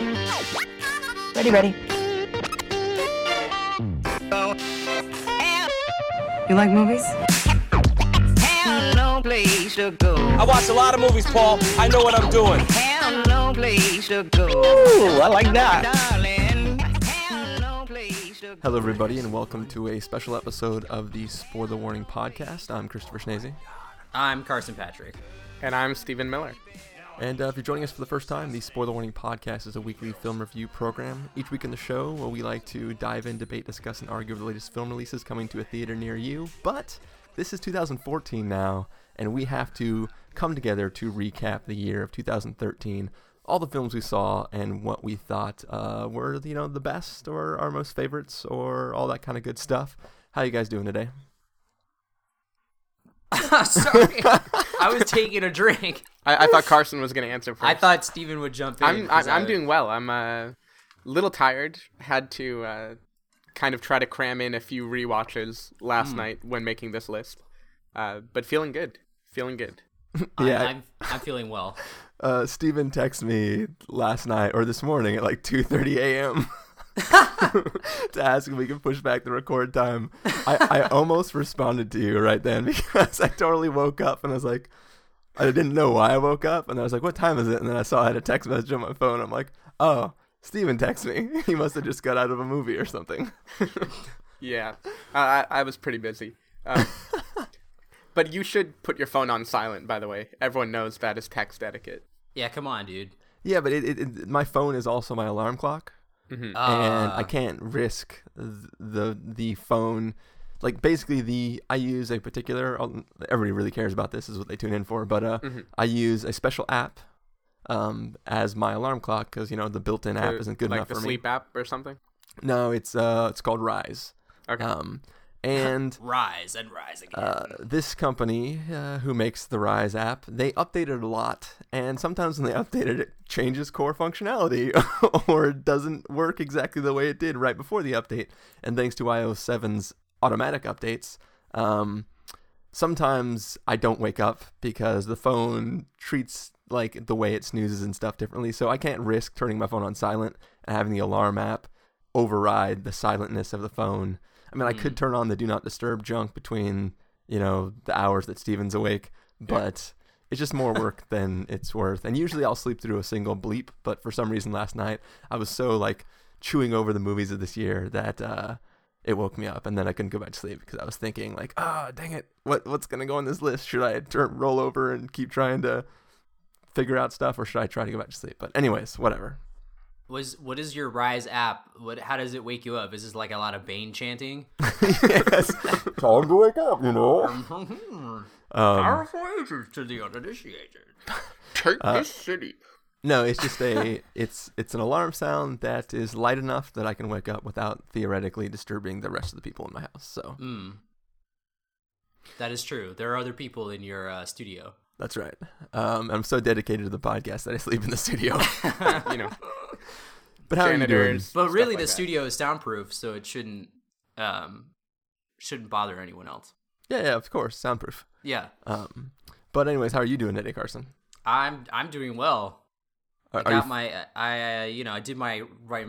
Ready, ready. You like movies? No place to go. I watch a lot of movies, Paul. I know what I'm doing. Have no place to go. Ooh, I like that. Darling, have no place to go. Hello, everybody, and welcome to a special episode of the Spoiler Warning podcast. I'm Christopher Schnese. I'm Carson Patrick. And I'm Stephen Miller. And uh, if you're joining us for the first time, the Spoiler Warning podcast is a weekly film review program. Each week in the show, where we like to dive in, debate, discuss, and argue over the latest film releases coming to a theater near you. But this is 2014 now, and we have to come together to recap the year of 2013. All the films we saw and what we thought uh, were, you know, the best or our most favorites or all that kind of good stuff. How you guys doing today? Sorry, I was taking a drink. I, I thought Carson was going to answer first. I thought Stephen would jump in. I'm 'cause I'm, I'm doing well. I'm a little tired. Had to uh, kind of try to cram in a few rewatches last night when making this list, uh, but feeling good. Feeling good. I- Yeah. I'm, I'm feeling well. Uh, Stephen texted me last night or this morning at like 2:30 a.m. to ask if we can push back the record time. I, I almost responded to you right then because I totally woke up and I was like, I didn't know why I woke up and I was like, what time is it? And then I saw I had a text message on my phone. I'm like, oh, Stephen texted me. He must have just got out of a movie or something. Yeah, I I was pretty busy. Um, but you should put your phone on silent. By the way, everyone knows that is text etiquette. Yeah, come on, dude. Yeah, but it, it, it my phone is also my alarm clock. And Uh, I can't risk th- the the phone. Like basically, the I use a particular. Everybody really cares about this. Is what they tune in for. But uh, I use a special app um, as my alarm clock because you know the built-in app isn't good like enough the for sleep app or something. me. No, it's uh, it's called Rise. Okay. Um, and rise and rise again. uh, this company uh, who makes the Rise app, they update it a lot, and sometimes when they update it, it changes core functionality or it doesn't work exactly the way it did right before the update. And thanks to iOS 7's automatic updates, um, sometimes I don't wake up because the phone treats like the way it snoozes and stuff differently. So I can't risk turning my phone on silent and having the alarm app override the silentness of the phone. I mean, I could turn on the do not disturb junk between, you know, the hours that Stephen's awake, but it's just more work than it's worth. And usually I'll sleep through a single bleep, but for some reason last night I was so like chewing over the movies of this year that uh it woke me up and then I couldn't go back to sleep because I was thinking like, "Ah, dang it. What what's going to go on this list? Should I turn roll over and keep trying to figure out stuff or should I try to go back to sleep?" But anyways, whatever. Was what is your rise app? What? How does it wake you up? Is this like a lot of Bane chanting? yes. Time to wake up, you know. Um, Powerful agents to the uninitiated. Take Uh, this city. No, it's just a it's it's an alarm sound that is light enough that I can wake up without theoretically disturbing the rest of the people in my house. So Mm. That is true. There are other people in your uh, studio. That's right. Um, I'm so dedicated to the podcast that I sleep in the studio. You know, But how are you doing? But really, like the that. studio is soundproof, so it shouldn't um shouldn't bother anyone else. Yeah, yeah, of course, soundproof. Yeah, Um, but anyways, how are you doing today, Carson? I'm I'm doing well. Are, I are you got my I uh, you know I did my my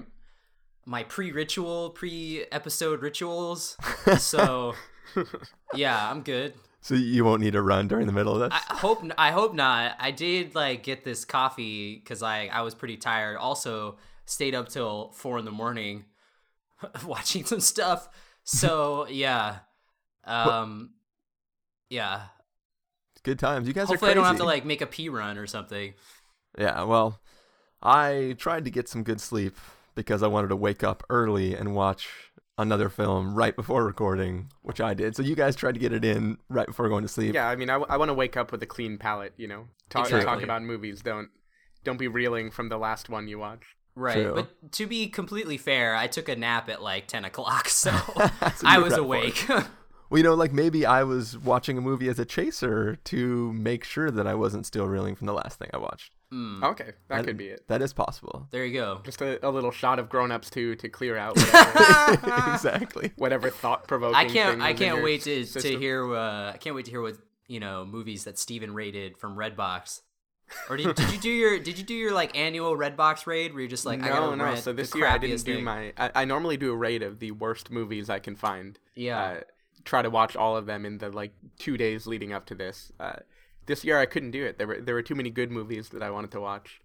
my pre-ritual pre-episode rituals. so yeah, I'm good. So you won't need a run during the middle of this? I hope I hope not. I did like get this coffee because I I was pretty tired. Also stayed up till four in the morning watching some stuff. So yeah, um, yeah. Good times. You guys Hopefully are I don't have to like make a pee run or something. Yeah, well, I tried to get some good sleep because I wanted to wake up early and watch another film right before recording, which I did. So you guys tried to get it in right before going to sleep. Yeah, I mean, I, want to wake up with a clean palate. You know, talk talk about movies. Don't don't be reeling from the last one you watched. Right, True. but to be completely fair, I took a nap at like ten o'clock, so So I was prepped for it. awake. Well, you know, like maybe I was watching a movie as a chaser to make sure that I wasn't still reeling from the last thing I watched. Mm, Okay, that, could be it. That is possible. there you go. Just a, a little shot of Grown Ups 2 to clear out whatever, exactly. whatever thought provoking. I can't. I can't wait to, to hear. Uh, I can't wait to hear what you know movies that Stephen rated from Redbox. Or did, did you do your did you do your like annual Redbox raid where you're just like I no, gotta no. So this year I didn't do thing. my. I, I normally do a rate of the worst movies I can find. Yeah. Uh, try to watch all of them in the like two days leading up to this. Uh, this year I couldn't do it. There were there were too many good movies that I wanted to watch.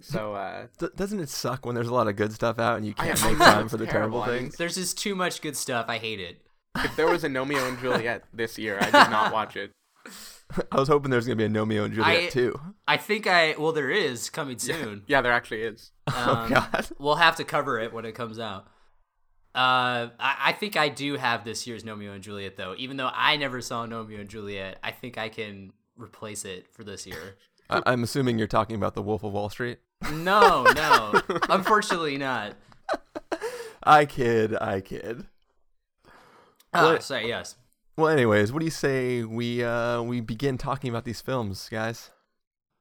So uh, D- doesn't it suck when there's a lot of good stuff out and you can't make time for the terrible. terrible things? There's just too much good stuff. I hate it. if there was a Romeo and Juliet this year, I did not watch it. I was hoping there was gonna be a Gnomeo and Juliet I- too. I think I well there is coming soon. Yeah, there actually is. Um, oh God. We'll have to cover it when it comes out. Uh, I, I think I do have this year's Romeo and Juliet though. Even though I never saw Romeo and Juliet, I think I can replace it for this year. I- I'm assuming you're talking about the Wolf of Wall Street. No, no, unfortunately not. I kid, I kid. Ah, What- sorry. Yes. Well, anyways, what do you say we uh we begin talking about these films, guys?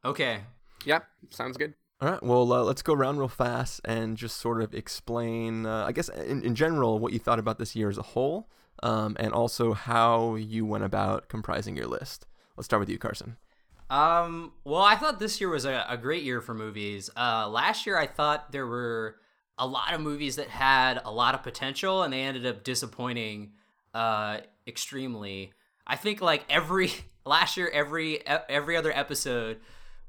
Okay. Yeah, sounds good. All right. Well, uh, let's go around real fast and just sort of explain, uh, I guess, in, in general, what you thought about this year as a whole, um, and also how you went about comprising your list. Let's start with you, Carson. Um, well, I thought this year was a, a great year for movies. Uh, last year I thought there were a lot of movies that had a lot of potential and they ended up disappointing uh extremely. I think like every last year every every other episode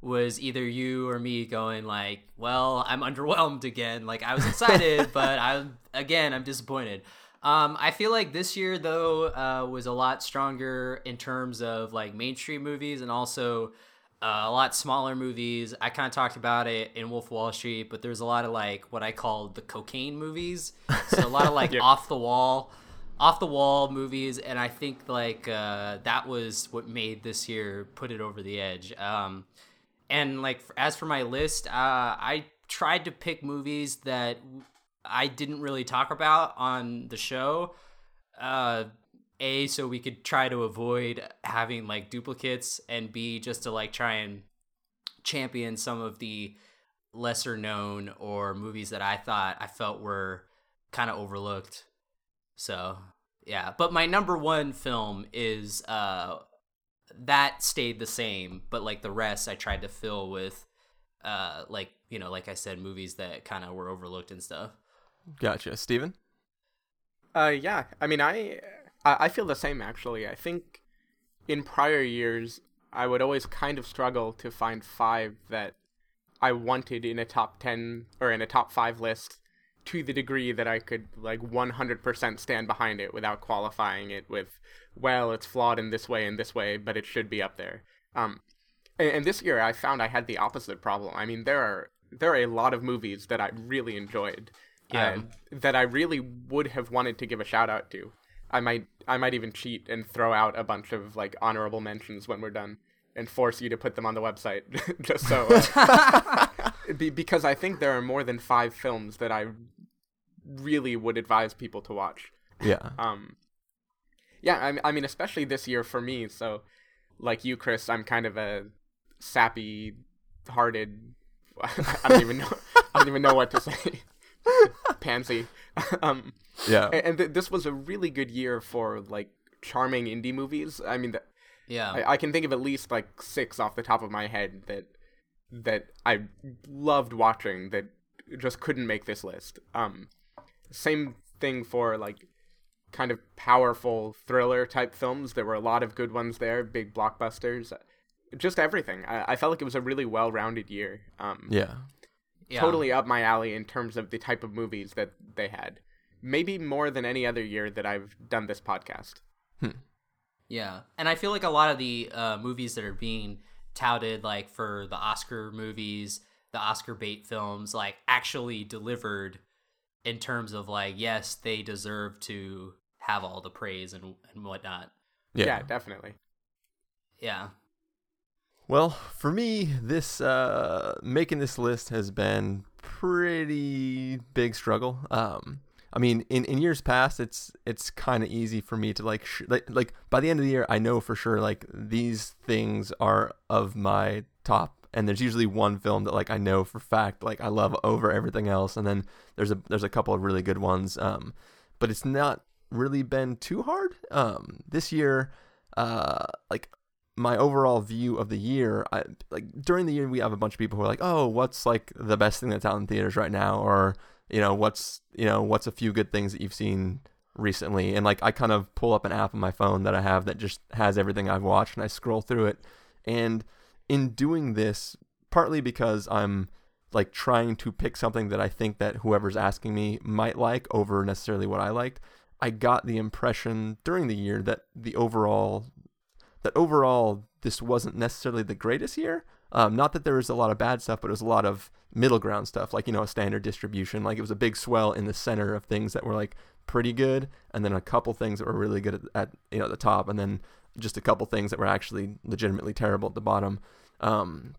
was either you or me going like, "Well, I'm underwhelmed again. Like I was excited, but I'm again, I'm disappointed." Um, I feel like this year though uh, was a lot stronger in terms of like mainstream movies and also uh, a lot smaller movies. I kind of talked about it in Wolf Wall Street, but there's a lot of like what I call the cocaine movies. So a lot of like off the wall, off the wall movies, and I think like uh, that was what made this year put it over the edge. Um, and like as for my list, uh, I tried to pick movies that I didn't really talk about on the show. Uh, a so we could try to avoid having like duplicates, and B just to like try and champion some of the lesser known or movies that I thought I felt were kind of overlooked. So yeah, but my number one film is uh that stayed the same, but like the rest I tried to fill with uh like you know like I said movies that kind of were overlooked and stuff. Gotcha, Stephen? Uh, yeah. I mean, I, I I feel the same actually. I think in prior years I would always kind of struggle to find five that I wanted in a top ten or in a top five list to the degree that I could like 100% stand behind it without qualifying it with, well, it's flawed in this way and this way, but it should be up there. Um, and, and this year I found I had the opposite problem. I mean, there are there are a lot of movies that I really enjoyed Yeah. uh, that I really would have wanted to give a shout out to. I might I might even cheat and throw out a bunch of like honorable mentions when we're done and force you to put them on the website just so uh, be, because I think there are more than 5 films that I really would advise people to watch. Yeah. Um Yeah, I, I mean especially this year for me, so like you Chris, I'm kind of a sappy hearted I don't even know I don't even know what to say. Pansy. um Yeah. and, and th- this was a really good year for like charming indie movies. I mean, th- Yeah. I, I can think of at least like six off the top of my head that that I loved watching that just couldn't make this list. Um, same thing for like kind of powerful thriller type films. There were a lot of good ones there, big blockbusters, just everything. I, I felt like it was a really well rounded year. Um, Yeah. Yeah. totally up my alley in terms of the type of movies that they had. Maybe more than any other year that I've done this podcast. Yeah, and I feel like a lot of the uh, movies that are being touted, like for the Oscar movies, the Oscar bait films, like actually delivered in terms of like, yes, they deserve to have all the praise and and whatnot. Yeah. Yeah, definitely. Yeah, Well, for me, this uh, making this list has been pretty big struggle. Um, I mean, in, in years past, it's it's kind of easy for me to like, sh- like like by the end of the year, I know for sure like these things are of my top, and there's usually one film that like I know for fact like I love over everything else, and then there's a there's a couple of really good ones. Um, but it's not really been too hard. Um, this year, uh, like my overall view of the year, I, like during the year, we have a bunch of people who are like, "Oh, what's like the best thing that's out in theaters right now?" Or you know, what's you know, what's a few good things that you've seen recently? And like, I kind of pull up an app on my phone that I have that just has everything I've watched, and I scroll through it. And in doing this, partly because I'm like trying to pick something that I think that whoever's asking me might like over necessarily what I liked. I got the impression during the year that the overall that overall this wasn't necessarily the greatest year. Um, not that there was a lot of bad stuff, but it was a lot of middle ground stuff, like you know a standard distribution. Like it was a big swell in the center of things that were like pretty good, and then a couple things that were really good at, at you know the top, and then just a couple things that were actually legitimately terrible at the bottom. Um,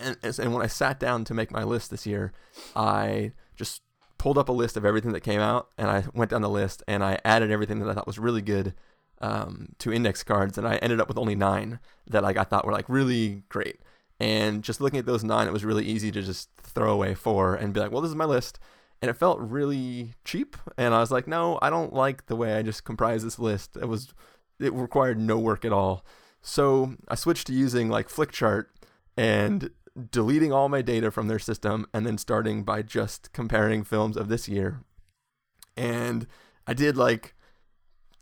and, and when I sat down to make my list this year, I just pulled up a list of everything that came out, and I went down the list and I added everything that I thought was really good um, to index cards, and I ended up with only nine that like I thought were like really great. And just looking at those nine, it was really easy to just throw away four and be like, well, this is my list. And it felt really cheap. And I was like, no, I don't like the way I just comprised this list. It was, it required no work at all. So I switched to using like Flickchart and deleting all my data from their system and then starting by just comparing films of this year. And I did like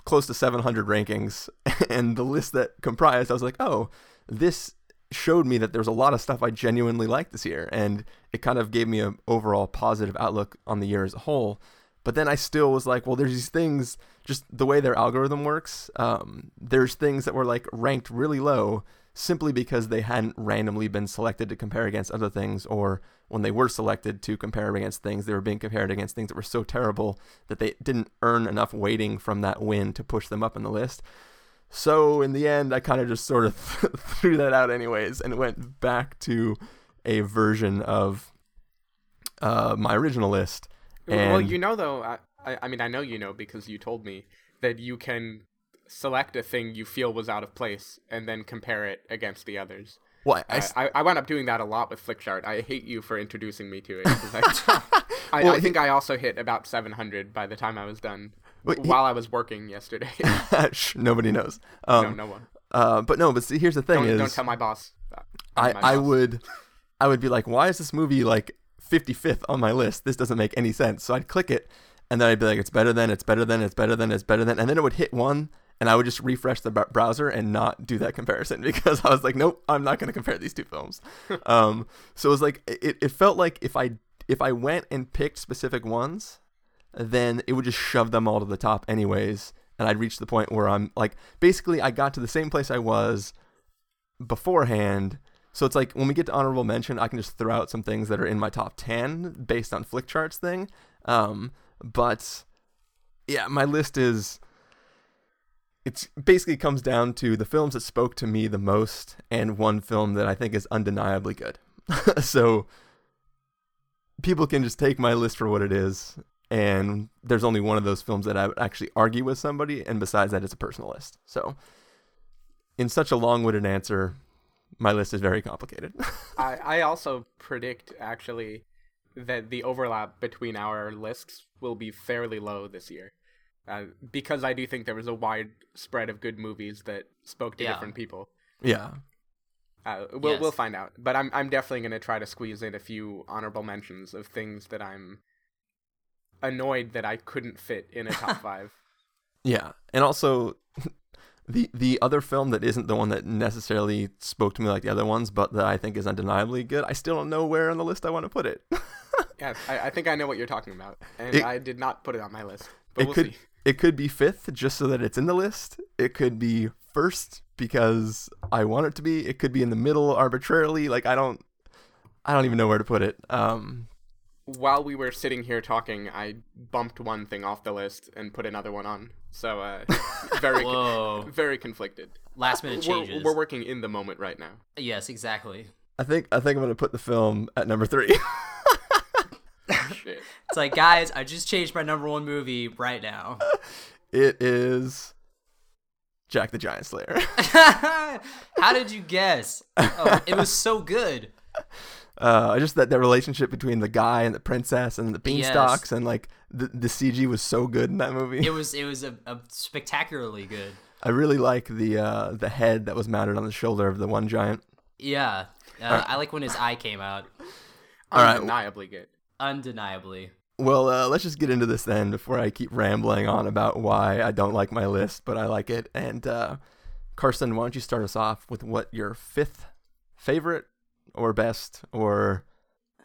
close to 700 rankings and the list that comprised I was like, "Oh, this showed me that there's a lot of stuff I genuinely liked this year and it kind of gave me an overall positive outlook on the year as a whole." But then I still was like, well, there's these things, just the way their algorithm works. Um, there's things that were like ranked really low simply because they hadn't randomly been selected to compare against other things, or when they were selected to compare against things, they were being compared against things that were so terrible that they didn't earn enough weighting from that win to push them up in the list. So in the end, I kind of just sort of threw that out anyways and went back to a version of uh, my original list. And well, you know, though, I, I, I mean, I know you know because you told me that you can select a thing you feel was out of place and then compare it against the others. well, I, I, I, I wound up doing that a lot with Flickchart. I hate you for introducing me to it. I, Well, I think I also hit about 700 by the time I was done he- while I was working yesterday. Nobody knows. no, Um, no one. uh, but no, but see, here's the thing Don't, is, don't tell my boss. uh, I, my I would I would be like, why is this movie like 55th on my list? This doesn't make any sense. So I'd click it, and then I'd be like, it's better than, it's better than, it's better than, it's better than, and then it would hit one, and I would just refresh the br- browser and not do that comparison because I was like, nope, I'm not going to compare these two films. um, so it was like it, it felt like if I if I went and picked specific ones, then it would just shove them all to the top anyways, and I'd reach the point where I'm like, basically, I got to the same place I was beforehand. So it's like when we get to honorable mention, I can just throw out some things that are in my top 10 based on Flickchart's thing. Um, but yeah, my list is it's basically comes down to the films that spoke to me the most and one film that I think is undeniably good. so people can just take my list for what it is and there's only one of those films that I would actually argue with somebody and besides that it's a personal list. So in such a long-winded answer, my list is very complicated. I, I also predict actually that the overlap between our lists will be fairly low this year. Uh, because I do think there was a wide spread of good movies that spoke to Yeah. different people. yeah. Uh, we'll Yes. we'll find out, but I'm I'm definitely gonna try to squeeze in a few honorable mentions of things that I'm annoyed that I couldn't fit in a top five. Yeah, and also the the other film that isn't the one that necessarily spoke to me like the other ones, but that I think is undeniably good. I still don't know where on the list I want to put it. Yeah, I, I think I know what you're talking about, and It- I did not put it on my list, but it we'll could see. It could be fifth just so that it's in the list. It could be first because I want it to be. It could be in the middle arbitrarily. Like I don't I don't even know where to put it. Um, While we were sitting here talking, I bumped one thing off the list and put another one on. So uh, very Whoa. very conflicted. Last minute We're, changes. we're working in the moment right now. yes, exactly. I think I think I'm gonna put the film at number three. Shit. It's like, guys, I just changed my number one movie right now. it is Jack the Giant Slayer. How did you guess? Oh, it was so good. uh, just that the relationship between the guy and the princess and the Yes. beanstalks and like the the CG was so good in that movie. It was it was a, a spectacularly good. I really like the uh, the head that was mounted on the shoulder of the one giant. Yeah, uh, I like when his eye came out. All right. Undeniably good. Undeniably. Well, uh, let's just get into this then before I keep rambling on about why I don't like my list, but I like it. And uh, Carson, why don't you start us off with what your fifth favorite or best or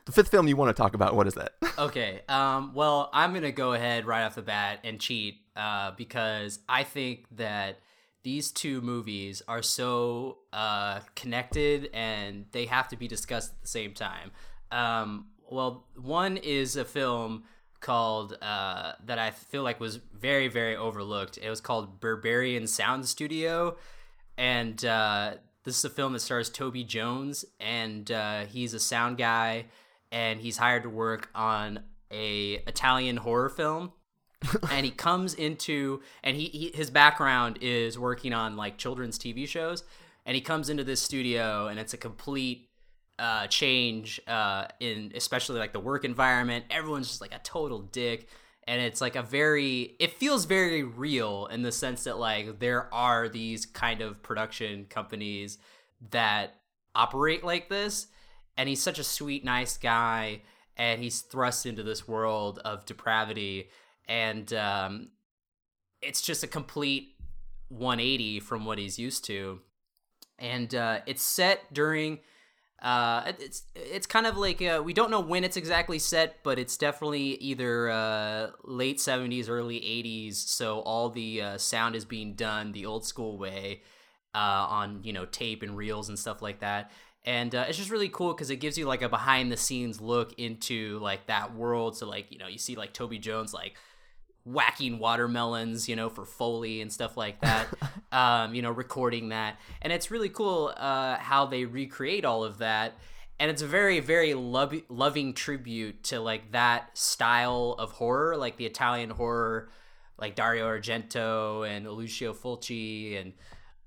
the fifth film you want to talk about? What is that? Okay. Um, well, I'm gonna go ahead right off the bat and cheat uh, because I think that these two movies are so uh, connected and they have to be discussed at the same time. Um, well, one is a film called uh, that I feel like was very very overlooked. It was called Berberian Sound Studio, and uh, this is a film that stars Toby Jones, and uh, he's a sound guy, and he's hired to work on a Italian horror film. and he comes into and he, he his background is working on like children's TV shows, and he comes into this studio and it's a complete uh, change uh, in especially like the work environment. Everyone's just like a total dick, and it's like a very it feels very real in the sense that like there are these kind of production companies that operate like this, and he's such a sweet, nice guy, and he's thrust into this world of depravity, and um, it's just a complete 180 from what he's used to, and uh, it's set during uh, it- it's it's kind of like uh, we don't know when it's exactly set, but it's definitely either uh, late '70s, early '80s. So all the uh, sound is being done the old school way uh, on you know tape and reels and stuff like that. And uh, it's just really cool because it gives you like a behind the scenes look into like that world. So like you know you see like Toby Jones like whacking watermelons, you know, for Foley and stuff like that. um, you know, recording that, and it's really cool uh, how they recreate all of that. And it's a very, very lov- loving tribute to like that style of horror, like the Italian horror, like Dario Argento and Lucio Fulci and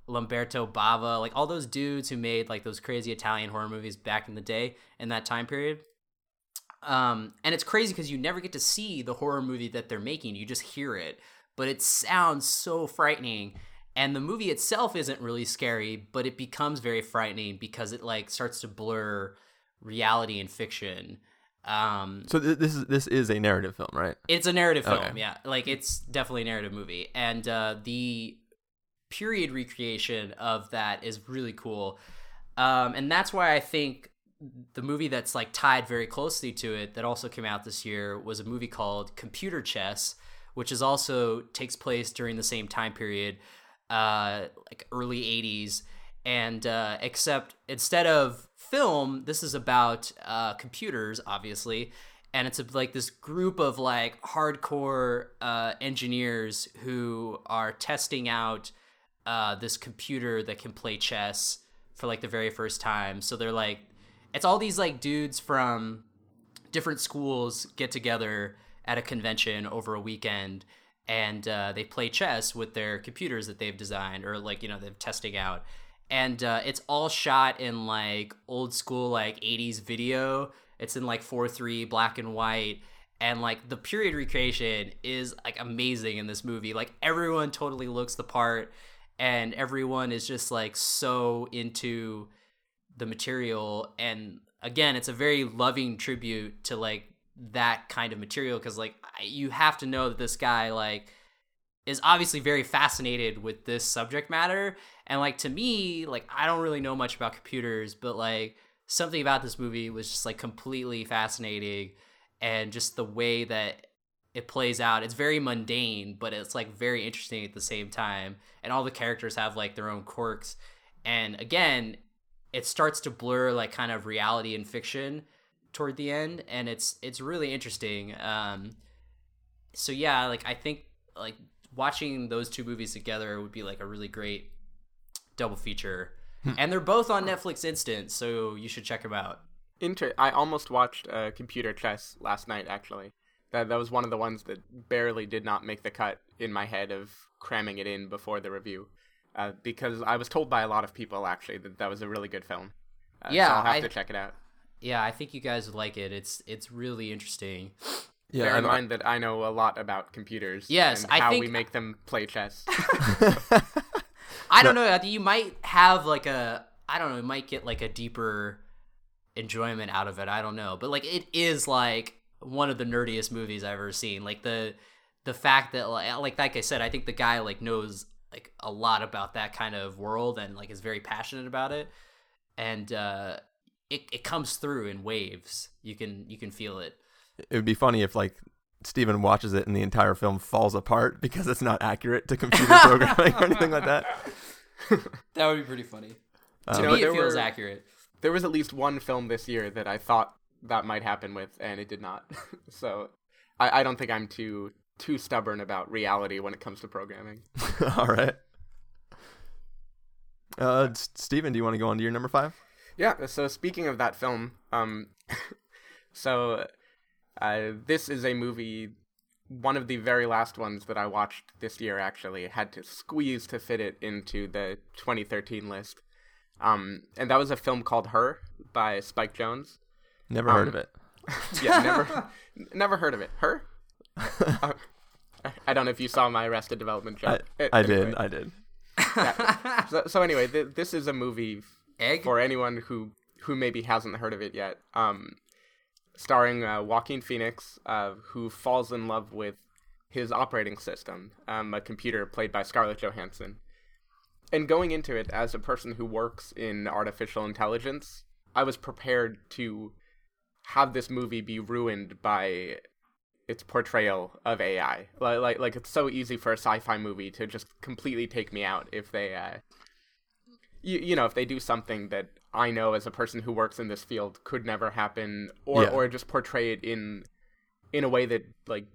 Lamberto Bava, like all those dudes who made like those crazy Italian horror movies back in the day in that time period. Um, and it's crazy because you never get to see the horror movie that they're making. You just hear it, but it sounds so frightening. And the movie itself isn't really scary, but it becomes very frightening because it like starts to blur reality and fiction. Um, So th- this is this is a narrative film, right? it's a narrative film, Okay. yeah. Like it's definitely a narrative movie, and uh, the period recreation of that is really cool. Um, and that's why I think the movie that's like tied very closely to it that also came out this year was a movie called Computer Chess, which is also takes place during the same time period, uh, like early '80s, and uh, except instead of film, this is about uh, computers, obviously, and it's like this group of like hardcore uh, engineers who are testing out uh, this computer that can play chess for like the very first time. So they're like, it's all these like dudes from different schools get together at a convention over a weekend and uh, they play chess with their computers that they've designed or like you know they're testing out. And uh, it's all shot in like old school like 80s video. It's in like 4-3 black and white. And like the period recreation is like amazing in this movie. Like everyone totally looks the part and everyone is just like so into the material and again it's a very loving tribute to like that kind of material because like you have to know that this guy like is obviously very fascinated with this subject matter and like to me like i don't really know much about computers but like something about this movie was just like completely fascinating and just the way that it plays out it's very mundane but it's like very interesting at the same time and all the characters have like their own quirks and again it starts to blur like kind of reality and fiction toward the end and it's it's really interesting. Um so yeah like i think like watching those two movies together would be like a really great double feature. And they're both on netflix instant so you should check them out. Inter- I almost watched uh, Computer Chess last night. Actually, that that was one of the ones that barely did not make the cut in my head of cramming it in before the review, uh, because I was told by a lot of people actually that that was a really good film. Uh, Yeah, so I'll have I- to check it out. yeah i think you guys would like it it's it's really interesting Yeah, Bear in I'm- mind that I know a lot about computers. Yes, and I how think- we make them play chess. I don't know. You might have like a I don't know. You might get like a deeper enjoyment out of it. I don't know, but like it is like one of the nerdiest movies I've ever seen. Like the the fact that like like like I said, I think the guy like knows like a lot about that kind of world and like is very passionate about it, and uh, it it comes through in waves. You can you can feel it. It would be funny if like Stephen watches it and the entire film falls apart because it's not accurate to computer programming or anything like that. That would be pretty funny. Um, to me, it feels were- accurate. There was at least one film this year that I thought that might happen with, and it did not. so I, I don't think I'm too too stubborn about reality when it comes to programming. All right. Uh, Stephen, do you want to go on to your number five? Yeah. So speaking of that film, um, so uh, this is a movie, one of the very last ones that I watched this year. Actually, had to squeeze to fit it into the 2013 list. Um, and that was a film called Her by Spike Jonze. Never heard Um, of it. Yeah, never, never heard of it. Her? Uh, I don't know if you saw my Arrested Development I, joke. A- I anyway. did. I did. so, so anyway, th- this is a movie Egg. for anyone who who maybe hasn't heard of it yet. Um, starring uh, Joaquin Phoenix, uh, who falls in love with his operating system, um, a computer played by Scarlett Johansson. And going into it as a person who works in artificial intelligence, I was prepared to have this movie be ruined by its portrayal of AI. Like, like, like it's so easy for a sci-fi movie to just completely take me out if they, uh, you, you know, if they do something that I know as a person who works in this field could never happen, or Yeah. or just portray it in in a way that like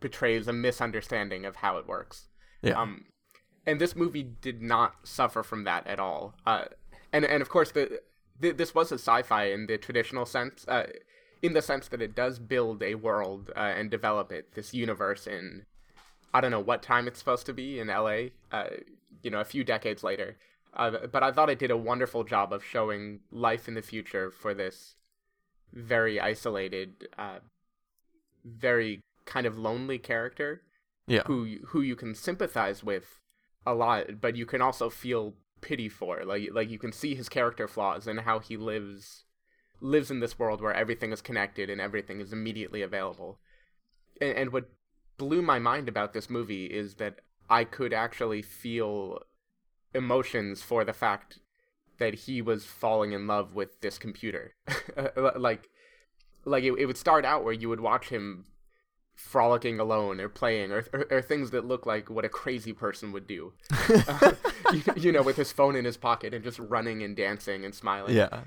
betrays a misunderstanding of how it works. Yeah. Um, and this movie did not suffer from that at all. Uh, and and of course the, th- this was a sci-fi in the traditional sense, uh, in the sense that it does build a world uh, and develop it, this universe in I don't know what time it's supposed to be in L.A. Uh, you know, a few decades later. Uh, but I thought it did a wonderful job of showing life in the future for this very isolated, uh, very kind of lonely character yeah. who who you can sympathize with a lot, but you can also feel pity for. Like like you can see his character flaws and how he lives lives in this world where everything is connected and everything is immediately available. And, and what blew my mind about this movie is that I could actually feel emotions for the fact that he was falling in love with this computer. like like it, it would start out where you would watch him frolicking alone or playing or, or, or things that look like what a crazy person would do Uh, you, you know with his phone in his pocket and just running and dancing and smiling Yeah.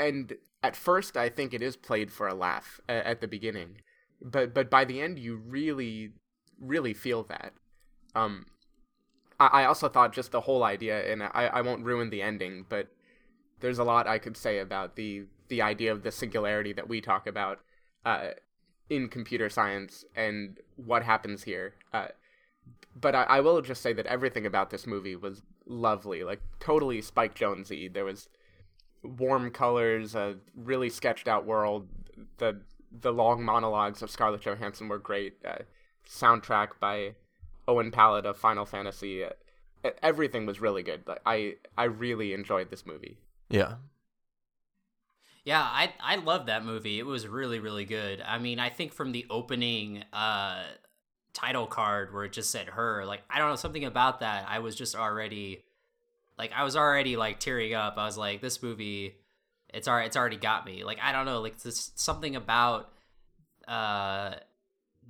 And at first i think it is played for a laugh a- at the beginning. But but by the end you really really feel that. Um i, I also thought just the whole idea and I, I won't ruin the ending but there's a lot i could say about the the idea of the singularity that we talk about uh in computer science and what happens here. Uh but I, I will just say that everything about this movie was lovely like totally spike jonesy there was warm colors, a really sketched out world. The the long monologues of Scarlett Johansson were great. Uh, soundtrack by Owen Pallett of Final Fantasy. Uh, everything was really good. Like, I I really enjoyed this movie. Yeah. Yeah, I I love that movie. It was really really good. I mean, I think from the opening uh title card where it just said her, like I don't know something about that. I was just already like I was already like tearing up. I was like this movie it's already it's already got me. Like I don't know, like this something about uh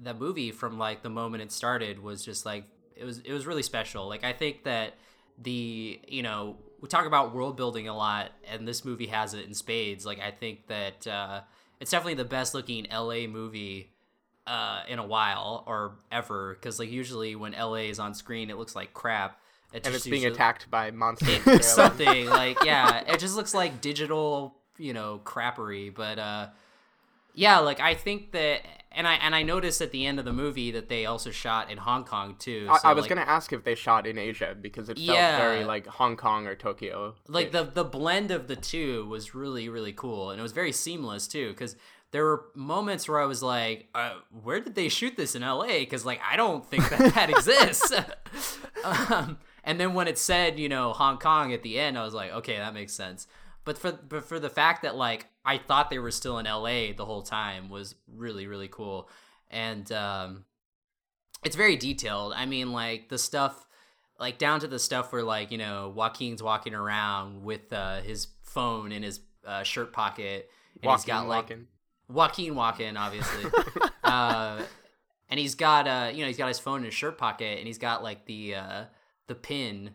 the movie from like the moment it started was just like it was it was really special. Like I think that the you know we talk about world building a lot, and this movie has it in spades. Like I think that uh, it's definitely the best looking LA movie uh, in a while or ever. Because like usually when LA is on screen, it looks like crap. It And it's being attacked by monsters. something like yeah it just looks like digital you know crappery but uh yeah like i think that and i and i noticed at the end of the movie that they also shot in hong kong too I, I was like, gonna ask if they shot in Asia because it felt Yeah. very like Hong Kong or Tokyo. like the the blend of the two was really really cool and it was very seamless too because there were moments where i was like uh, where did they shoot this in la because like i don't think that that exists um, And then when it said, you know, Hong Kong at the end, I was like, okay, that makes sense. But for but for the fact that like I thought they were still in LA the whole time was really really cool. And um it's very detailed. I mean, like the stuff like down to the stuff where like, you know, Joaquin's walking around with uh his phone in his uh, shirt pocket and he's got like walking. Joaquin walking, obviously. uh, and he's got uh, you know, he's got his phone in his shirt pocket, and he's got like the uh, the pin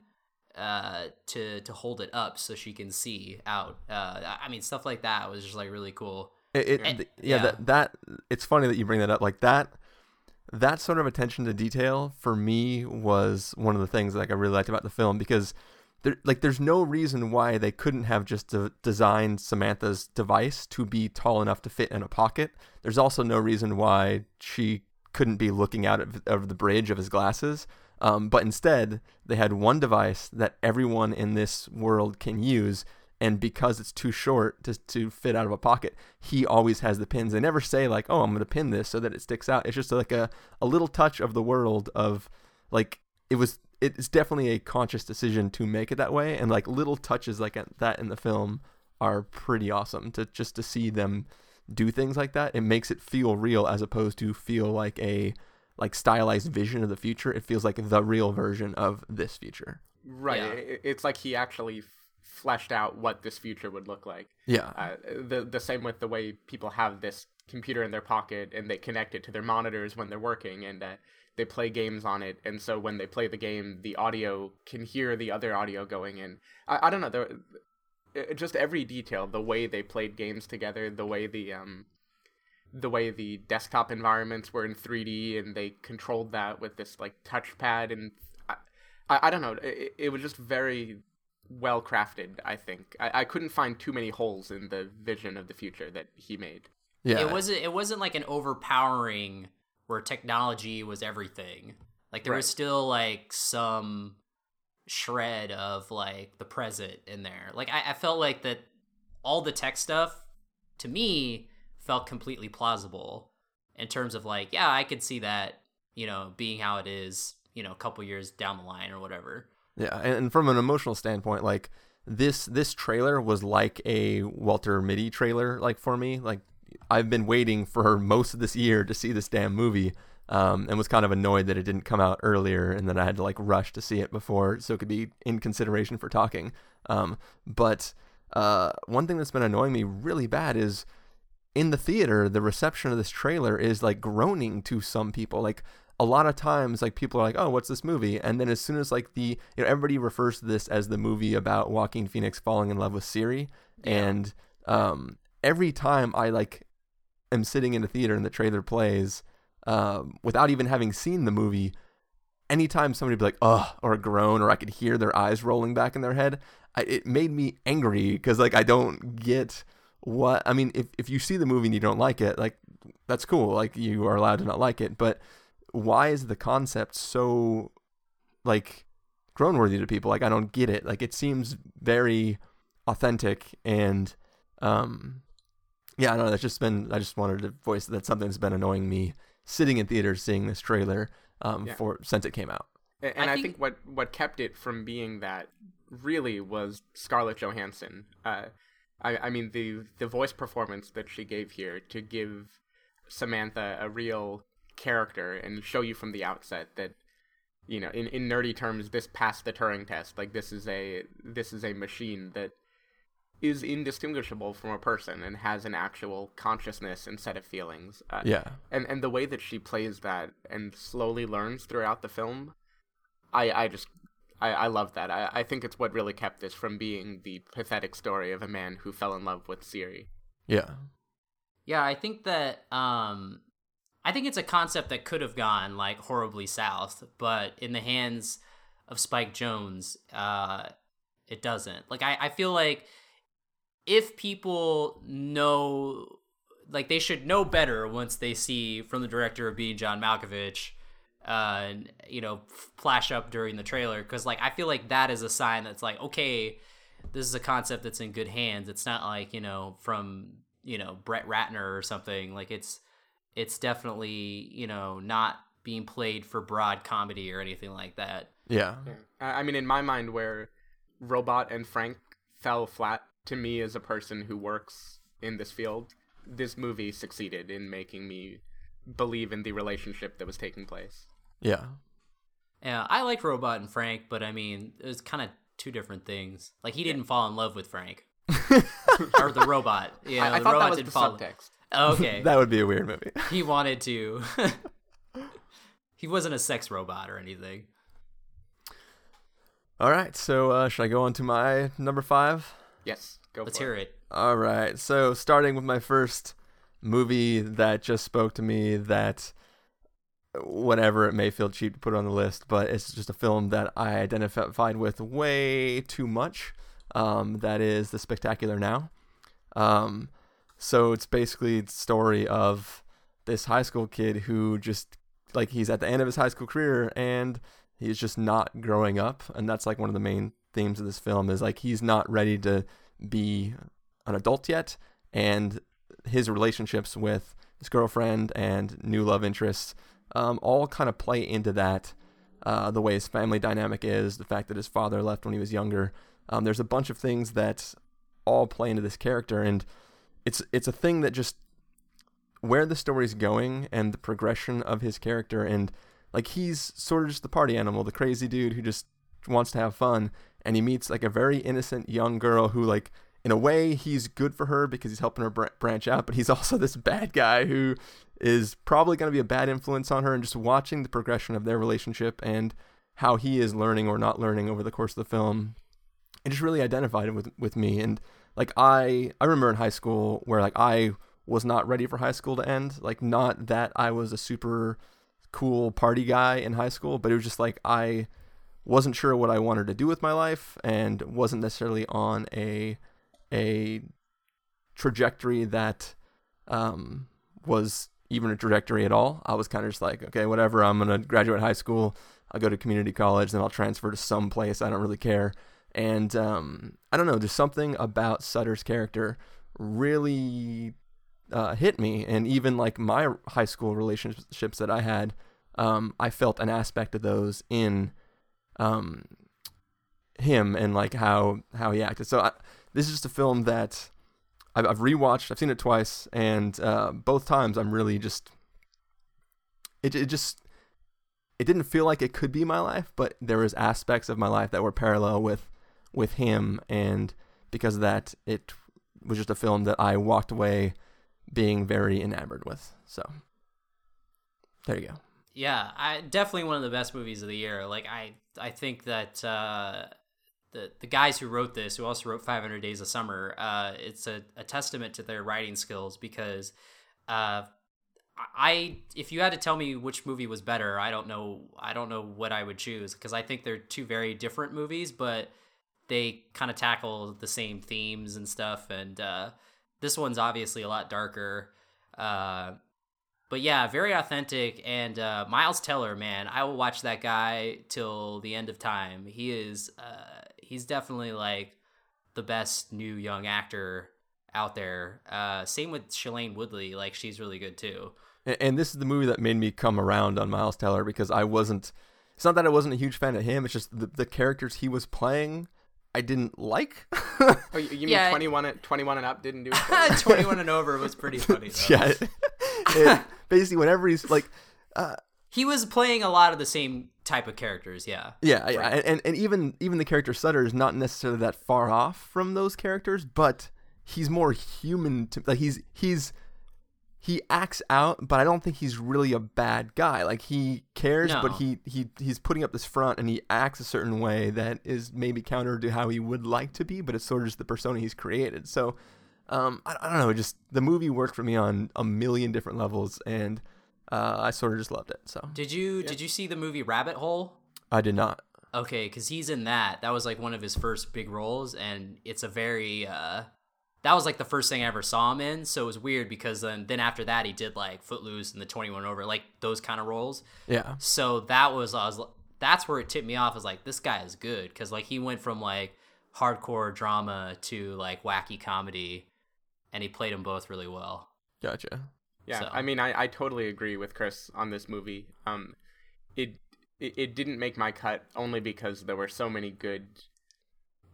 uh to to hold it up so she can see out. Uh, I mean, stuff like that was just like really cool. It, it And- yeah, yeah. That, that it's funny that you bring that up. Like that, that sort of attention to detail for me was one of the things like I really liked about the film because there, like, there's no reason why they couldn't have just de- designed Samantha's device to be tall enough to fit in a pocket. There's also no reason why she couldn't be looking out of, of the bridge of his glasses. Um, but instead, they had one device that everyone in this world can use, and because it's too short to, to fit out of a pocket, he always has the pins. They never say like, "Oh, I'm going to pin this so that it sticks out." It's just like a, a little touch of the world of like it was. It's definitely a conscious decision to make it that way, and like little touches like that in the film are pretty awesome to just to see them do things like that. It makes it feel real as opposed to feel like a like stylized vision of the future. It feels like the real version of this future. Right. Yeah. It's like he actually fleshed out what this future would look like. Yeah. Uh, the the same with the way people have this computer in their pocket and they connect it to their monitors when they're working and uh, they play games on it and so when they play the game the audio can hear the other audio going in. I, I don't know there, uh, just every detail the way they played games together the way the um the way the desktop environments were in 3D and they controlled that with this like touchpad and I, I, I don't know it, it was just very well crafted I think I, I couldn't find too many holes in the vision of the future that he made yeah. It wasn't it wasn't like an overpowering where technology was everything. Like there was still like some shred of like the present in there. Like I, I felt like that all the tech stuff to me felt completely plausible in terms of like, yeah, I could see that, you know, being how it is, you know, a couple years down the line or whatever. Yeah, and, from an emotional standpoint, like this this trailer was like a Walter Mitty trailer, like for me. Like I've been waiting for most of this year to see this damn movie, um, and was kind of annoyed that it didn't come out earlier, and that I had to like rush to see it before, so it could be in consideration for talking. Um, but uh, one thing that's been annoying me really bad is in the theater, the reception of this trailer is like groaning to some people. Like a lot of times, like people are like, "Oh, what's this movie?" And then as soon as like the you know everybody refers to this as the movie about Joaquin Phoenix falling in love with Siri, and um, every time I like am sitting in a theater and the trailer plays, um, without even having seen the movie, anytime somebody be like, "Ugh," or a groan, or I could hear their eyes rolling back in their head, I, it made me angry because like I don't get what I mean. If if you see the movie and you don't like it, like that's cool. Like you are allowed to not like it, but why is the concept so like grown worthy to people? Like I don't get it. Like it seems very authentic and um yeah, I don't know. That's just been. I just wanted to voice that something that's been annoying me sitting in theaters seeing this trailer um, Yeah. for since it came out. A- and I I, think- think, what what kept it from being that really was Scarlett Johansson. Uh, I I mean the the voice performance that she gave here to give Samantha a real character and show you from the outset that you know in, in nerdy terms this passed the Turing test. Like this is a this is a machine that is indistinguishable from a person and has an actual consciousness and set of feelings. Uh, Yeah, and and the way that she plays that and slowly learns throughout the film i i just i i love that. I i think it's what really kept this from being the pathetic story of a man who fell in love with siri. Yeah, Yeah, I think that um I think it's a concept that could have gone like horribly south, but in the hands of Spike Jonze, uh it doesn't. Like I, I feel like if people know like they should know better once they see from the director of being John Malkovich uh you know flash up during the trailer cuz like I feel like that is a sign that's like okay this is a concept that's in good hands. It's not like, you know, from, you know, Brett Ratner or something. Like it's it's definitely, you know, not being played for broad comedy or anything like that. yeah. I, I I mean, in my mind, where Robot and Frank fell flat to me as a person who works in this field, this movie succeeded in making me believe in the relationship that was taking place. Yeah. Yeah, I like Robot and Frank, but I mean, it was kind of two different things. Like he didn't fall in love with Frank or the robot. Yeah, I, I the thought robot that was didn't the fall. subtext. Okay, That would be a weird movie. he wanted to. he wasn't a sex robot or anything. All right, so uh, should I go on to my number five? Yes, go Let's for hear it. it. All right. So starting with my first movie that just spoke to me that whatever it may feel cheap to put on the list, but it's just a film that I identified with way too much. Um, that is The Spectacular Now. Um, so it's basically the story of this high school kid who just like he's at the end of his high school career and he's just not growing up and that's like one of the main themes of this film is like he's not ready to be an adult yet and his relationships with his girlfriend and new love interests um, all kind of play into that uh, the way his family dynamic is the fact that his father left when he was younger. Um, there's a bunch of things that all play into this character and it's it's a thing that just where the story's going and the progression of his character and like he's sort of just the party animal the crazy dude who just wants to have fun and he meets like a very innocent young girl who like in a way he's good for her because he's helping her br- branch out but he's also this bad guy who is probably going to be a bad influence on her and just watching the progression of their relationship and how he is learning or not learning over the course of the film it just really identified with with me. And like I I remember in high school where like I was not ready for high school to end. Like not that I was a super cool party guy in high school but it was just like I wasn't sure what I wanted to do with my life and wasn't necessarily on a a trajectory that um, was even a trajectory at all. I was kind of just like, okay, whatever. I'm gonna graduate high school. I'll go to community college, then I'll transfer to some place. I don't really care. And um, I don't know, there's something about Sutter's character really uh, hit me. And even like my high school relationships that I had, um, I felt an aspect of those in um, him and like how how he acted. So I, this is just a film that I've, I've rewatched. I've seen it twice, and uh, both times I'm really just it it just it didn't feel like it could be my life, but there was aspects of my life that were parallel with with him, and because of that, it was just a film that I walked away being very enamored with. So there you go. Yeah, I definitely one of the best movies of the year. Like I, I think that uh, the the guys who wrote this, who also wrote 500 Days of Summer, uh, it's a, a testament to their writing skills because, uh, I if you had to tell me which movie was better, I don't know. I don't know what I would choose because I think they're two very different movies, but they kind of tackle the same themes and stuff. And uh, this one's obviously a lot darker. Uh, but yeah, very authentic. And uh, Miles Teller, man, I will watch that guy till the end of time. He is, uh, he's definitely like the best new young actor out there. Uh, same with Shailene Woodley, like she's really good too. And, and this is the movie that made me come around on Miles Teller because I wasn't. It's not that I wasn't a huge fan of him. It's just the, the characters he was playing, I didn't like. Oh, you, you mean Yeah. 21, and, 21 and up didn't do it? 21 and over was pretty funny though. yeah. It, it- basically, whenever he's like, uh, He was playing a lot of the same type of characters, yeah. Yeah, yeah, and, and even even the character Sutter is not necessarily that far off from those characters, but he's more human to like he's he's he acts out, but I don't think he's really a bad guy. Like he cares, but he he he's putting up this front and he acts a certain way that is maybe counter to how he would like to be, but it's sort of just the persona he's created. So um, I, I don't know, just the movie worked for me on a million different levels, and uh, I sort of just loved it. So Did you did you see the movie Rabbit Hole? I did not. Okay, because he's in that. That was like one of his first big roles, and it's a very. uh That was like the first thing I ever saw him in, so it was weird because then then after that he did like Footloose and the Twenty One Over, like those kind of roles. Yeah. So that was I was that's where it tipped me off. I was like, this guy is good because like he went from like hardcore drama to like wacky comedy, and he played them both really well. Gotcha. Yeah, So- I mean, I, I totally agree with Chris on this movie. Um, it it, it didn't make my cut only because there were so many good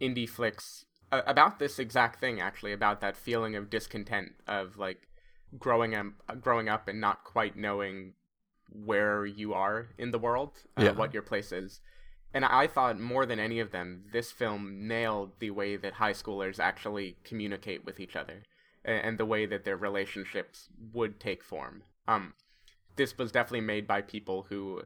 indie flicks uh, about this exact thing actually about that feeling of discontent of like growing up growing up and not quite knowing where you are in the world uh, Yeah. what your place is and i thought more than any of them this film nailed the way that high schoolers actually communicate with each other and the way that their relationships would take form um this was definitely made by people who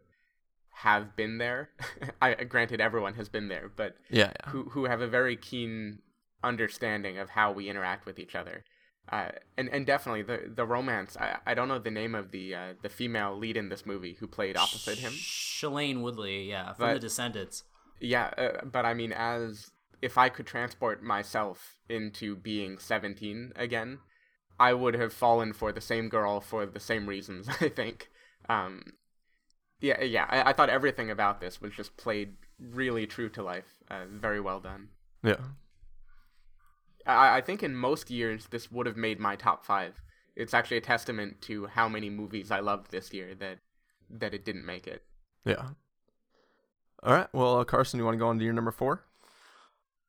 have been there i granted everyone has been there but Yeah, yeah. who who have a very keen understanding of how we interact with each other. Uh, and and definitely the the romance. I, I don't know the name of the uh, the female lead in this movie who played opposite him. Shailene Woodley, yeah, from But- The Descendants. Yeah, uh, but I mean, as if I could transport myself into being seventeen again, I would have fallen for the same girl for the same reasons. I think. Um, yeah, yeah. I, I thought everything about this was just played really true to life. Uh, very well done. Yeah. I, I think in most years this would have made my top five. It's actually a testament to how many movies I loved this year that that it didn't make it. Yeah. All right. Well, uh, Carson, you want to go on to your number four?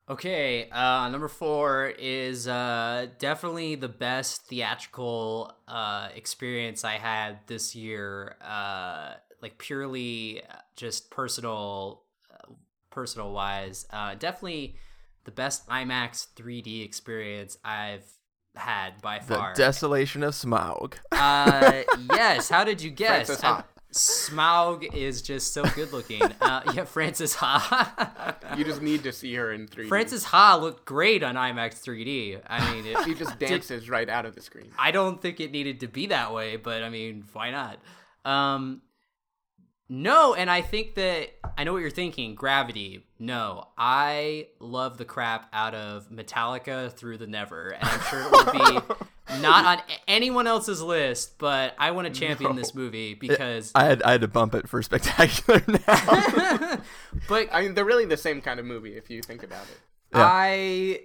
Okay, uh, number four is uh, definitely the best theatrical uh, experience I had this year. Uh, like purely uh, just personal, uh, personal wise. Uh, definitely the best IMAX 3D experience I've had by far. The. Desolation of Smaug. Uh, yes. How did you guess? Frances Ha. Smaug is just so good looking. Uh, yeah, Frances Ha. You just need to see her in 3D. Frances Ha looked great on IMAX 3D. I mean, she it, just dances right out of the screen. I don't think it needed to be that way, but I mean, why not? Um, no, and I think that I know what you're thinking. Gravity. No, I love the crap out of Metallica through the Never, and I'm sure it will be not on anyone else's list. But I want to champion this movie because, I had I had to bump it for spectacular now. but I mean, they're really the same kind of movie if you think about it. Yeah. I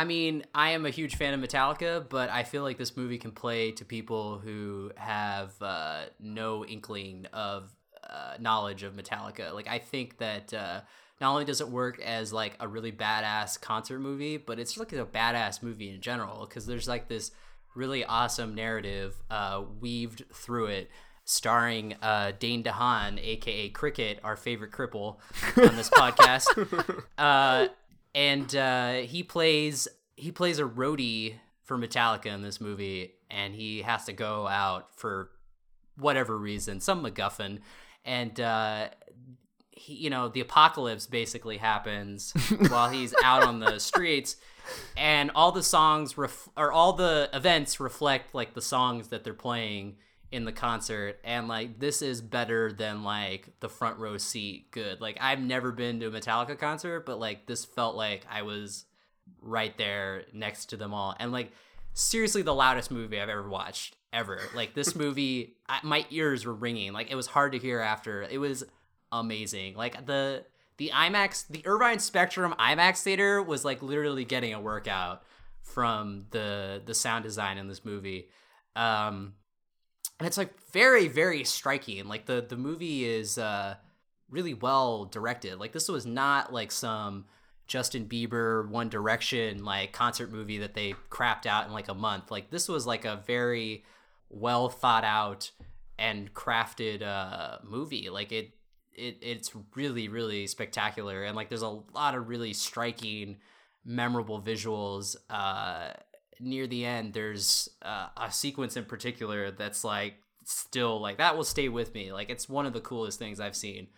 I mean, I am a huge fan of Metallica, but I feel like this movie can play to people who have uh, no inkling of uh, knowledge of Metallica. Like, I think that uh, not only does it work as like a really badass concert movie, but it's like a badass movie in general because there's like this really awesome narrative uh, weaved through it. Starring uh, Dane DeHaan, aka Cricket, our favorite cripple on this podcast, uh, and uh, he plays he plays a roadie for Metallica in this movie, and he has to go out for whatever reason, some MacGuffin, and uh, he, you know, the apocalypse basically happens while he's out on the streets, and all the songs ref- or all the events reflect like the songs that they're playing in the concert and like this is better than like the front row seat good. Like i've never been to a metallica concert but like this felt like i was right there next to them all and like seriously the loudest movie i've ever watched ever. Like this movie I, my ears were ringing. Like it was hard to hear after. It was amazing. Like the the imax the irvine spectrum imax theater was like literally getting a workout from the the sound design in this movie. Um and it's like very very striking. Like the the movie is uh really well directed. Like this was not like some justin bieber one direction like concert movie that they crapped out in like a month. Like this was like a very well thought out and crafted uh movie. Like it it it's really really spectacular and like there's a lot of really striking memorable visuals uh near the end there's uh, a sequence in particular that's like still like that will stay with me like it's one of the coolest things i've seen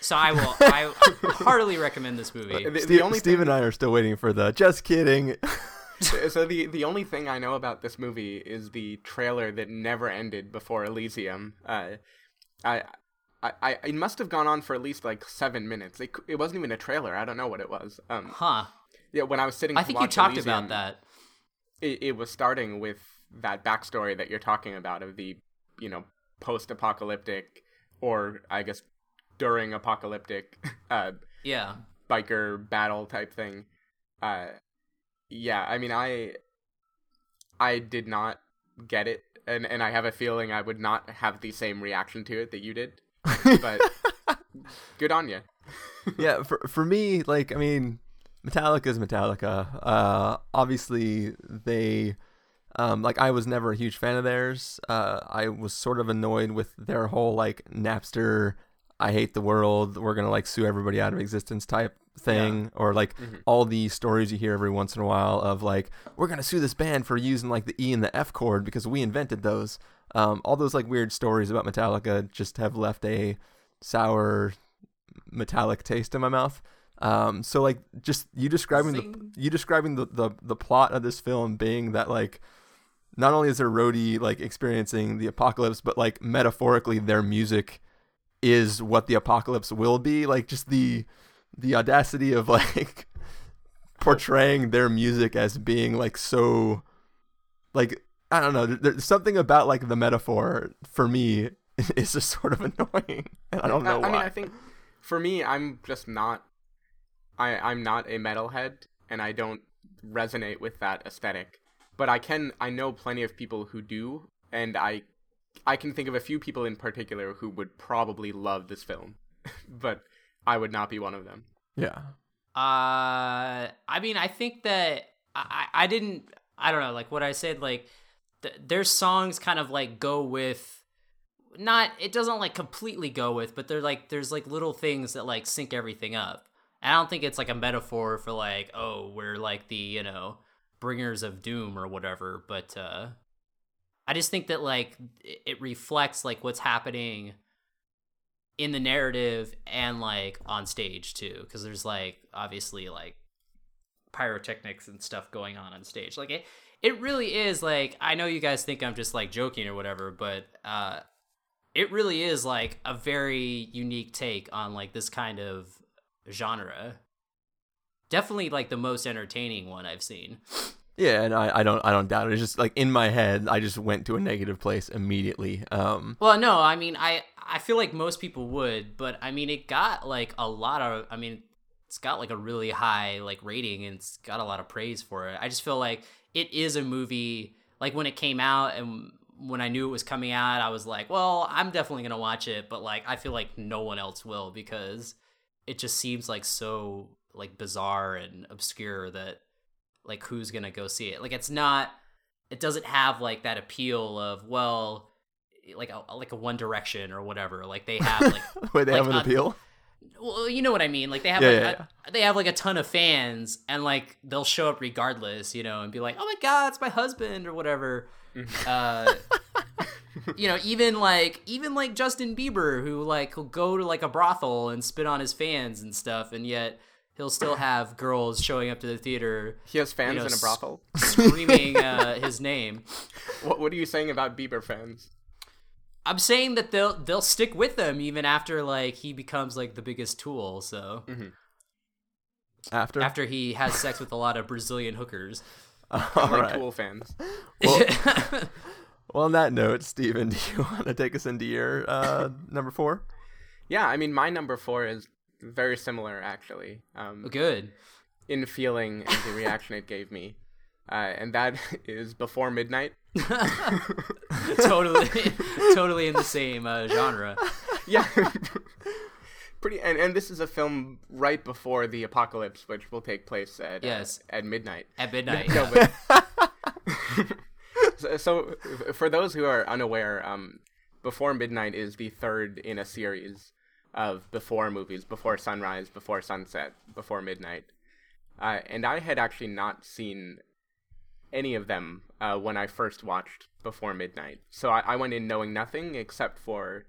so i will i heartily recommend this movie The, the Steve, only Steve thing, and I are still waiting for the. Just kidding. so the the only thing I know about this movie is the trailer that never ended before Elysium. Uh, I. I, I, it must have gone on for at least like seven minutes. It, it wasn't even a trailer. I don't know what it was. Um, huh yeah, when I was sitting, i think you talked Elysium, about that it, it was starting with that backstory that you're talking about of the you know post-apocalyptic or i guess during apocalyptic uh yeah biker battle type thing uh yeah i mean i i did not get it and and i have a feeling i would not have the same reaction to it that you did but good on you. yeah, for for me, like I mean, Metallica is Metallica. Uh, obviously they, um, like I was never a huge fan of theirs. Uh, I was sort of annoyed with their whole like Napster, I hate the world. We're gonna like sue everybody out of existence type thing, or like all the stories you hear every once in a while of like we're gonna sue this band for using like the E and the F chord because we invented those. Um, all those like weird stories about Metallica just have left a sour metallic taste in my mouth. Um, so like just you describing the you describing the, the the plot of this film being that like not only is there roadie like experiencing the apocalypse, but like metaphorically their music is what the apocalypse will be. Like just the the audacity of like portraying their music as being like so like I don't know. There's something about like the metaphor for me is just sort of annoying, and I don't know I, why. I mean, I think for me, I'm just not. I I'm not a metalhead, and I don't resonate with that aesthetic. But I can. I know plenty of people who do, and I, I can think of a few people in particular who would probably love this film, but I would not be one of them. yeah, Uh, I mean, I think that I, I I didn't. I don't know, like what I said. Like, th- their songs kind of like go with. Not, it doesn't like completely go with, but they're like there's like little things that like sync everything up. I don't think it's like a metaphor for like, oh, we're like the you know bringers of doom or whatever. But uh, I just think that like it it reflects like what's happening in the narrative and like on stage too because there's like obviously like pyrotechnics and stuff going on on stage like it it really is like i know you guys think i'm just like joking or whatever but uh it really is like a very unique take on like this kind of genre definitely like the most entertaining one i've seen yeah, and I, I don't I don't doubt it. It's just like in my head, I just went to a negative place immediately. Um, Well, no, I mean, I I feel like most people would, but I mean, it got like a lot of. I mean, it's got like a really high like rating and it's got a lot of praise for it. I just feel like it is a movie. Like when it came out and when I knew it was coming out, I was like, well, I'm definitely gonna watch it, but like I feel like no one else will because it just seems like so like bizarre and obscure that like who's gonna go see it? Like it's not. It doesn't have like that appeal of well like a like a One Direction or whatever. Like they have like wait, they like, have an uh, appeal. Well, you know what I mean. Like they have Yeah, like yeah, a, they have like a ton of fans, and like they'll show up regardless, you know, and be like, "Oh my god, it's my husband" or whatever. uh, you know, even like even like Justin Bieber, who like will go to like a brothel and spit on his fans and stuff, and yet he'll still have girls showing up to the theater He has fans know, in a brothel. screaming uh, his name. What What are you saying about Bieber fans? I'm saying that they'll they'll stick with them even after like he becomes like the biggest tool. So After, after he has sex with a lot of Brazilian hookers. all Like right. Tool fans. Well, on that note, Stephen, do you want to take us into your uh, number four? Yeah, I mean, my number four is very similar actually. Um, Good. in feeling and the reaction it gave me, uh, and that is Before Midnight. totally, totally in the same uh, genre. Yeah. Pretty, and, and this is a film right before the apocalypse, which will take place at uh, Yes. at midnight. At midnight. No, yeah. but so, so for those who are unaware, um, Before Midnight is the third in a series of Before movies: Before Sunrise, Before Sunset, Before Midnight. Uh, and I had actually not seen any of them uh, when I first watched Before Midnight, so I, I went in knowing nothing except for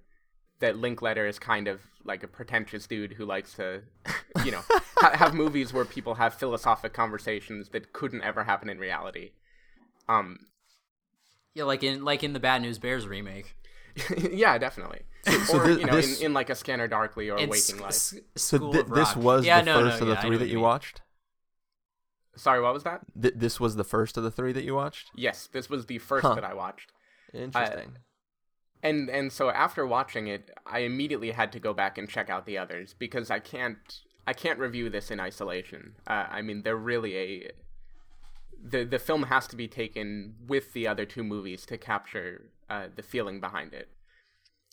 that Linklater is kind of like a pretentious dude who likes to, you know, ha- have movies where people have philosophic conversations that couldn't ever happen in reality. Um, yeah, like in like in the Bad News Bears remake. yeah, definitely. So or thi- you know, this- in, in like a Scanner Darkly or Waking S- Life. S- So School thi- of this was yeah, the no, first no, of the yeah, I three that you mean. watched. Sorry, what was that? Th- this was the first of the three that you watched. Yes, this was the first Huh. that I watched. Interesting. and and so after watching it i immediately had to go back and check out the others because i can't i can't review this in isolation uh, i mean they're really a the the film has to be taken with the other two movies to capture uh, the feeling behind it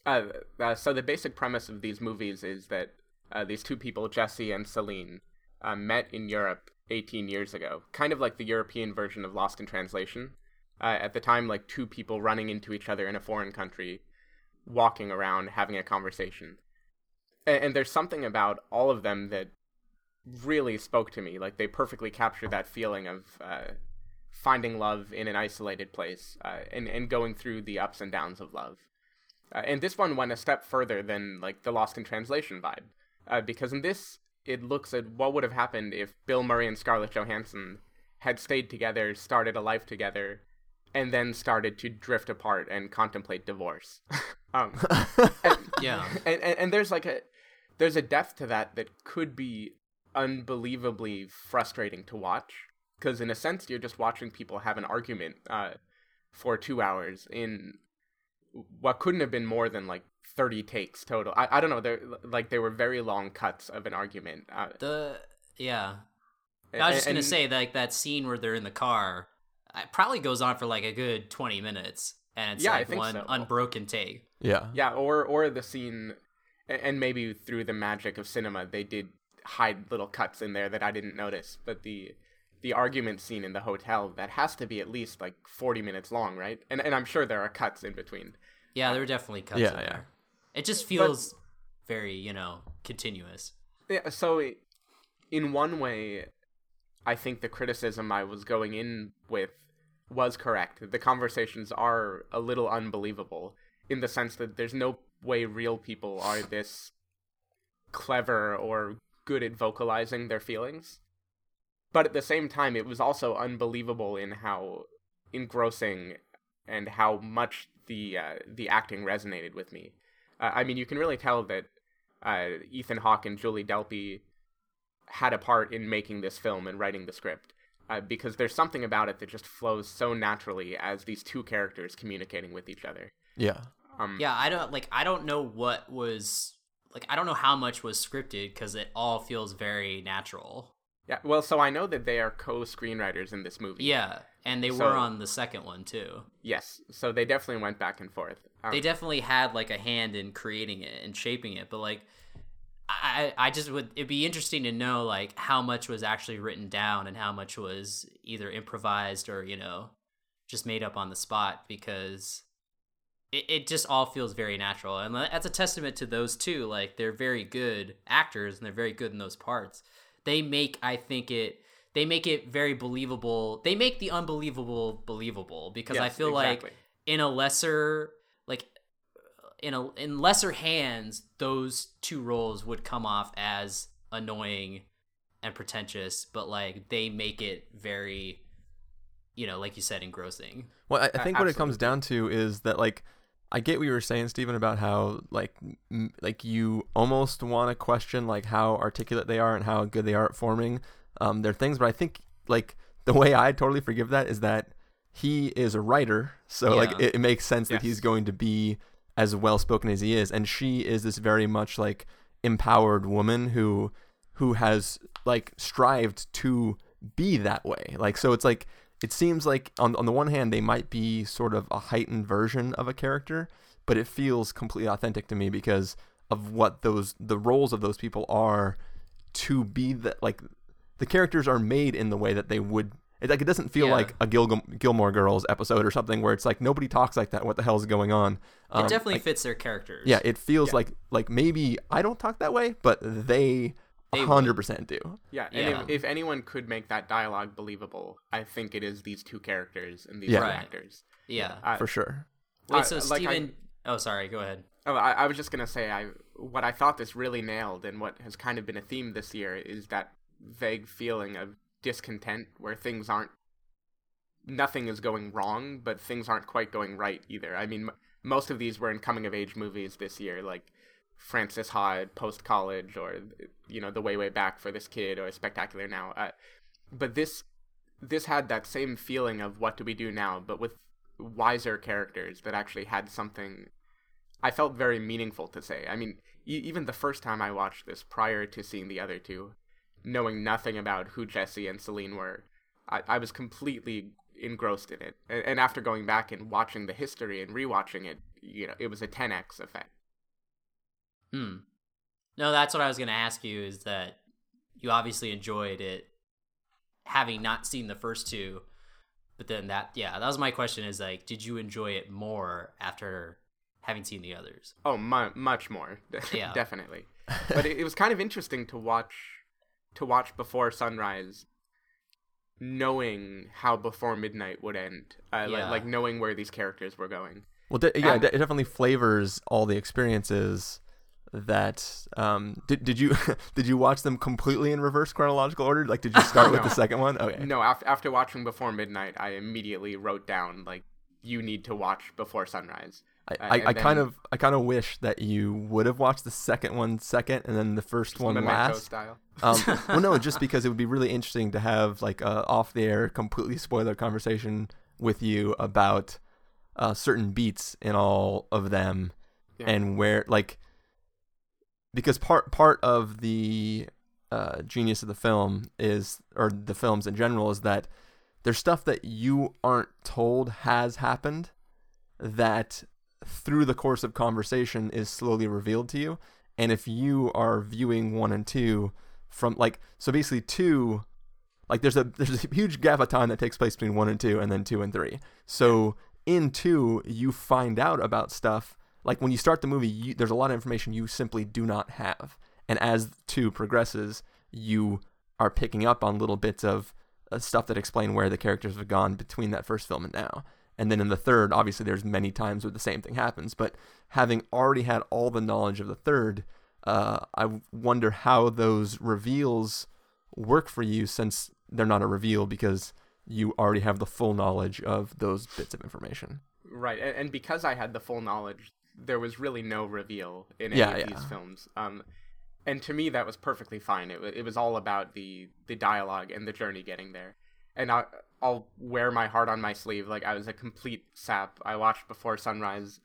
Uh, uh, so the basic premise of these movies is that uh, these two people, Jesse and Celine, uh, met in Europe 18 years ago, kind of like the European version of Lost in Translation. Uh, at the time, like two people running into each other in a foreign country, walking around, having a conversation. And, and there's something about all of them that really spoke to me. Like they perfectly captured that feeling of uh, finding love in an isolated place uh, and and going through the ups and downs of love. Uh, and this one went a step further than like the Lost in Translation vibe, uh, because in this it looks at what would have happened if Bill Murray and Scarlett Johansson had stayed together, started a life together, and then started to drift apart and contemplate divorce. um, and, Yeah. and, and and there's like a there's a depth to that that could be unbelievably frustrating to watch because in a sense you're just watching people have an argument uh, for two hours in what couldn't have been more than like 30 takes total i, I don't know they're like they were very long cuts of an argument uh, The yeah. I was just gonna say like that scene where they're in the car, it probably goes on for like a good twenty minutes, and it's Yeah, I like think one so. unbroken take. Yeah. yeah or or the scene and maybe through the magic of cinema they did hide little cuts in there that i didn't notice but the the argument scene in the hotel that has to be at least like 40 minutes long right and, and i'm sure there are cuts in between Yeah, there were definitely cuts. Yeah, in yeah. there. It just feels very you know continuous. yeah so in one way i think the criticism i was going in with was correct the conversations are a little unbelievable in the sense that there's no way real people are this clever or good at vocalizing their feelings. But at the same time, it was also unbelievable in how engrossing and how much the uh, the acting resonated with me. Uh, I mean, you can really tell that uh, Ethan Hawke and Julie Delpy had a part in making this film and writing the script. Uh, because there's something about it that just flows so naturally as these two characters communicating with each other. Yeah. Um, Yeah, I don't like. I don't know what was like. I don't know how much was scripted because it all feels very natural. Yeah. Well, so I know that they are co-screenwriters in this movie. Yeah, and they So- were on the second one too. Yes. So they definitely went back and forth. They definitely had like a hand in creating it and shaping it, but like. I, I just would it'd be interesting to know like how much was actually written down and how much was either improvised or you know just made up on the spot because it, it just all feels very natural and that's a testament to those two like they're very good actors and they're very good in those parts they make i think it they make it very believable they make the unbelievable believable because i feel exactly. like in a lesser in a in lesser hands those two roles would come off as annoying and pretentious but like they make it very you know like you said engrossing. Well, I, I think what it comes down to is that like I get what you were saying, Stephen, about how like m- like you almost want to question like how articulate they are and how good they are at forming um, their things, but I think like the way I totally forgive that is that he is a writer, so like it, it makes sense that he's going to be as well spoken as he is, and she is this very much like empowered woman who who has like strived to be that way. Like so it's like it seems like on on the one hand they might be sort of a heightened version of a character, but it feels completely authentic to me because of what those the roles of those people are to be that like the characters are made in the way that they would it, like it doesn't feel Yeah. like a Gil- Gilmore Girls episode or something where it's like nobody talks like that. What the hell is going on? it Um, definitely like, fits their characters yeah, it feels Yeah. like like maybe I don't talk that way, but they They hundred percent do. Yeah, and Yeah. If, if anyone could make that dialogue believable, I think it is these two characters and these Yeah. two Right. actors. yeah Uh, for sure. wait uh, so like I- oh sorry go ahead Oh, I, I was just gonna say, I what I thought this really nailed, and what has kind of been a theme this year, is that vague feeling of discontent, where things aren't, nothing is going wrong, but things aren't quite going right either. I mean, m- most of these were in coming of age movies this year, like Frances Ha post college, or you know, The Way Way Back for this kid, or Spectacular Now. Uh, but this this had that same feeling of what do we do now, but with wiser characters that actually had something I felt very meaningful to say. I mean, e- even the first time I watched this, prior to seeing the other two, knowing nothing about who Jesse and Celine were, I, I was completely engrossed in it. And, and after going back and watching the history and rewatching it, you know, it was a 10x effect. Hmm. No, that's what I was going to ask you is that you obviously enjoyed it having not seen the first two. But then that, yeah, that was my question is like, did you enjoy it more after having seen the others? Oh, mu- much more. Yeah. Definitely. But it, it was kind of interesting to watch to watch Before Sunrise knowing how Before Midnight would end. Uh, Yeah. like, like knowing where these characters were going. Well, de- yeah, And- it definitely flavors all the experiences that um did, did you did you watch them completely in reverse chronological order like did you start with the second one okay No, after after watching Before Midnight, I immediately wrote down like you need to watch Before Sunrise. I, I, I kind of I kind of wish that you would have watched the second one second and then the first one Memento last. style. Um, well, no, just because it would be really interesting to have like a off the air, completely spoiler conversation with you about uh, certain beats in all of them Yeah. and where like because part part of the uh, genius of the film is or the films in general is that there's stuff that you aren't told has happened that through the course of conversation is slowly revealed to you. And if you are viewing one and two from like so basically two like there's a there's a huge gap of time that takes place between one and two and then two and three. So in two you find out about stuff like when you start the movie you, there's a lot of information you simply do not have. And as two progresses you are picking up on little bits of uh, stuff that explain where the characters have gone between that first film and now and then in the third obviously there's many times where the same thing happens but having already had all the knowledge of the third uh, i wonder how those reveals work for you since they're not a reveal because you already have the full knowledge of those bits of information Right, and, and because I had the full knowledge, there was really no reveal in any Yeah, of yeah. these films. Um, and to me, that was perfectly fine. It, it was all about the the dialogue and the journey getting there. And I, I'll wear my heart on my sleeve. Like I was a complete sap. I watched Before Sunrise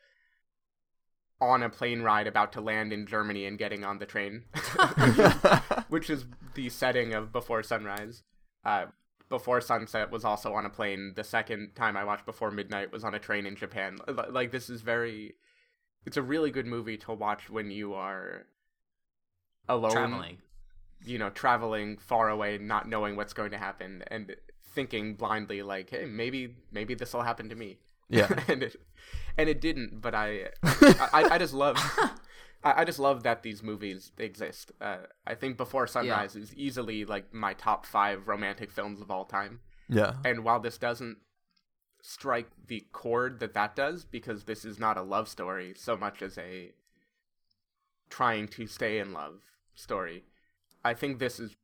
on a plane ride about to land in Germany and getting on the train, which is the setting of Before Sunrise. Uh, Before Sunset was also on a plane. The second time I watched Before Midnight was on a train in Japan. Like this is very, it's a really good movie to watch when you are alone, Traveling. you know, traveling far away, not knowing what's going to happen, and thinking blindly like, hey, maybe maybe this will happen to me. Yeah. and it and it didn't. But I I, I just love. I I just love that these movies exist. Uh, I think Before Sunrise is easily like my top five romantic films of all time. yeah And while this doesn't strike the chord that that does, because this is not a love story so much as a trying to stay in love story, I think this is,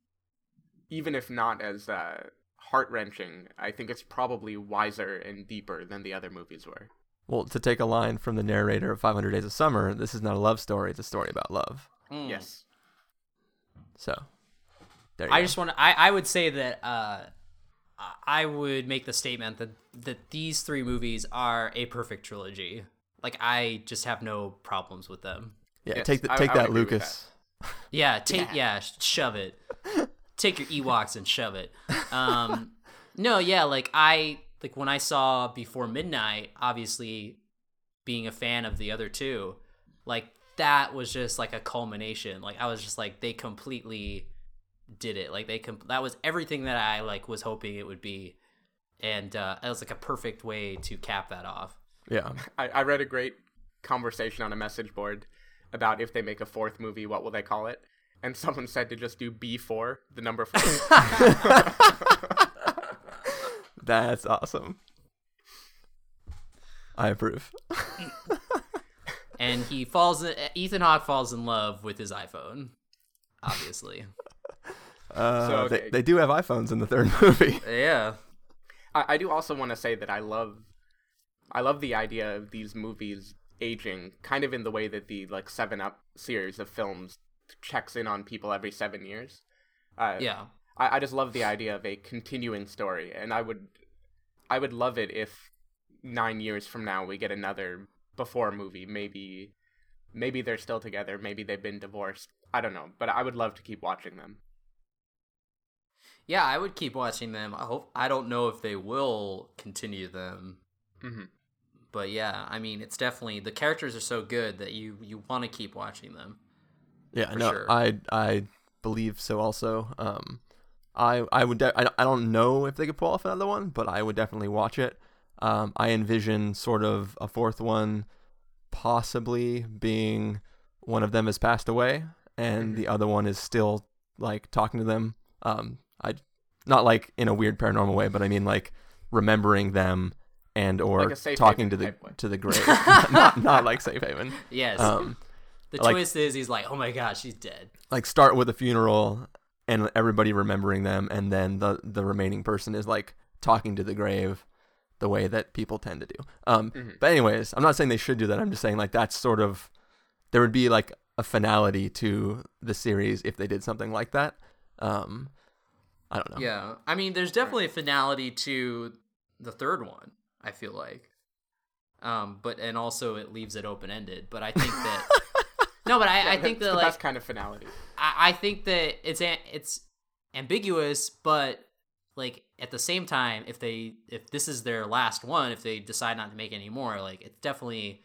even if not as uh, heart wrenching, I think it's probably wiser and deeper than the other movies were. well to take a line from the narrator of 500 days of summer this is not a love story it's a story about love Mm. Yes. so there you I go. just want to. I, I would say that uh, I would make the statement that that these three movies are a perfect trilogy. Like I just have no problems with them. yeah Yes, take the, take I would that agree with lucas Yeah, take yeah, sh- shove it. Take your Ewoks and shove it. Um, no, yeah, like I like when I saw Before Midnight, obviously being a fan of the other two, like that was just like a culmination. Like I was just like they completely did it. Like they com- that was everything that I like was hoping it would be, and uh, it was like a perfect way to cap that off. yeah I, I read a great conversation on a message board about if they make a fourth movie, what will they call it? And someone said to just do B4, the number four. that's awesome i approve And he falls. In, Ethan Hawke falls in love with his iPhone, obviously. uh, So, they, they do have iphones in the third movie yeah. I, I do also want to say that I love, I love the idea of these movies aging kind of in the way that the like Seven Up series of films checks in on people every seven years. Uh, Yeah. I, I just love the idea of a continuing story, and I would, I would love it if nine years from now we get another before movie. Maybe, maybe they're still together. Maybe they've been divorced. I don't know, but I would love to keep watching them. Yeah, I would keep watching them. I hope I don't know if they will continue them. Mhm. But yeah, I mean, it's definitely the characters are so good that you you want to keep watching them. Yeah, no, sure. I I believe so. Also, um, I I would de- I, I don't know if they could pull off another one, but I would definitely watch it. Um, I envision sort of a fourth one, possibly being one of them has passed away and the other one is still like talking to them. Um, I not like in a weird paranormal way, but I mean like remembering them and or Like talking to the to the grave. not not like safe haven. Yes. Um, the like- twist is he's like, oh my gosh, she's dead. like start with a funeral and everybody remembering them and then the the remaining person is like talking to the grave the way that people tend to do um but anyways i'm not saying they should do that i'm just saying like that's sort of there would be like a finality to the series if they did something like that um i don't know Yeah, I mean, there's definitely a finality to the third one. I feel like, um, but and also it leaves it open ended. But I think that no, but I, I think that the like best kind of finality. I, I think that it's a, it's ambiguous, but like at the same time, if they if this is their last one, if they decide not to make any more, like it's definitely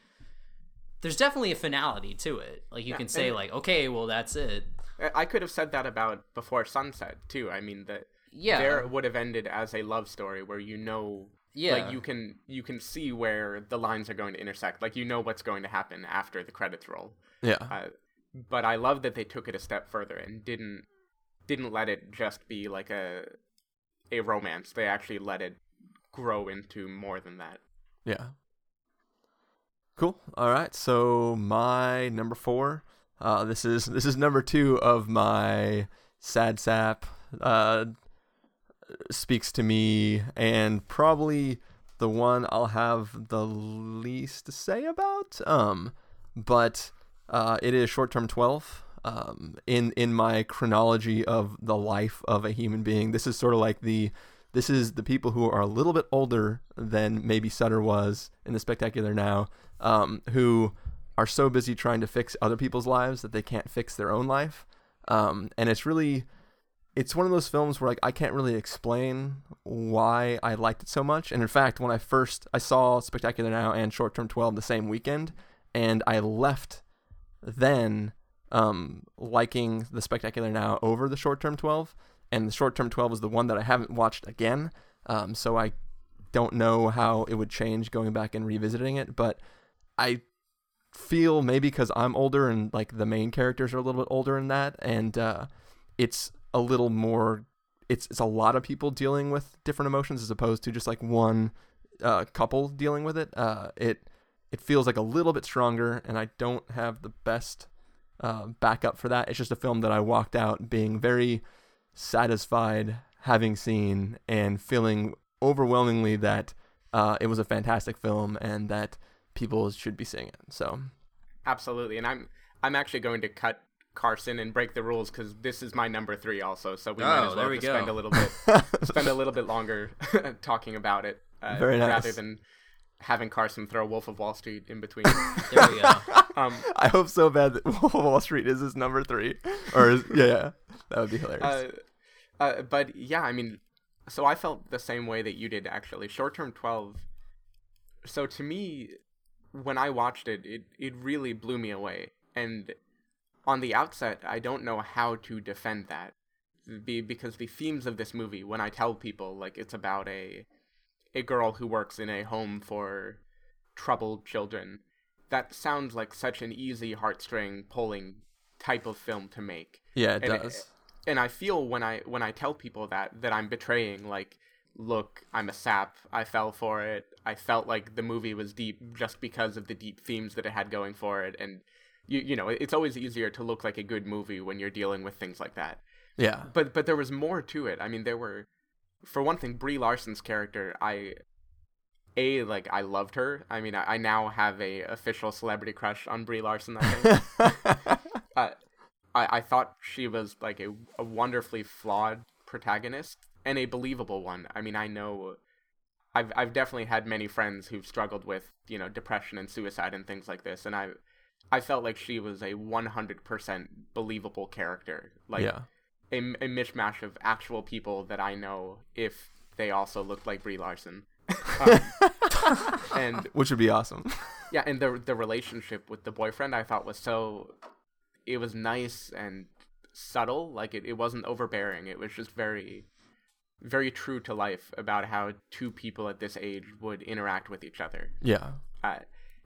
there's definitely a finality to it. Like you Yeah, can say like, okay, well that's it. I- I could have said that about Before Sunset too. I mean that Yeah. there would have ended as a love story where you know Yeah. like you can you can see where the lines are going to intersect. Like you know what's going to happen after the credits roll. Yeah Uh, but I love that they took it a step further and didn't didn't let it just be like a a romance. They actually let it grow into more than that. Yeah. Cool. All right. So my number four. Uh, this is this is number two of my sad sap. Uh, speaks to me, and probably the one I'll have the least to say about. Um, but uh, it is short term twelve. Um, in in my chronology of the life of a human being, this is sort of like the this is the people who are a little bit older than maybe Sutter was in the Spectacular Now, um, who are so busy trying to fix other people's lives that they can't fix their own life. Um, and it's really, it's one of those films where like I can't really explain why I liked it so much. And in fact, when I first I saw Spectacular Now and Short Term Twelve the same weekend, and I left then um, liking the Spectacular Now over the Short Term 12. And the Short Term 12 is the one that I haven't watched again. Um, so I don't know how it would change going back and revisiting it. But I feel maybe because I'm older and like the main characters are a little bit older in that. And uh, it's a little more, it's, it's a lot of people dealing with different emotions as opposed to just like one uh, couple dealing with it. Uh, it, it feels like a little bit stronger, and I don't have the best uh, backup for that. It's just a film that I walked out being very satisfied having seen and feeling overwhelmingly that uh, it was a fantastic film and that people should be seeing it. So, Absolutely, and I'm I'm actually going to cut Carson and break the rules because this is my number three also. So we might Oh, as well we just go. spend a little bit spend a little bit longer talking about it, uh, Very nice. rather than having Carson throw Wolf of Wall Street in between. There we go. um, I hope so bad that Wolf of Wall Street is his number three, or is, yeah, yeah, that would be hilarious. uh, uh, but yeah, I mean, so I felt the same way that you did actually. Short term twelve. So to me, when I watched it, it it really blew me away. And on the outset, I don't know how to defend that, be because the themes of this movie, when I tell people like it's about a a girl who works in a home for troubled children, that sounds like such an easy heartstring pulling type of film to make. Yeah, it and does. and I feel when I when I tell people that that I'm betraying like look I'm a sap. I fell for it. I felt like the movie was deep just because of the deep themes that it had going for it. And you you know it's always easier to look like a good movie when you're dealing with things like that. Yeah, but but there was more to it. I mean there were for one thing Brie Larson's character I a like I loved her I mean I, I now have a official celebrity crush on Brie Larson I think uh, I, I thought she was like a, a wonderfully flawed protagonist and a believable one. I mean, I know I've I've definitely had many friends who've struggled with you know depression and suicide and things like this, and I I felt like she was a one hundred percent believable character. Like yeah, a, a mishmash of actual people that I know if they also looked like Brie Larson. Um, and which would be awesome. yeah, and the the relationship with the boyfriend I thought was so it was nice and subtle, like it, it wasn't overbearing. It was just very very true to life about how two people at this age would interact with each other. Yeah. Uh,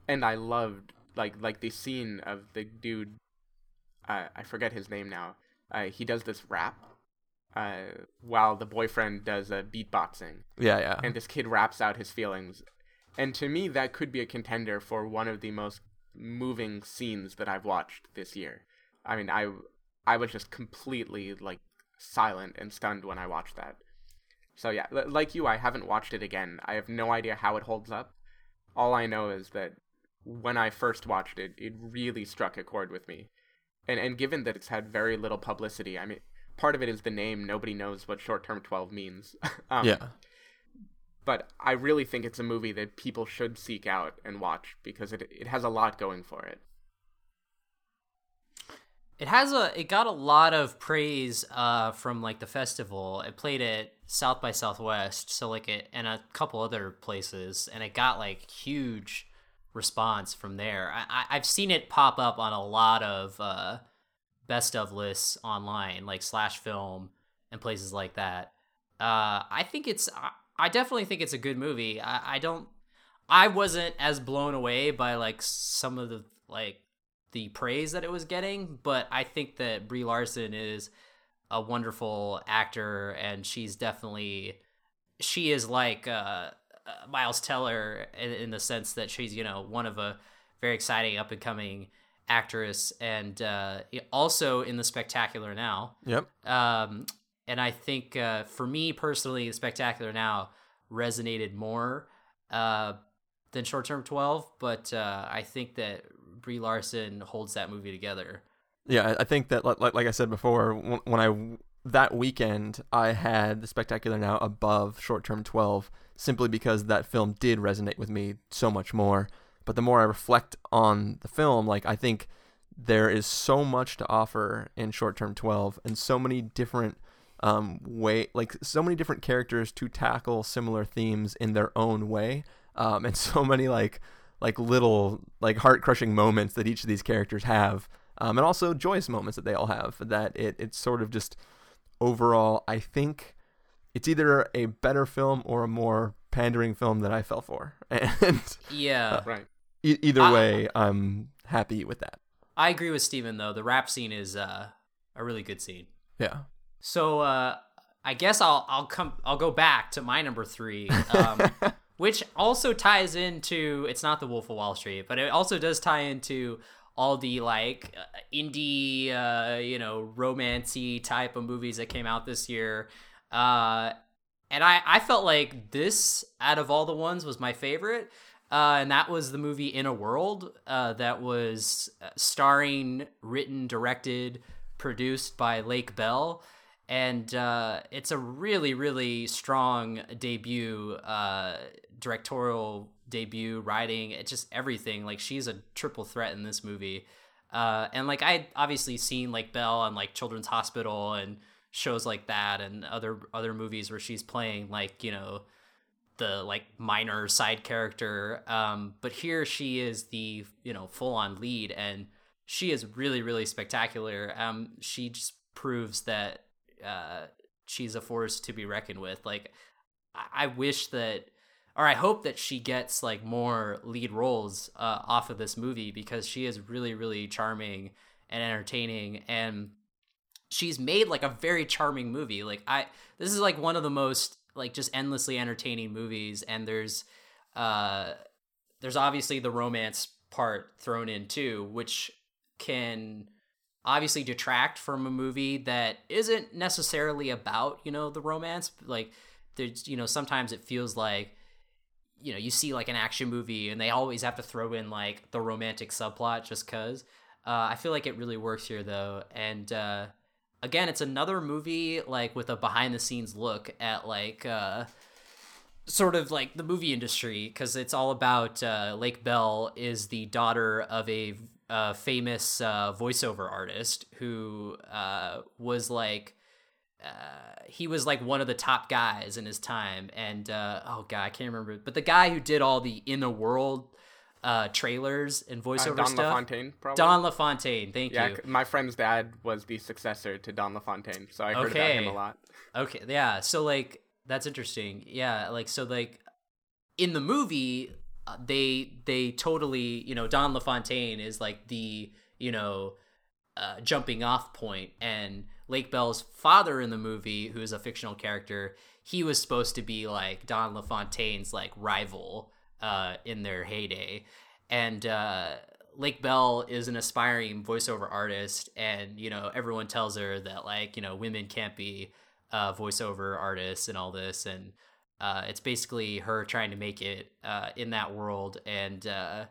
and I loved like like the scene of the dude uh, I forget his name now. Uh, he does this rap uh, while the boyfriend does uh, beatboxing Yeah, yeah. and this kid raps out his feelings. And to me, that could be a contender for one of the most moving scenes that I've watched this year. I mean, I I was just completely like silent and stunned when I watched that. So yeah, l- like you, I haven't watched it again. I have no idea how it holds up. All I know is that when I first watched it, it really struck a chord with me. And and given that it's had very little publicity, I mean, part of it is the name. Nobody knows what short term twelve means. um, yeah. but I really think it's a movie that people should seek out and watch because it it has a lot going for it. It has a it got a lot of praise uh from like the festival. It played at South by Southwest, so like it and a couple other places, and it got like huge response from there. I, I I've seen it pop up on a lot of uh best of lists online, like slash film and places like that. Uh, I think it's I, I definitely think it's a good movie. I, I don't I wasn't as blown away by like some of the like the praise that it was getting, but I think that Brie Larson is a wonderful actor, and she's definitely she is like uh, uh, Miles Teller in, in the sense that she's you know one of a very exciting up and coming actress, and uh, also in the Spectacular Now. Yep. Um, and I think uh, for me personally, the Spectacular Now resonated more uh, than Short Term Twelve, but uh, I think that Brie Larson holds that movie together. Yeah, I- think that like, like I said before, when I that weekend I had the Spectacular Now above Short Term 12 simply because that film did resonate with me so much more. But the more I reflect on the film, like I think there is so much to offer in Short Term 12 and so many different um way like so many different characters to tackle similar themes in their own way. Um and so many like like little like heart crushing moments that each of these characters have um, and also joyous moments that they all have. That it it's sort of just overall, I think it's either a better film or a more pandering film that I fell for, and Yeah, Right. e- either I- way, I'm happy with that. I agree with Stephen though. The rap scene is uh, a really good scene. Yeah, So uh, I guess I'll I'll come I'll go back to my number three, um, which also ties into it's not the Wolf of Wall Street, but it also does tie into all the like uh, indie uh, you know romancy type of movies that came out this year. Uh, and I, I felt like this out of all the ones was my favorite uh, and that was the movie in a world uh, that was uh, starring written directed produced by Lake Bell and uh, it's a really really strong debut uh, directorial debut writing it just everything. Like she's a triple threat in this movie. Uh, and like i obviously seen Lake Bell on like children's hospital and shows like that and other other movies where she's playing like you know the like minor side character. Um but here she is the you know full on lead and she is really really spectacular. Um she just proves that uh she's a force to be reckoned with. Like i, I wish that or i hope that she gets like more lead roles uh off of this movie because she is really really charming and entertaining and she's made like a very charming movie. Like i this is like one of the most like just endlessly entertaining movies and there's uh there's obviously the romance part thrown in too which can obviously detract from a movie that isn't necessarily about you know the romance. Like there's you know sometimes it feels like you know you see like an action movie and they always have to throw in like the romantic subplot just cuz uh, i feel like it really works here though. And uh again it's another movie like with a behind the scenes look at like uh sort of like the movie industry because it's all about uh, Lake Bell is the daughter of a uh, famous uh, voiceover artist who was like uh, he was like one of the top guys in his time, and uh, oh god, I can't remember, but the guy who did all the in the world uh, trailers and Uh, voiceover Don stuff. LaFontaine, probably. Don LaFontaine, thank yeah, you. my friend's dad was the successor to Don LaFontaine, so I heard about him a lot. Okay, yeah. So like that's interesting. Yeah, like so like in the movie uh, they they totally, you know, Don LaFontaine is like the, you know, uh, jumping off point and Lake Bell's father in the movie, who is a fictional character, he was supposed to be like Don LaFontaine's like rival uh, in their heyday. And uh, Lake Bell is an aspiring voiceover artist, and you know everyone tells her that like you know women can't be uh, voiceover artists and all this, and uh, it's basically her trying to make it uh, in that world, and uh,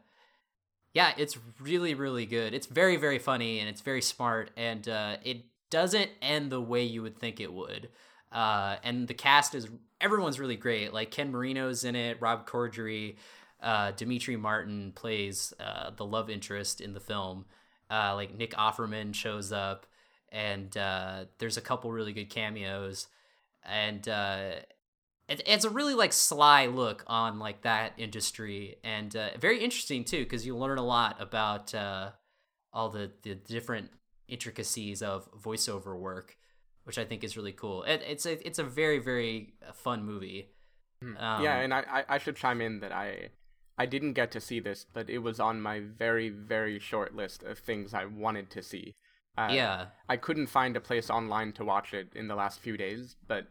yeah, it's really really good. It's very very funny and it's very smart, and it doesn't end the way you would think it would. Uh, and the cast is everyone's really great. Like Ken Marino's in it, Rob Corddry, uh, Demetri Martin plays uh, the love interest in the film. Uh, like Nick Offerman shows up, and uh, there's a couple really good cameos, and uh, it, it's a really like sly look on like that industry, and uh, very interesting too because you learn a lot about all the the different intricacies of voiceover work, which I think is really cool. It, it's a it's a very very fun movie. Um, yeah, and I, I I should chime in that I I didn't get to see this, but it was on my very very short list of things I wanted to see. Uh, yeah, I couldn't find a place online to watch it in the last few days, but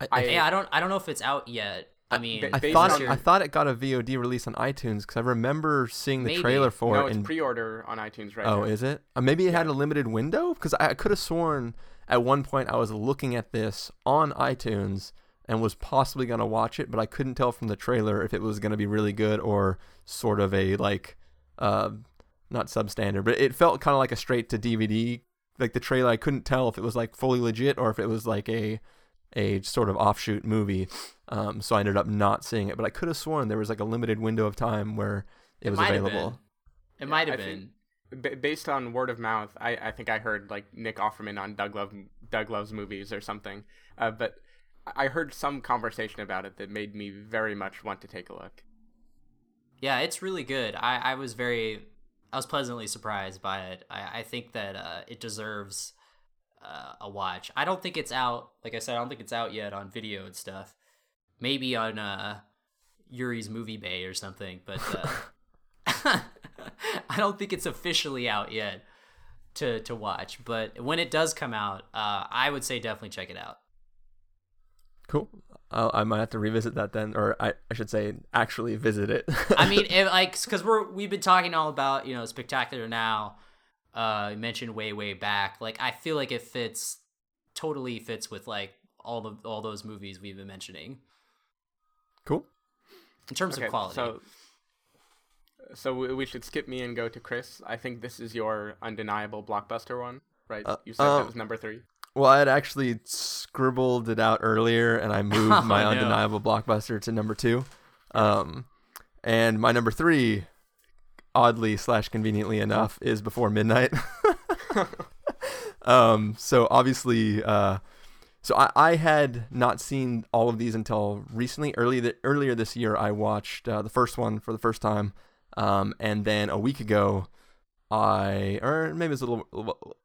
I, I- yeah. I don't I don't know if it's out yet. I mean, I thought it, your- I thought it got a VOD release on iTunes because I remember seeing the Maybe. trailer for no, it. it's and pre-order on iTunes right oh, now. is it? Uh, maybe it had a limited window because I, I could have sworn at one point I was looking at this on iTunes and was possibly gonna watch it, but I couldn't tell from the trailer if it was gonna be really good or sort of a like, uh, not substandard, but it felt kind of like a straight to DVD. Like the trailer, I couldn't tell if it was like fully legit or if it was like a a sort of offshoot movie. Um, so I ended up not seeing it, but I could have sworn there was like a limited window of time where it, It was available. it might have been. B- based on word of mouth, I, I think I heard like Nick Offerman on Doug Love Doug Loves Movies or something. Uh, but I heard some conversation about it that made me very much want to take a look. Yeah, it's really good. I, I was very, I was pleasantly surprised by it. I, I think that uh, it deserves uh, a watch. I don't think it's out. Like I said, I don't think it's out yet on video and stuff. Maybe on uh, Yuri's Movie Bay or something, but uh, I don't think it's officially out yet to to watch. But when it does come out, uh, I would say definitely check it out. Cool. I'll, I might have to revisit that then, or I, I should say, actually visit it. I mean, if, like, because we're we've been talking all about you know spectacular now. Uh, mentioned way way back. Like, I feel like it fits totally fits with like all the all those movies we've been mentioning cool. in terms Okay, of quality. so so we we should skip me and go to Chris. I think this is your undeniable blockbuster one, right? Uh, you said um, that was number three. Well, I had actually scribbled it out earlier, and I moved Oh, my no. undeniable blockbuster to number two. Um, and my number three, oddly slash conveniently enough, is Before Midnight. um, so obviously, uh, so I, I had not seen all of these until recently. Early earlier this year, I watched uh, the first one for the first time, um, and then a week ago, I or maybe it was a little, little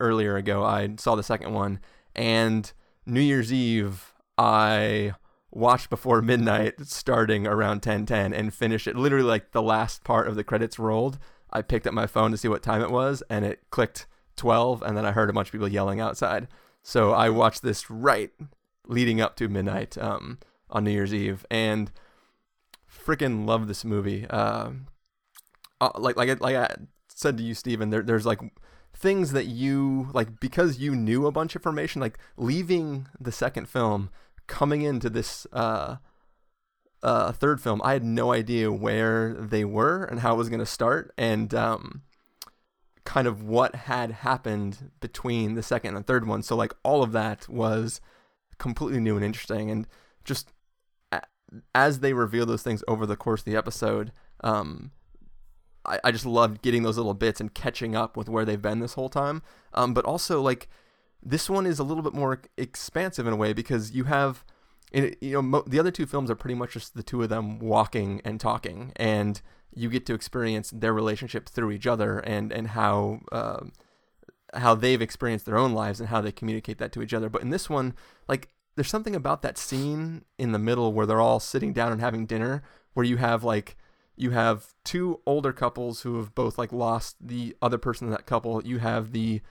earlier ago, I saw the second one, and New Year's Eve, I watched Before Midnight starting around 10:10 and finished it literally like the last part of the credits rolled. I picked up my phone to see what time it was, and it clicked 12, and then I heard a bunch of people yelling outside. So I watched this right leading up to midnight um, on New Year's Eve, and freaking love this movie. Um uh, like like I, like I said to you, Stephen, there, there's like things that you like because you knew a bunch of information. Like leaving the second film, coming into this uh, uh, third film, I had no idea where they were and how it was gonna start, and um, kind of what had happened between the second and the third one. So like all of that was completely new and interesting, and just as they reveal those things over the course of the episode, um, I, I just loved getting those little bits and catching up with where they've been this whole time. Um, but also like this one is a little bit more expansive in a way because you have you know mo- the other two films are pretty much just the two of them walking and talking and you get to experience their relationship through each other and and how uh, how they've experienced their own lives and how they communicate that to each other. But in this one like there's something about that scene in the middle where they're all sitting down and having dinner where you have like you have two older couples who have both like lost the other person in that couple. You have the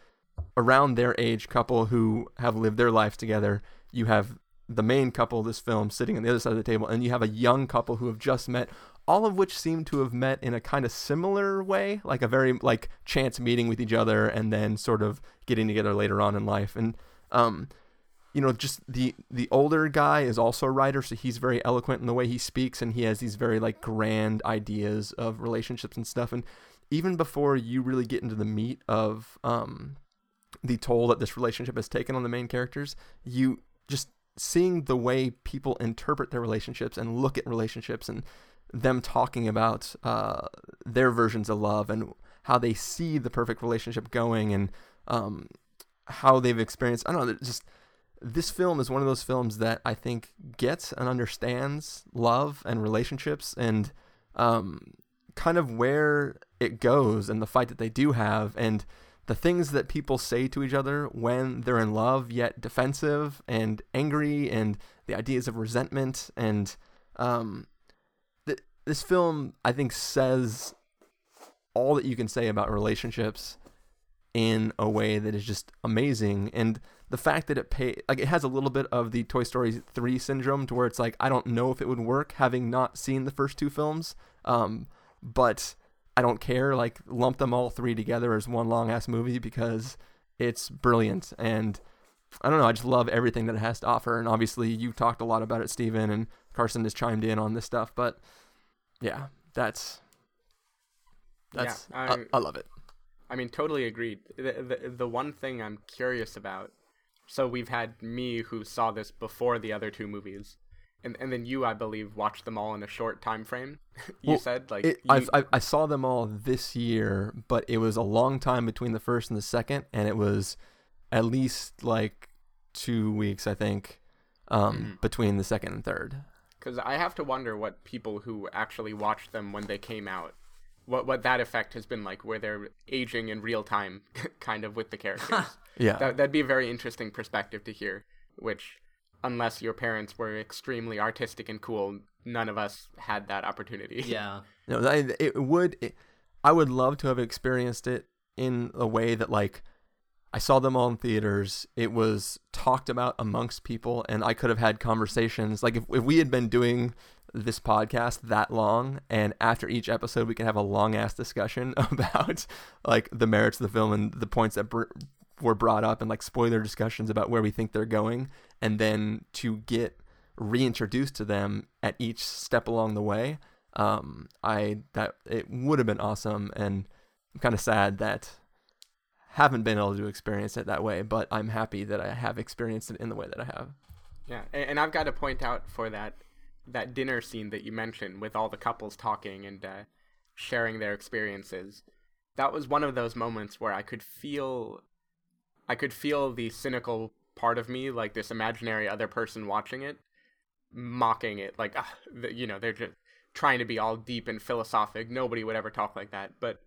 around their age couple who have lived their life together you have the main couple of this film sitting on the other side of the table and you have a young couple who have just met all of which seem to have met in a kind of similar way like a very like chance meeting with each other and then sort of getting together later on in life. And um you know just the the older guy is also a writer so he's very eloquent in the way he speaks and he has these very like grand ideas of relationships and stuff. And even before you really get into the meat of um the toll that this relationship has taken on the main characters you just seeing the way people interpret their relationships and look at relationships and them talking about uh, their versions of love and how they see the perfect relationship going and um, how they've experienced. I don't know, just this film is one of those films that I think gets and understands love and relationships and um, kind of where it goes and the fight that they do have and the things that people say to each other when they're in love yet defensive and angry and the ideas of resentment and um, th- this film i think says all that you can say about relationships in a way that is just amazing. And the fact that it pay like it has a little bit of the toy story 3 syndrome to where it's like i don't know if it would work having not seen the first two films um, but I don't care. Like lump them all three together as one long ass movie because it's brilliant and I don't know. I just love everything that it has to offer. And obviously, you talked a lot about it, Stephen, and Carson has chimed in on this stuff. But yeah, that's that's Yeah, I, I'm- love it. I mean, totally agreed. The, the the one thing I'm curious about. So we've had me who saw this before the other two movies, and and then you, I believe, watched them all in a short time frame. you Well, said like It, you- I, I saw them all this year, but it was a long time between the first and the second, and it was at least like two weeks, I think, um, Mm-hmm. between the second and third. Because I have to wonder what people who actually watched them when they came out, what what that effect has been like, where they're aging in real time, kind of with the characters. Yeah, that that'd be a very interesting perspective to hear. Which, unless your parents were extremely artistic and cool, none of us had that opportunity. Yeah. No, I, it would. It, I would love to have experienced it in a way that, like, I saw them all in theaters. It was talked about amongst people, and I could have had conversations. Like, if, if we had been doing this podcast that long, and after each episode, we can have a long ass discussion about like the merits of the film and the points that br- were brought up, and like spoiler discussions about where we think they're going, and then to get reintroduced to them at each step along the way um i that it would have been awesome and i'm kind of sad that haven't been able to experience it that way but i'm happy that i have experienced it in the way that i have Yeah, and, I've got to point out for that that dinner scene that you mentioned with all the couples talking and uh, sharing their experiences. That was one of those moments where I could feel, I could feel the cynical part of me, like this imaginary other person watching it, mocking it, like ah, the, you know they're just trying to be all deep and philosophic. Nobody would ever talk like that, but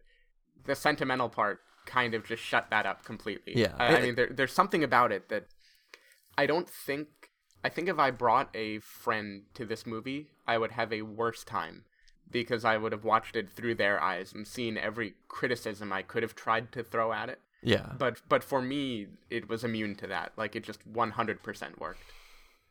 the sentimental part kind of just shut that up completely. Yeah. I, I mean there, there's something about it that I don't think I think if I brought a friend to this movie, I would have a worse time because I would have watched it through their eyes and seen every criticism I could have tried to throw at it. Yeah But but for me, it was immune to that. Like it just 100% worked.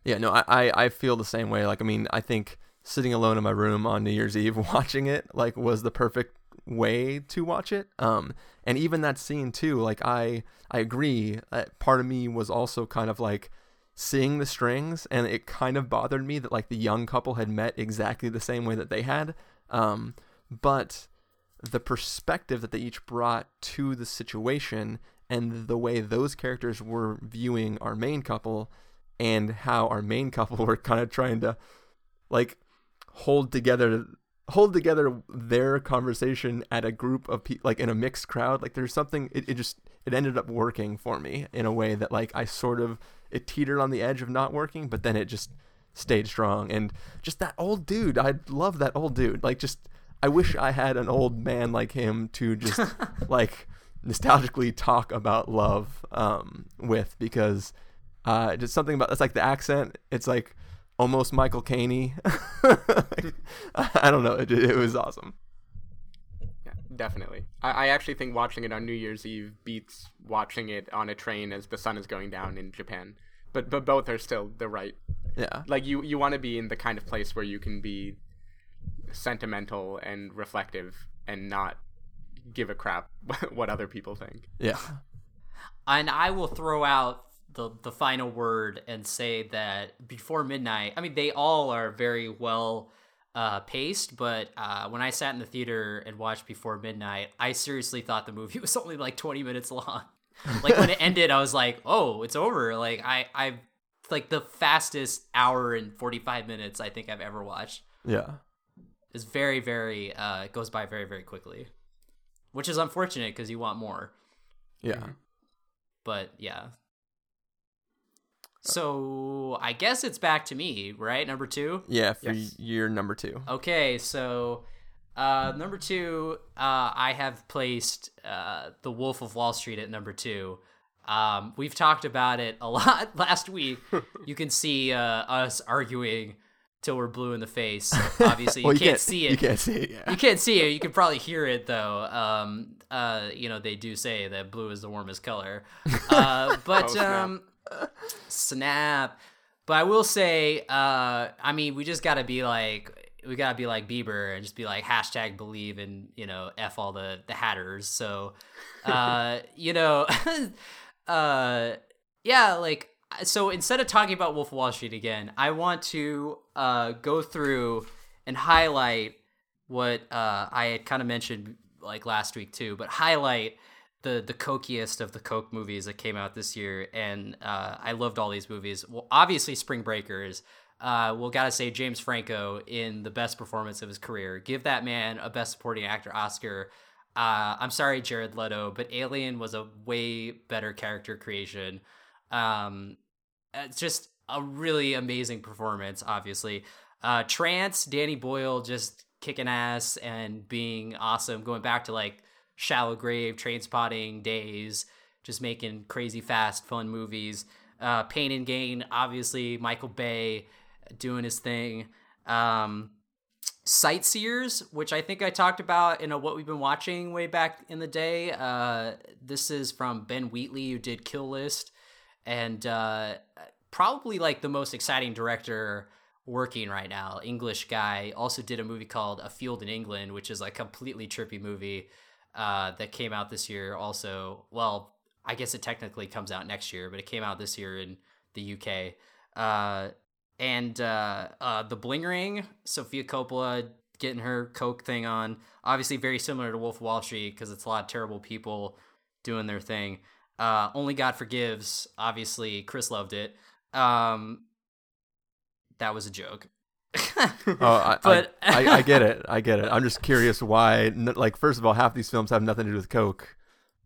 yeah no I, I i feel the same way like i mean i think sitting alone in my room on new year's eve watching it like was the perfect way to watch it um and even that scene too like i i agree uh, part of me was also kind of like seeing the strings and it kind of bothered me that like the young couple had met exactly the same way that they had um but the perspective that they each brought to the situation and the way those characters were viewing our main couple and how our main couple were kind of trying to like hold together hold together their conversation at a group of people like in a mixed crowd. Like there's something it, it just it ended up working for me in a way that like i sort of it teetered on the edge of not working but then it just stayed strong. And just that old dude i love that old dude. Like just i wish i had an old man like him to just like nostalgically talk about love um with because uh just something about that's like the accent it's like almost Michael Caine. I don't know. It, it was awesome. Yeah, definitely. I, I actually think watching it on New Year's Eve beats watching it on a train as the sun is going down in Japan. But but both are still the right. Yeah. Like you you want to be in the kind of place where you can be sentimental and reflective and not give a crap what other people think. Yeah. And I will throw out the the final word and say that before midnight. I mean, they all are very well uh, paced, but uh, when I sat in the theater and watched Before Midnight, I seriously thought the movie was only like 20 minutes long. like when it ended, I was like, "Oh, it's over!" Like I, I, like the fastest hour and 45 minutes I think I've ever watched. Yeah. It's very, very. Uh, it goes by very, very quickly, which is unfortunate because you want more. Yeah. But yeah. So I guess it's back to me, right? Number two. Yeah. For Yes. year number two. Okay, so uh, number two, uh, I have placed uh, The Wolf of Wall Street at number two. Um, we've talked about it a lot last week. you can see uh, us arguing till we're blue in the face. Obviously, you, Well, can't, see it. You can't see it. Yeah. You can't see it. You can probably hear it though. Um, uh, you know, they do say that blue is the warmest color. Uh, but Oh, snap. um, snap. But I will say, uh, I mean, we just got to be like, we got to be like Bieber and just be like hashtag believe and you know f all the the hatters. So, uh, you know, uh, yeah, like so instead of talking about Wolf of Wall Street again, I want to uh, go through and highlight what uh, I had kind of mentioned like last week too, but highlight the the cokiest of the coke movies that came out this year, and uh, I loved all these movies. Well, obviously Spring Breakers. Uh, well, gotta say James Franco in the best performance of his career. Give that man a Best Supporting Actor Oscar. Uh, I'm sorry, Jared Leto, but Alien was a way better character creation. Um, it's just a really amazing performance. Obviously, uh, Trance, Danny Boyle just kicking ass and being awesome. Going back to like Shallow Grave, Trainspotting days, just making crazy fast, fun movies. Uh, Pain and Gain, obviously Michael Bay doing his thing. Um, Sightseers, which I think I talked about in a what we've been watching way back in the day. Uh, this is from Ben Wheatley, who did Kill List, and uh, probably like the most exciting director working right now. English guy also did a movie called A Field in England, which is like completely trippy movie uh, that came out this year. Also, well, I guess it technically comes out next year, but it came out this year in the UK. Uh, and uh, uh, the Bling Ring, Sofia Coppola getting her coke thing on. Obviously, very similar to Wolf of Wall Street because it's a lot of terrible people doing their thing. Uh, Only God Forgives. Obviously, Chris loved it. Um, that was a joke. Oh, I, But- I, I, I get it. I get it. I'm just curious why. Like, first of all, half these films have nothing to do with coke.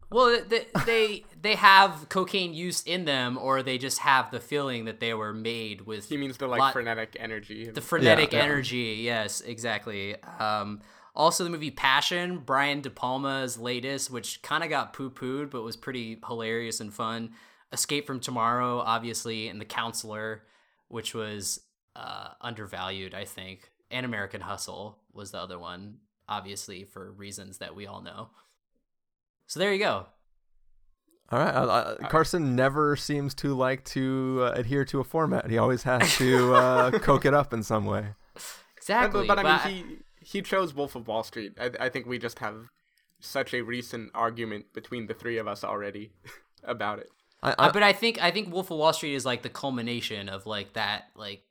Well, they, they they have cocaine use in them, or they just have the feeling that they were made with He means the like lot- frenetic energy. the frenetic yeah. energy. Yes, exactly. Um, also, the movie Passion, Brian De Palma's latest, which kind of got poo pooed, but was pretty hilarious and fun. Escape from Tomorrow, obviously, and The Counselor, which was uh, undervalued, I think. And American Hustle was the other one, obviously, for reasons that we all know. So there you go. All right. I, I, Carson never seems to like to uh, adhere to a format. He always has to uh, coke it up in some way. Exactly. but, but I but mean, he he chose Wolf of Wall Street. I, I think we just have such a recent argument between the three of us already about it. I, Uh, I, but I think I think Wolf of Wall Street is like the culmination of like that like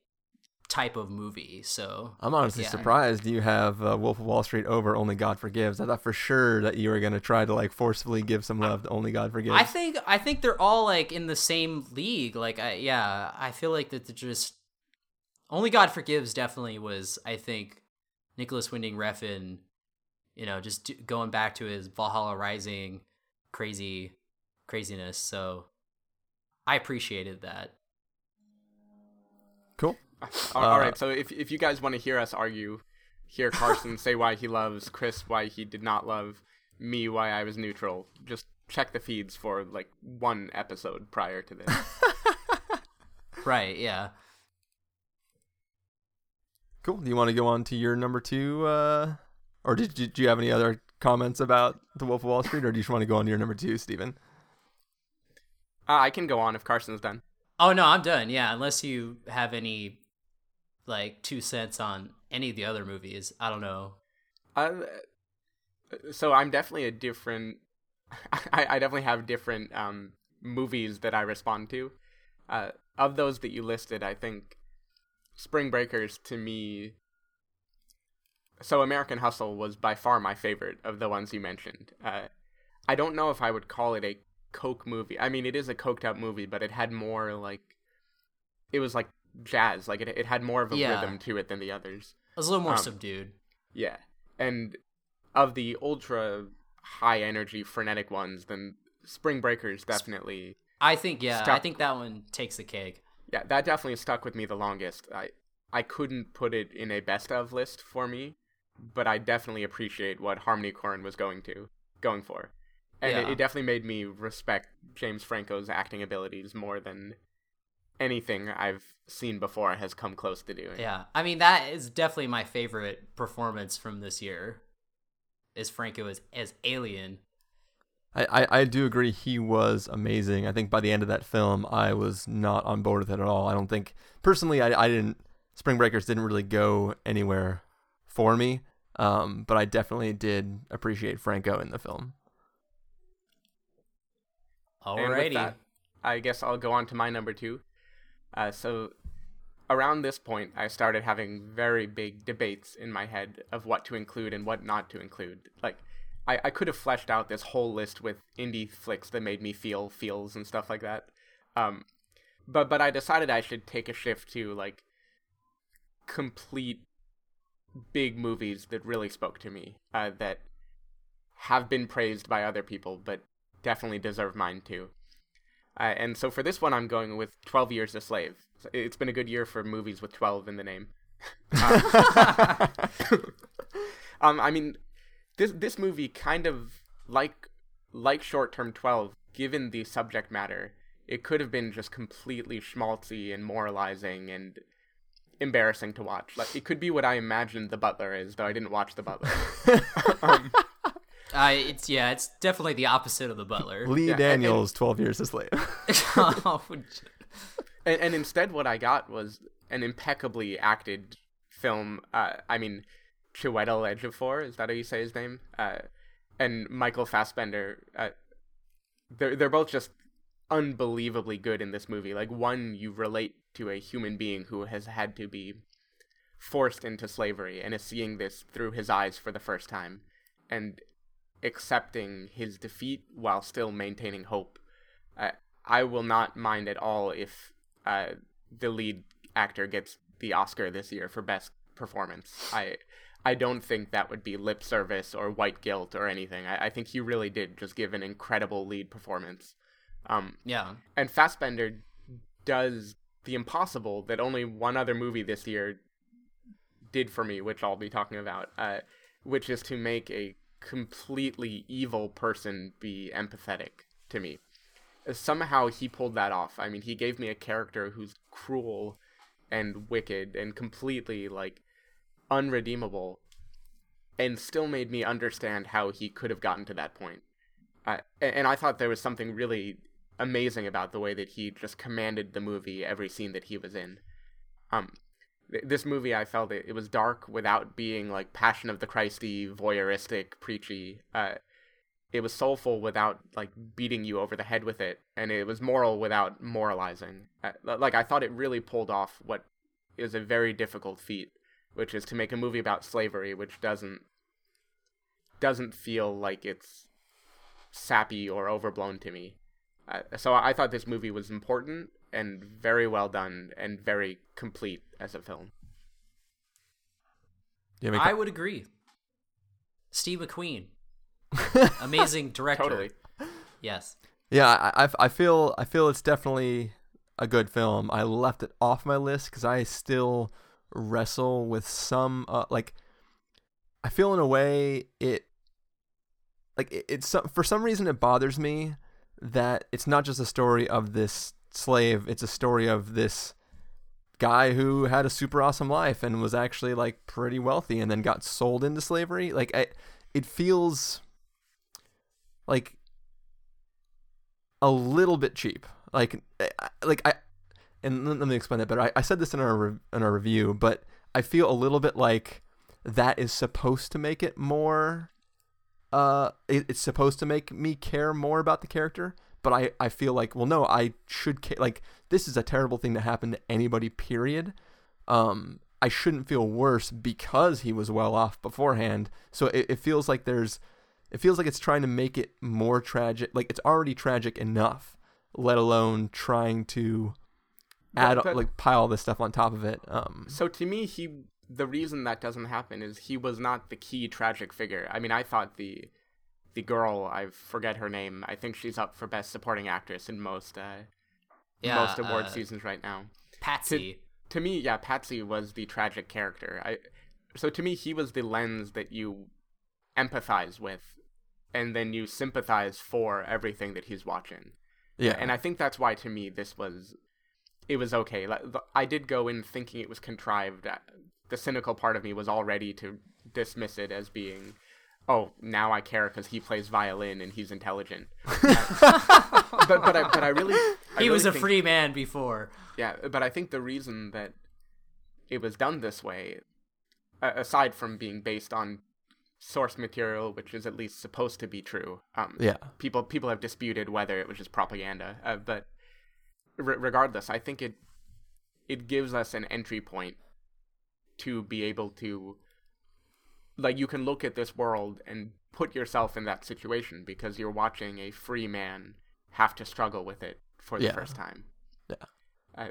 type of movie. So I'm honestly yeah. surprised you have uh, Wolf of Wall Street over Only God Forgives. I thought for sure that you were going to try to like forcefully give some love to Only God Forgives. I think I think they're all like in the same league. Like I yeah, I feel like that they're just only God forgives definitely was I think Nicolas Winding Refn, you know, just do, going back to his Valhalla Rising crazy craziness. So I appreciated that. Cool. All- all Uh, right, so if if you guys want to hear us argue, hear Carson say why he loves, Chris why he did not love, me why I was neutral, just check the feeds for like one episode prior to this. Right, yeah. Cool. Do you want to go on to your number two, uh, or did you, do you have any other comments about The Wolf of Wall Street, or do you just want to go on to your number two, Stephen? uh, I can go on if Carson's done. Oh no, I'm done. Yeah, unless you have any like two cents on any of the other movies. I don't know. Uh, so I'm definitely a different. I, I definitely have different um, movies that I respond to. Uh, of those that you listed, I think Spring Breakers to me. So American Hustle was by far my favorite of the ones you mentioned. Uh, I don't know if I would call it a coke movie. I mean, it is a coked up movie, but it had more like. It was like jazz. Like it, it had more of a Yeah. rhythm to it than the others. It was a little more Um, subdued. Yeah. And of the ultra high energy frenetic ones, then Spring Breakers definitely I think yeah, I think that one takes the cake. Yeah, that definitely stuck with me the longest. I I couldn't put it in a best of list for me, but I definitely appreciate what Harmony Korine was going to going for. And it, it definitely made me respect James Franco's acting abilities more than anything I've seen before has come close to doing. Yeah, I mean that is definitely my favorite performance from this year. Is Franco as as Alien? I, I, I do agree he was amazing. I think by the end of that film, I was not on board with it at all. I don't think personally, I, I didn't. Spring Breakers didn't really go anywhere for me, um, but I definitely did appreciate Franco in the film. And with Alrighty. that, I guess I'll go on to my number two. Uh, so, around this point, I started having very big debates in my head of what to include and what not to include. Like, I, I could have fleshed out this whole list with indie flicks that made me feel feels and stuff like that. Um, but but I decided I should take a shift to like complete big movies that really spoke to me. Uh, that have been praised by other people, but definitely deserve mine too. Uh, and so for this one, I'm going with 12 Years a Slave. It's been a good year for movies with 12 in the name. Um, um, I mean, this this movie kind of like like Short Term 12, given the subject matter, it could have been just completely schmaltzy and moralizing and embarrassing to watch. Like it could be what I imagined The Butler is, though I didn't watch The Butler. um, Uh, it's yeah, it's definitely the opposite of the Butler. Lee Yeah, and- Daniels, Twelve Years a Slave. Oh, and, and instead what I got was an impeccably acted film. Uh, I mean, Chiwetel Ejiofor is that how you say his name? Uh, and Michael Fassbender. Uh, they're they're both just unbelievably good in this movie. Like one, you relate to a human being who has had to be forced into slavery and is seeing this through his eyes for the first time, and accepting his defeat while still maintaining hope. I I will not mind at all if uh, the lead actor gets the Oscar this year for best performance. I I don't think that would be lip service or white guilt or anything. I, I think he really did just give an incredible lead performance. Um, yeah. and Fassbender does the impossible that only one other movie this year did for me, which I'll be talking about, uh, which is to make a completely evil person be empathetic to me. Somehow he pulled that off. I mean, he gave me a character who's cruel and wicked and completely like unredeemable and still made me understand how he could have gotten to that point. Uh, and I thought there was something really amazing about the way that he just commanded the movie every scene that he was in. Um, th- this movie, I felt it, it was dark without being like Passion of the Christy, voyeuristic, preachy. Uh, it was soulful without like beating you over the head with it, and it was moral without moralizing. Uh, like I thought it really pulled off what is a very difficult feat, which is to make a movie about slavery, which doesn't doesn't feel like it's sappy or overblown to me. Uh, so I thought this movie was important and very well done and very complete as a film. You have I would agree. Steve McQueen, amazing director. Totally. Yes. Yeah, I, I, I feel I feel it's definitely a good film. I left it off my list because I still wrestle with some uh, like. I feel in a way it like it, it's for some reason it bothers me that it's not just a story of this slave. It's a story of this guy who had a super awesome life and was actually like pretty wealthy and then got sold into slavery. Like I, it feels like a little bit cheap. Like, like I, and let me explain that better. I, I said this in our re- in our review, but I feel a little bit like that is supposed to make it more. Uh, it, it's supposed to make me care more about the character, but I I feel like well no I should like this is a terrible thing to happen to anybody. Period. Um, I shouldn't feel worse because he was well off beforehand. So it, it feels like there's it feels like it's trying to make it more tragic. Like it's already tragic enough, let alone trying to add But- but- like pile all this stuff on top of it. Um, So to me, he the reason that doesn't happen is he was not the key tragic figure. I mean, I thought the the girl, I forget her name. I think she's up for best supporting actress in most uh, Yeah. most award uh, seasons right now. Patsy. To me, yeah, Patsy was the tragic character. I so to me, he was the lens that you empathize with, and then you sympathize for everything that he's watching. yeah, And I think that's why to me this was it was okay. Like, the- I did go in thinking it was contrived. Uh, The cynical part of me was all ready to dismiss it as being oh, now I care cuz he plays violin and he's intelligent. but but I but I really I he was really a think- free man before. yeah, but I think the reason that it was done this way, aside from being based on source material, which is at least supposed to be true, um, yeah, people people have disputed whether it was just propaganda. Uh, but re- regardless, I think it it gives us an entry point to be able to like you can look at this world and put yourself in that situation because you're watching a free man have to struggle with it for the Yeah. first time. Yeah. Uh,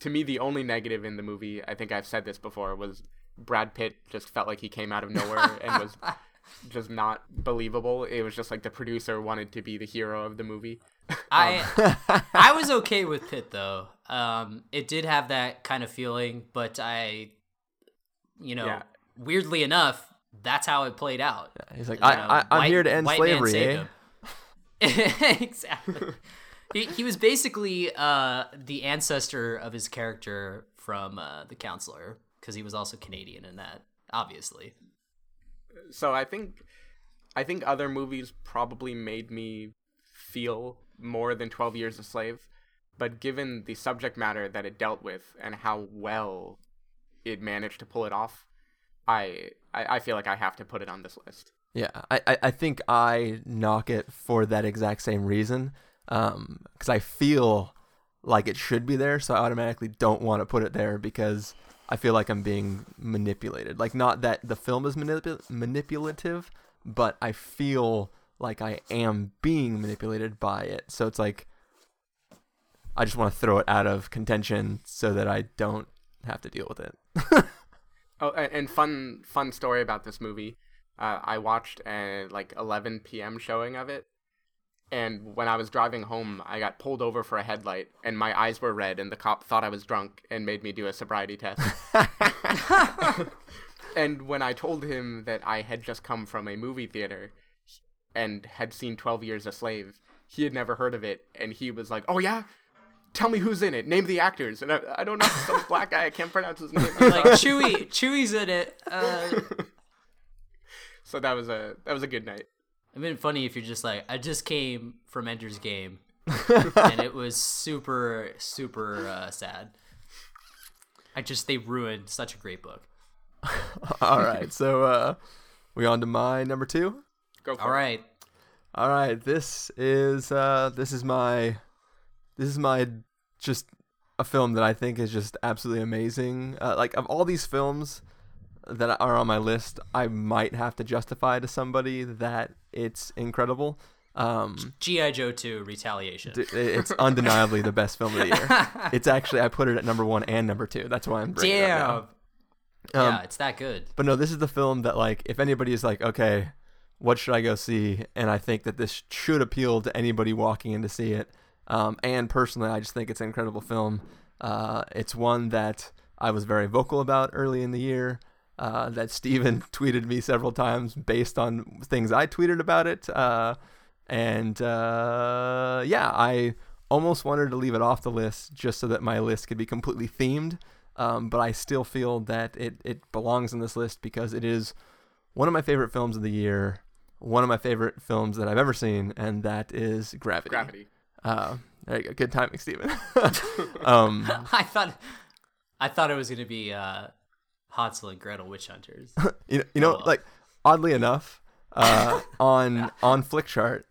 to me, the only negative in the movie, I think I've said this before, was Brad Pitt just felt like he came out of nowhere and was just not believable. It was just like the producer wanted to be the hero of the movie. I I was okay with Pitt though. Um, it did have that kind of feeling, but I, you know, Yeah. weirdly enough, that's how it played out. he's like You I, know, I I'm white- here to end slavery, eh? exactly. he he was basically uh the ancestor of his character from uh, the counselor because he was also Canadian in that, obviously. so I think I think other movies probably made me feel more than 12 years a slave but given the subject matter that it dealt with and how well it managed to pull it off I I, I feel like I have to put it on this list Yeah, I, I, think I knock it for that exact same reason. Um, because I feel like it should be there, so I automatically don't want to put it there because I feel like I'm being manipulated. Like not that the film is manip- manipulative, but I feel like I am being manipulated by it. So it's like I just want to throw it out of contention so that I don't have to deal with it. Oh, and fun fun story about this movie. Uh, I watched a like 11 p.m. showing of it, and when I was driving home, I got pulled over for a headlight, and my eyes were red, and the cop thought I was drunk and made me do a sobriety test. and when I told him that I had just come from a movie theater and had seen 12 Years a Slave, he had never heard of it, and he was like, "Oh yeah." Tell me who's in it. Name the actors. And I, I don't know. Some black guy. I can't pronounce his name. Like. Chewy, Chewy's in it. Uh, So that was a that was a good night. It'd been funny if you're just like, I just came from Ender's Game, and it was super, super uh, sad. I just they ruined such a great book. All right, so uh, we on to my number two. Go for All it. right, All right, this is uh this is my this is my just a film that I think is just absolutely amazing. Uh, like of all these films that are on my list, I might have to justify to somebody that it's incredible. Um, GI Joe 2 Retaliation. d- it's undeniably the best film of the year. It's actually I put it at number one and number two. That's why I'm bringing it up now. Um, yeah, it's that good. But no, this is the film that like if anybody is like, okay, what should I go see? And I think that this should appeal to anybody walking in to see it. Um, and personally, I just think it's an incredible film. Uh, it's one that I was very vocal about early in the year. Uh, that Stephen tweeted me several times based on things I tweeted about it. Uh, and uh, yeah, I almost wanted to leave it off the list just so that my list could be completely themed. Um, but I still feel that it, it belongs in this list because it is one of my favorite films of the year, one of my favorite films that I've ever seen, and that is Gravity. Gravity. Uh, there you go. Good timing, Stephen. um, I thought, I thought it was gonna be uh, Hansel and Gretel Witch Hunters. you know, you know, Oh. like oddly enough, uh, on on Flickchart,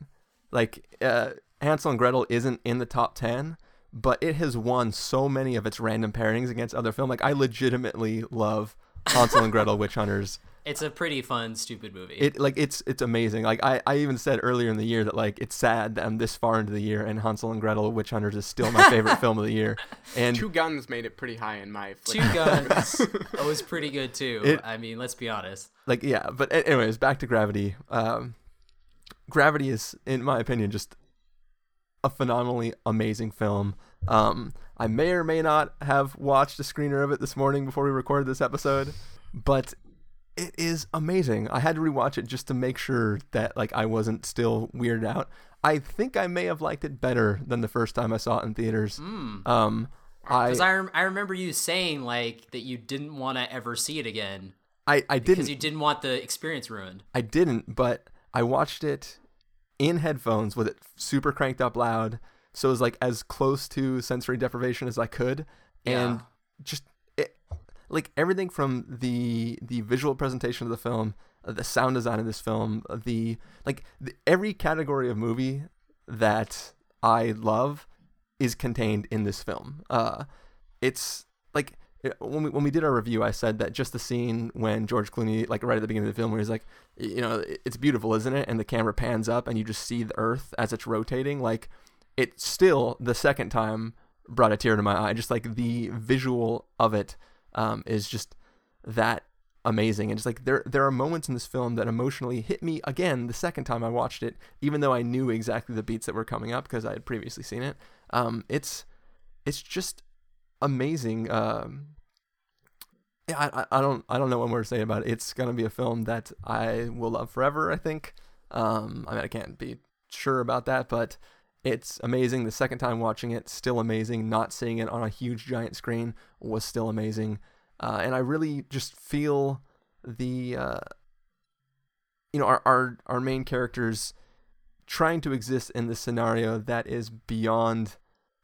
like uh, Hansel and Gretel isn't in the top ten, but it has won so many of its random pairings against other film. Like I legitimately love Hansel and Gretel Witch Hunters. It's a pretty fun, stupid movie. It like it's it's amazing. Like I, I even said earlier in the year that like it's sad that I'm this far into the year and Hansel and Gretel Witch Hunters is still my favorite film of the year. And Two Guns made it pretty high in my. Two Flickr. Guns was pretty good too. It- I mean, let's be honest. like yeah but anyways back to gravity um gravity is in my opinion just a phenomenally amazing film um i may or may not have watched a screener of it this morning before we recorded this episode but it is amazing. I had to rewatch it just to make sure that like i wasn't still weirded out. I think i may have liked it better than the first time i saw it in theaters. Um I, Because I, rem- I remember you saying like that you didn't want to ever see it again. I, I didn't. Because you didn't want the experience ruined. I didn't, but I watched it in headphones with it super cranked up loud, so it was like as close to sensory deprivation as I could, and just like everything from the the visual presentation of the film, uh, the sound design of this film, uh, the like the, every category of movie that I love is contained in this film. Uh, it's like when we when we did our review, I said that just the scene when George Clooney, like right at the beginning of the film, where he's like, you know, it's beautiful, isn't it? And the camera pans up, and you just see the Earth as it's rotating. Like, it still the second time brought a tear to my eye. Just like the visual of it um, is just that amazing. And just like there there are moments in this film that emotionally hit me again the second time I watched it, even though I knew exactly the beats that were coming up because I had previously seen it. Um, it's it's just amazing. Um, yeah, I, I- don't I don't know what more to say about it. It's gonna be a film that I will love forever. I think. Um, I mean, I can't be sure about that, but it's amazing. The second time watching it, still amazing. Not seeing it on a huge giant screen was still amazing. Uh, and I really just feel the uh, you know our, our our main characters trying to exist in this scenario that is beyond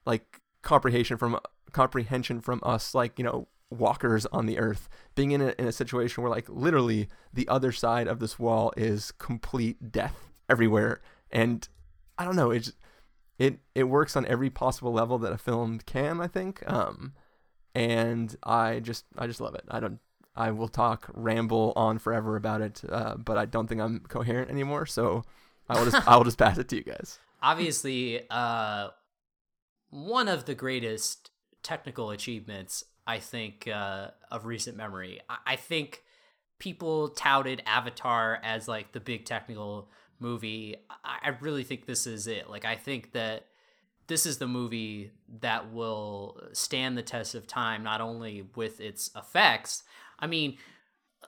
like comprehension from comprehension from us like you know walkers on the earth being in a, in a situation where like literally the other side of this wall is complete death everywhere and i don't know it it it works on every possible level that a film can i think um and i just i just love it i don't i will talk ramble on forever about it uh, but i don't think i'm coherent anymore so i will just i will just pass it to you guys Obviously, uh, one of the greatest technical achievements I think uh, of recent memory. I-, I think people touted Avatar as like the big technical movie. I, I really think this is it. Like I think that this is the movie that will stand the test of time, not only with its effects. I mean,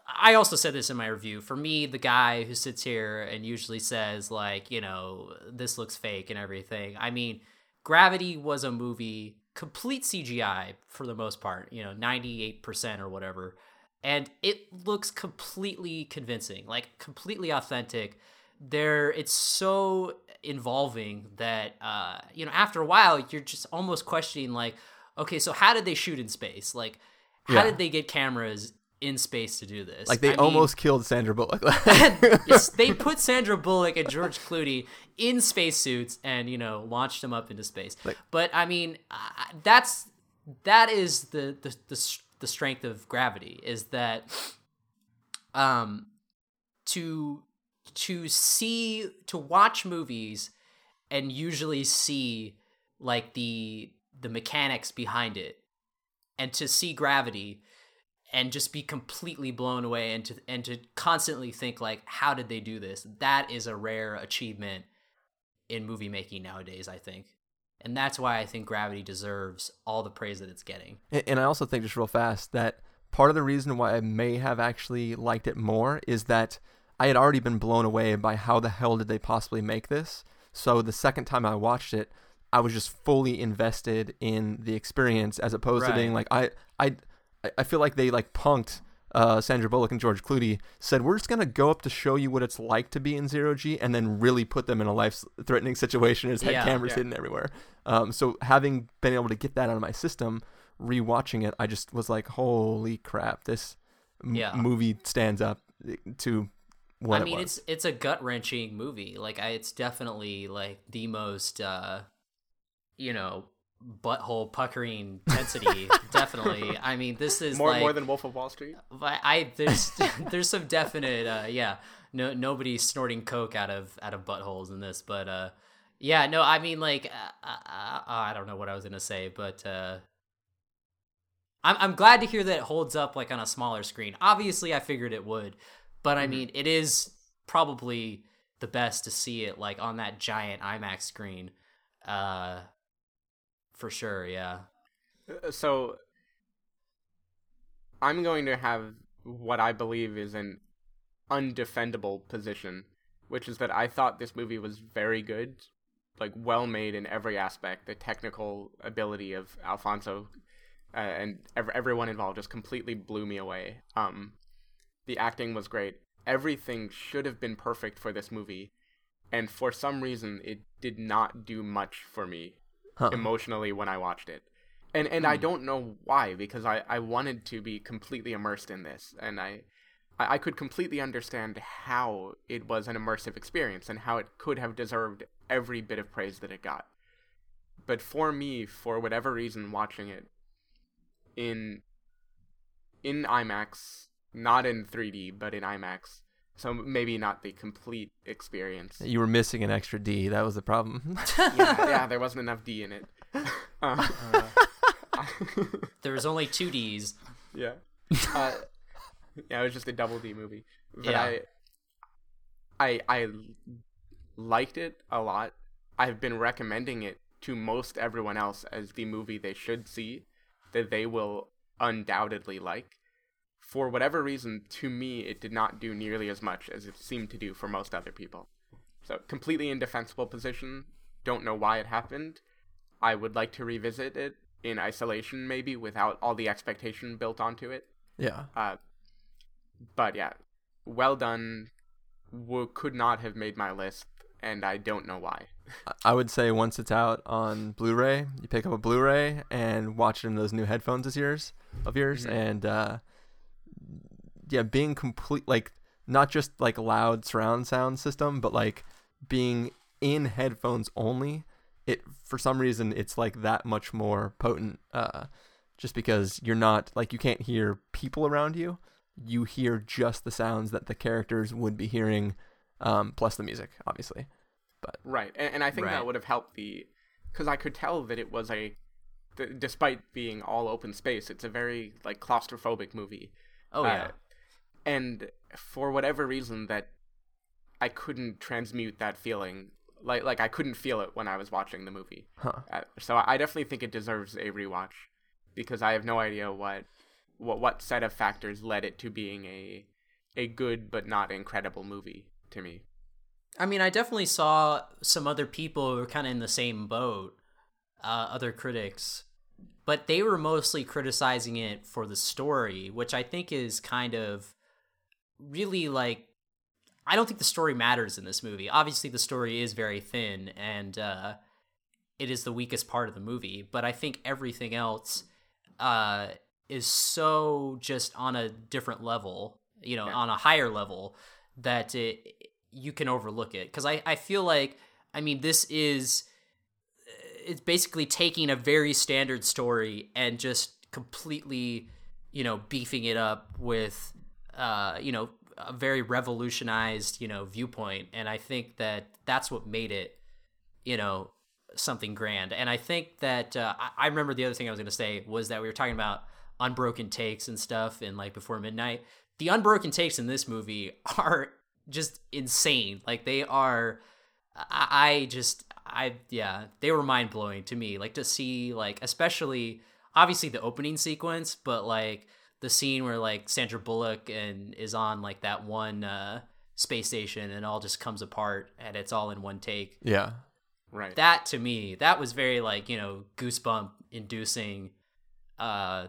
I also said this in my review. For me, the guy who sits here and usually says, like, you know, this looks fake and everything. I mean, Gravity was a movie, complete CGI for the most part, you know, 98% or whatever. And it looks completely convincing, like completely authentic. There, it's so involving that, uh, you know, after a while, you're just almost questioning, like, okay, so how did they shoot in space? Like, how Yeah. did they get cameras in space to do this? like they I mean, almost killed sandra bullock they put Sandra Bullock and George Clooney in spacesuits and you know launched them up into space. Like- but I mean, uh, that's that is the, the the the strength of gravity is that um to to see to watch movies and usually see like the the mechanics behind it and to see gravity and just be completely blown away and to and to constantly think like how did they do this? That is a rare achievement in movie making nowadays i think. And that's why i think gravity deserves all the praise that it's getting. And, I also think, just real fast, that part of the reason why I may have actually liked it more is that I had already been blown away by how the hell did they possibly make this. So the second time I watched it, I was just fully invested in the experience as opposed to being like I I I feel like they like punked uh, Sandra Bullock and George Clooney said we're just gonna go up to show you what it's like to be in zero G and then really put them in a life threatening situation. His head Yeah. cameras Yeah. hidden everywhere. Um, so having been able to get that out of my system, rewatching it, I just was like, holy crap, this m- Yeah. movie stands up to I mean, it was. it's it's a gut wrenching movie. Like, I, it's definitely like the most, uh, you know, butthole puckering intensity. definitely. I mean, this is More like, more than Wolf of Wall Street. I, I there's there's some definite, uh, yeah. No, nobody's snorting coke out of out of buttholes in this, but uh, yeah, no, I mean, like, uh, uh, uh, I don't know what I was gonna say, but uh. I'm I'm glad to hear that it holds up like on a smaller screen. Obviously, I figured it would, but I mean, it is probably the best to see it like on that giant IMAX screen. Uh, for sure, yeah. Uh, So I'm going to have what I believe is an undefendable position, which is that I thought this movie was very good, like well made in every aspect. The technical ability of Alfonso uh, and ev- everyone involved just completely blew me away. Um, the acting was great. Everything should have been perfect for this movie, and for some reason, it did not do much for me Huh. emotionally when I watched it. And and I hmm. don't know why because I, I wanted to be completely immersed in this and I I I could completely understand how it was an immersive experience and how it could have deserved every bit of praise that it got. But for me, for whatever reason watching it in in IMAX, not in 3D, but in IMAX, so maybe not the complete experience. You were missing an extra D. That was the problem. yeah, yeah, there wasn't enough D in it. Uh, There was only two D's. yeah. Uh, yeah, it was just a double D movie. But Yeah. I, I, I liked it a lot. I've been recommending it to most everyone else as the movie they should see, that they will undoubtedly like. For whatever reason, to me, it did not do nearly as much as it seemed to do for most other people. So, completely indefensible position. Don't know why it happened. I would like to revisit it in isolation, maybe, without all the expectation built onto it. yeah. Uh, but yeah, well done. W- could not have made my list, and I don't know why. I- would say once it's out on Blu-ray, you pick up a Blu-ray and watch it in those new headphones of yours, of yours, and uh, yeah, being complete like not just like loud surround sound system, but like being in headphones only. It for some reason it's like that much more potent, uh, just because you're not like you can't hear people around you. You hear just the sounds that the characters would be hearing, um, plus the music, obviously. But Right, and, and I think Right. that would have helped the, because I could tell that it was a, th- despite being all open space, it's a very like claustrophobic movie. Oh Uh, yeah. And for whatever reason that I couldn't transmute that feeling, like like I couldn't feel it when I was watching the movie. Huh. Uh, so I definitely think it deserves a rewatch because I have no idea what what what set of factors led it to being a a good but not incredible movie to me. I mean, I definitely saw some other people who were kind of in the same boat, uh, other critics, but they were mostly criticizing it for the story, which I think is kind of really like. I don't think the story matters in this movie. Obviously, the story is very thin and uh, it is the weakest part of the movie, but I think everything else uh, is so just on a different level, you know, Yeah. on a higher level that it you can overlook it because I, I feel like i mean this is it's basically taking a very standard story and just completely you know beefing it up with uh you know a very revolutionized you know viewpoint. And i think that that's what made it you know something grand. And i think that uh, I, I remember the other thing i was going to say was that we were talking about unbroken takes and stuff and like before midnight. The unbroken takes in this movie are just insane. Like they are i, I just i yeah they were mind-blowing to me. Like to see like especially obviously the opening sequence but like the scene where like sandra bullock and is on like that one uh space station and it all just comes apart and it's all in one take Yeah. Right. that to me that was very like you know goosebump inducing uh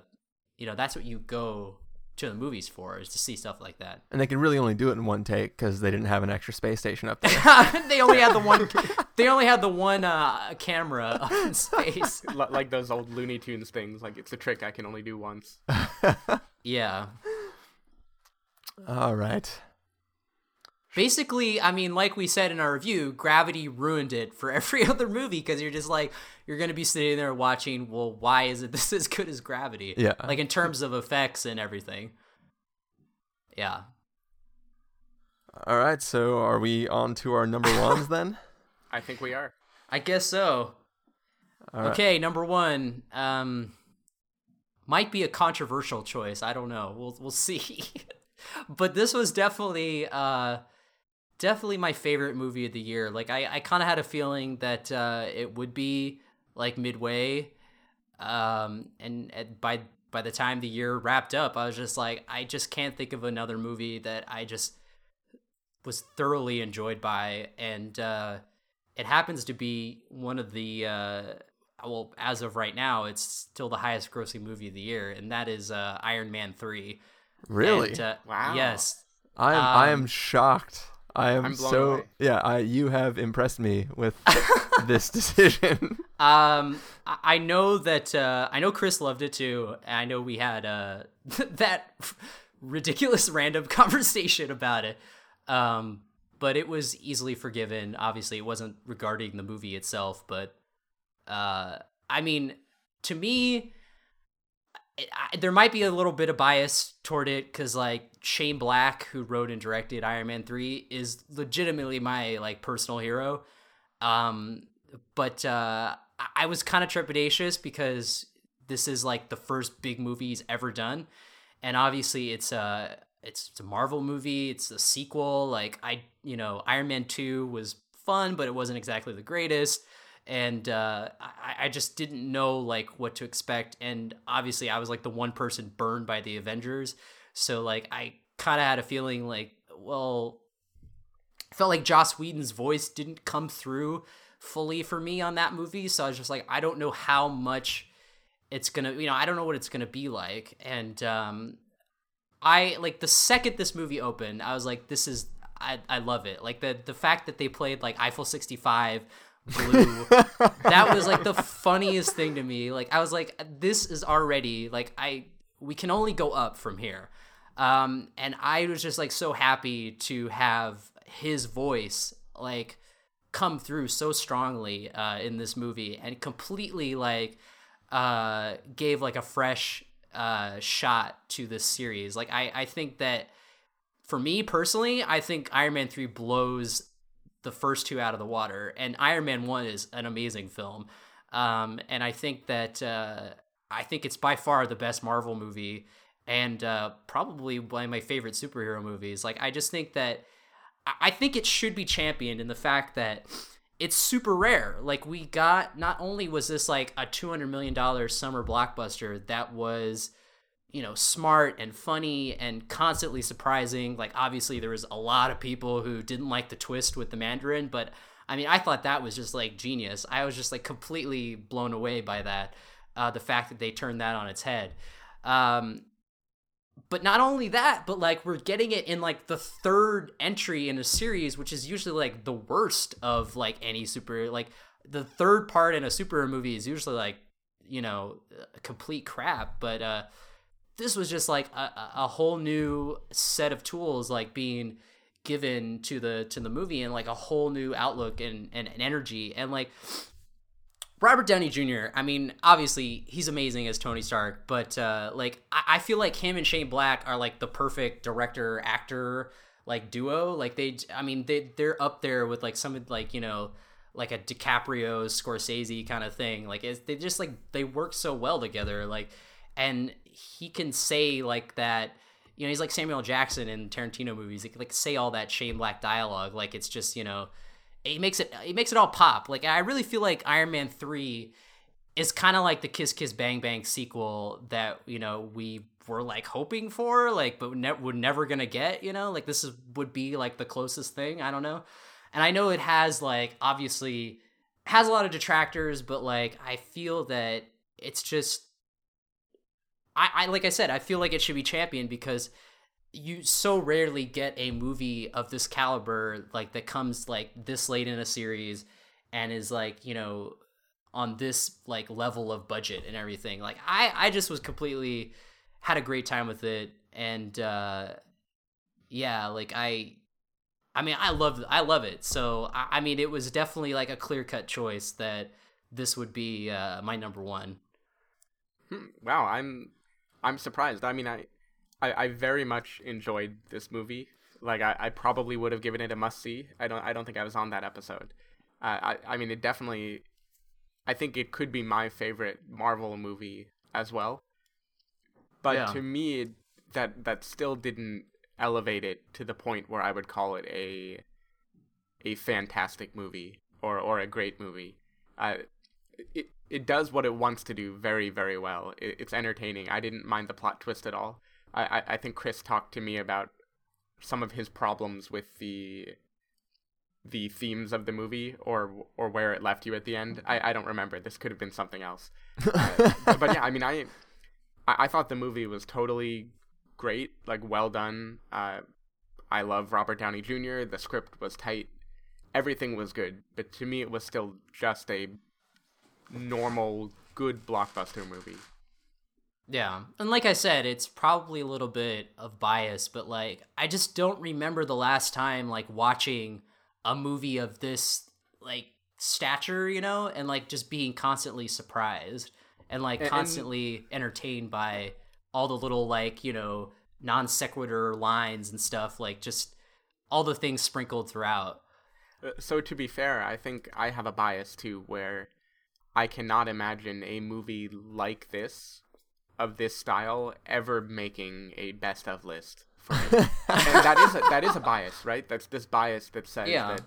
you know that's what you go to the movies for is to see stuff like that And they could really only do it in one take because they didn't have an extra space station up there. they only had the one they only had the one uh camera up in space Li- like those old Looney Tunes things. Like it's a trick I can only do once. yeah All right. Basically i mean like we said in our review gravity ruined it for every other movie because you're just like you're gonna be sitting there watching well why is it this as good as gravity Yeah. like in terms of effects and everything yeah All right. So are we on to our number ones then? I think we are. i guess so All right. okay number one um might be a controversial choice i don't know we'll we'll see but this was definitely uh definitely my favorite movie of the year like i i kind of had a feeling that uh it would be like midway um and, and by by the time the year wrapped up i was just like i just can't think of another movie that i just was thoroughly enjoyed by and uh it happens to be one of the uh well as of right now it's still the highest grossing movie of the year and that is uh iron man 3 Really? And, uh, Wow. yes I am. I um, am shocked. I am I'm blown so. away. Yeah. I. You have impressed me with this decision. Um, I I know that uh, I know Chris loved it too. I know we had uh, that ridiculous random conversation about it. Um, but it was easily forgiven. Obviously, it wasn't regarding the movie itself, but uh, I mean, to me, I, there might be a little bit of bias toward it because like Shane Black, who wrote and directed Iron Man three, is legitimately my like personal hero. Um, but uh, I- was kind of trepidatious because this is like the first big movie he's ever done, and obviously it's a it's, it's a Marvel movie. It's a sequel. Like I, you know, Iron Man two was fun, but it wasn't exactly the greatest. And uh, I, I just didn't know like what to expect. And obviously, I was like the one person burned by the Avengers, so like I kind of had a feeling like, well, felt like Joss Whedon's voice didn't come through fully for me on that movie. So I was just like, I don't know how much it's gonna, you know, I don't know what it's gonna be like. And um, I like the second this movie opened, I was like, this is, I, I love it. Like the the fact that they played like Eiffel 65 blue. That was like the funniest thing to me. Like i was like this is already like i we can only go up from here. Um and i was just like so happy to have his voice like come through so strongly uh in this movie and completely like uh gave like a fresh uh shot to this series. Like i i think that for me personally i think iron man 3 blows the first two out of the water and iron man 1 is an amazing film. Um, and i think that uh, i think it's by far the best marvel movie and uh, probably one of my favorite superhero movies. Like i just think that I- think it should be championed in the fact that it's super rare. Like we got not only was this like a 200 million dollar summer blockbuster that was you know smart and funny and constantly surprising. Like obviously there was a lot of people who didn't like the twist with the mandarin but i mean i thought that was just like genius. I was just like completely blown away by that uh, the fact that they turned that on its head. Um, but not only that but like we're getting it in like the third entry in a series which is usually like the worst of like any super like the third part in a superhero movie is usually like you know complete crap. But uh this was just like a, a- whole new set of tools like being given to the to the movie and like a whole new outlook and, and, and energy and like Robert Downey Jr. I mean, obviously he's amazing as Tony Stark, but uh, like I, I feel like him and Shane Black are like the perfect director actor like duo. Like they, I mean, they they're up there with like some like you know like a DiCaprio Scorsese kind of thing. Like they just like they work so well together. Like and he can say like that. You know, he's like Samuel Jackson in Tarantino movies. He can like say all that Shane Black dialogue, like it's just you know, he makes it he makes it all pop. Like I really feel like Iron Man three is kind of like the Kiss Kiss Bang Bang sequel that you know we were like hoping for, like but ne- we're never gonna get. You know, like this is would be like the closest thing. I don't know, and I know it has like obviously has a lot of detractors, but like I feel that it's just I, I like I said, I feel like it should be championed because you so rarely get a movie of this caliber like that comes like this late in a series and is like you know on this like level of budget and everything. Like i i just was completely had a great time with it and uh yeah like i i mean i love i love it. So i, I mean it was definitely like a clear cut choice that this would be uh my number one. Hmm, Wow, I'm I'm surprised. I mean, I I, I very much enjoyed this movie. Like, I, I probably would have given it a must see. I don't I don't think I was on that episode. Uh, I I mean, it definitely. I think it could be my favorite Marvel movie as well. But Yeah. to me, it, that that still didn't elevate it to the point where I would call it a a fantastic movie or or a great movie. Uh, it it does what it wants to do very very well. It, it's entertaining. I didn't mind the plot twist at all. I, I I think Chris talked to me about some of his problems with the the themes of the movie or or where it left you at the end. I, I don't remember. This could have been something else. Uh, but yeah, I mean, I, I I thought the movie was totally great, like well done. Uh, I love Robert Downey Jr. The script was tight. Everything was good, but to me, it was still just a normal, good blockbuster movie. Yeah. And like I said, it's probably a little bit of bias, but like I just don't remember the last time like watching a movie of this like stature, you know, and like just being constantly surprised and like And- and- constantly entertained by all the little like, you know, non sequitur lines and stuff, like just all the things sprinkled throughout. Uh, So to be fair, I think I have a bias too, where I cannot imagine a movie like this, of this style, ever making a best of list for me. and that is a, that is a bias, right? That's this bias that says Yeah. that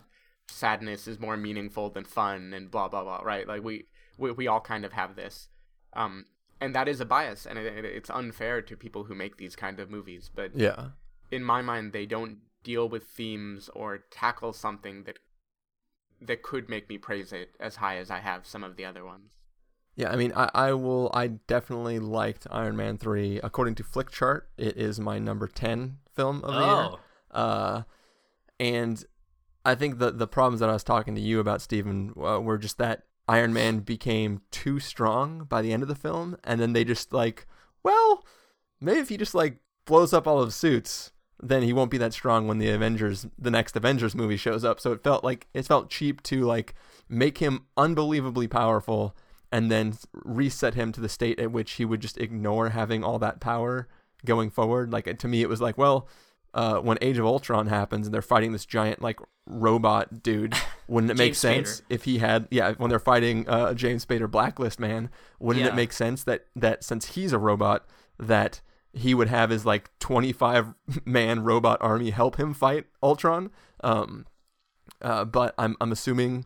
sadness is more meaningful than fun, and blah blah blah, right? Like we we, we all kind of have this, um, and that is a bias, and it, it, it's unfair to people who make these kind of movies. But Yeah. in my mind they don't deal with themes or tackle something that that could make me praise it as high as I have some of the other ones. Yeah, I mean, I, I will. I definitely liked Iron Man three. According to Flickchart, it is my number ten film of the year. Oh. Uh, and I think the the problems that I was talking to you about, Stephen, uh, were just that Iron Man became too strong by the end of the film, and then they just like, well, maybe if he just like blows up all of suits, then he won't be that strong when the Avengers, the next Avengers movie shows up. So it felt like it felt cheap to like make him unbelievably powerful and then reset him to the state at which he would just ignore having all that power going forward. Like to me, it was like, well, uh, when Age of Ultron happens and they're fighting this giant like robot dude, wouldn't it make sense Spader. if he had yeah when they're fighting uh, James Spader Blacklist man? Wouldn't Yeah. it make sense that that since he's a robot that he would have his like 25 man robot army help him fight Ultron? Um, uh, but I'm I'm assuming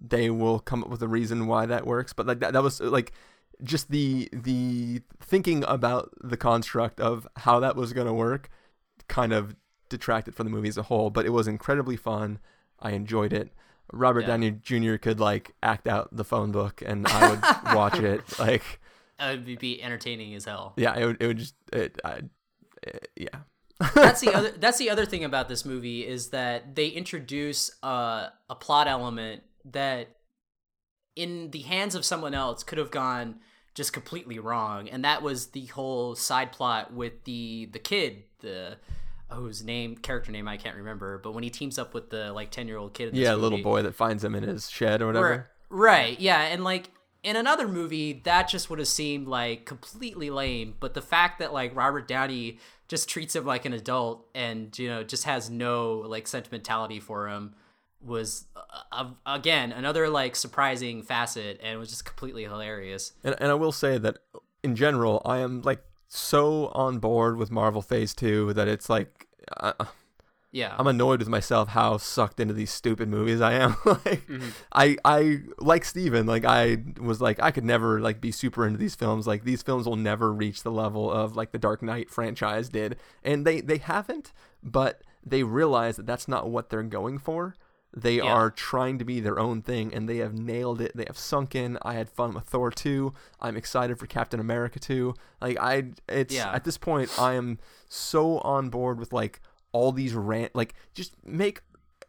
they will come up with a reason why that works. But like that, that was like just the the thinking about the construct of how that was gonna work kind of detracted from the movie as a whole. But it was incredibly fun. I enjoyed it. Robert Yeah. Downey Jr. could like act out the phone book, and I would watch it. Like, It would be entertaining as hell. yeah, it would. It would just. It, I, it, yeah. that's the other that's the other thing about this movie is that they introduce uh, a plot element that in the hands of someone else could have gone just completely wrong and that was the whole side plot with the the kid the whose name character name I can't remember but when he teams up with the like 10 year old kid Yeah, little boy that finds him in his shed or whatever. Right, yeah, and like in another movie, that just would have seemed like completely lame. But the fact that like Robert Downey just treats him like an adult and you know just has no like sentimentality for him was uh, again another like surprising facet and was just completely hilarious. And, and I will say that in general, I am like so on board with Marvel Phase Two that it's like. Uh, Yeah. I'm annoyed with myself how sucked into these stupid movies I am. like mm-hmm. I I like Stephen, like I was like I could never like be super into these films. Like these films will never reach the level of like the Dark Knight franchise did. And they they haven't, but they realize that that's not what they're going for. They Yeah. are trying to be their own thing and they have nailed it. They have sunk in. I had fun with Thor 2. I'm excited for Captain America 2. Like I it's Yeah. at this point I am so on board with like all these rant like just make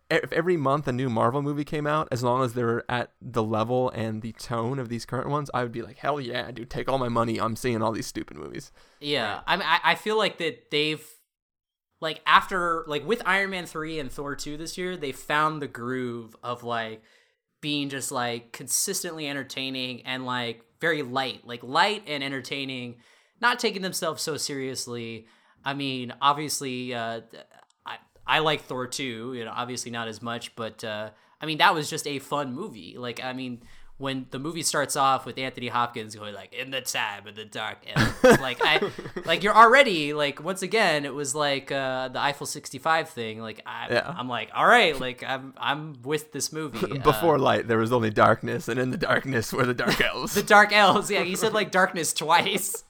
if every month a new Marvel movie came out, as long as they're at the level and the tone of these current ones, I would be like, hell yeah, dude, take all my money. I'm seeing all these stupid movies. Yeah, I mean, I, I feel like that they've like after like with Iron Man three and Thor two this year, they found the groove of like being just like consistently entertaining and like very light, like light and entertaining, not taking themselves so seriously. I mean, obviously, uh, I I like Thor two, you know, obviously not as much, but uh, I mean that was just a fun movie. Like, I mean. When the movie starts off with Anthony Hopkins going like in the time of the dark, ages," like I, like you're already like once again it was like uh, the Eiffel 65 thing. Like I, Yeah. I'm like all right, like I'm I'm with this movie. Uh, Before light, there was only darkness, and in the darkness were the dark elves. the Dark Elves. Yeah, he said like darkness twice,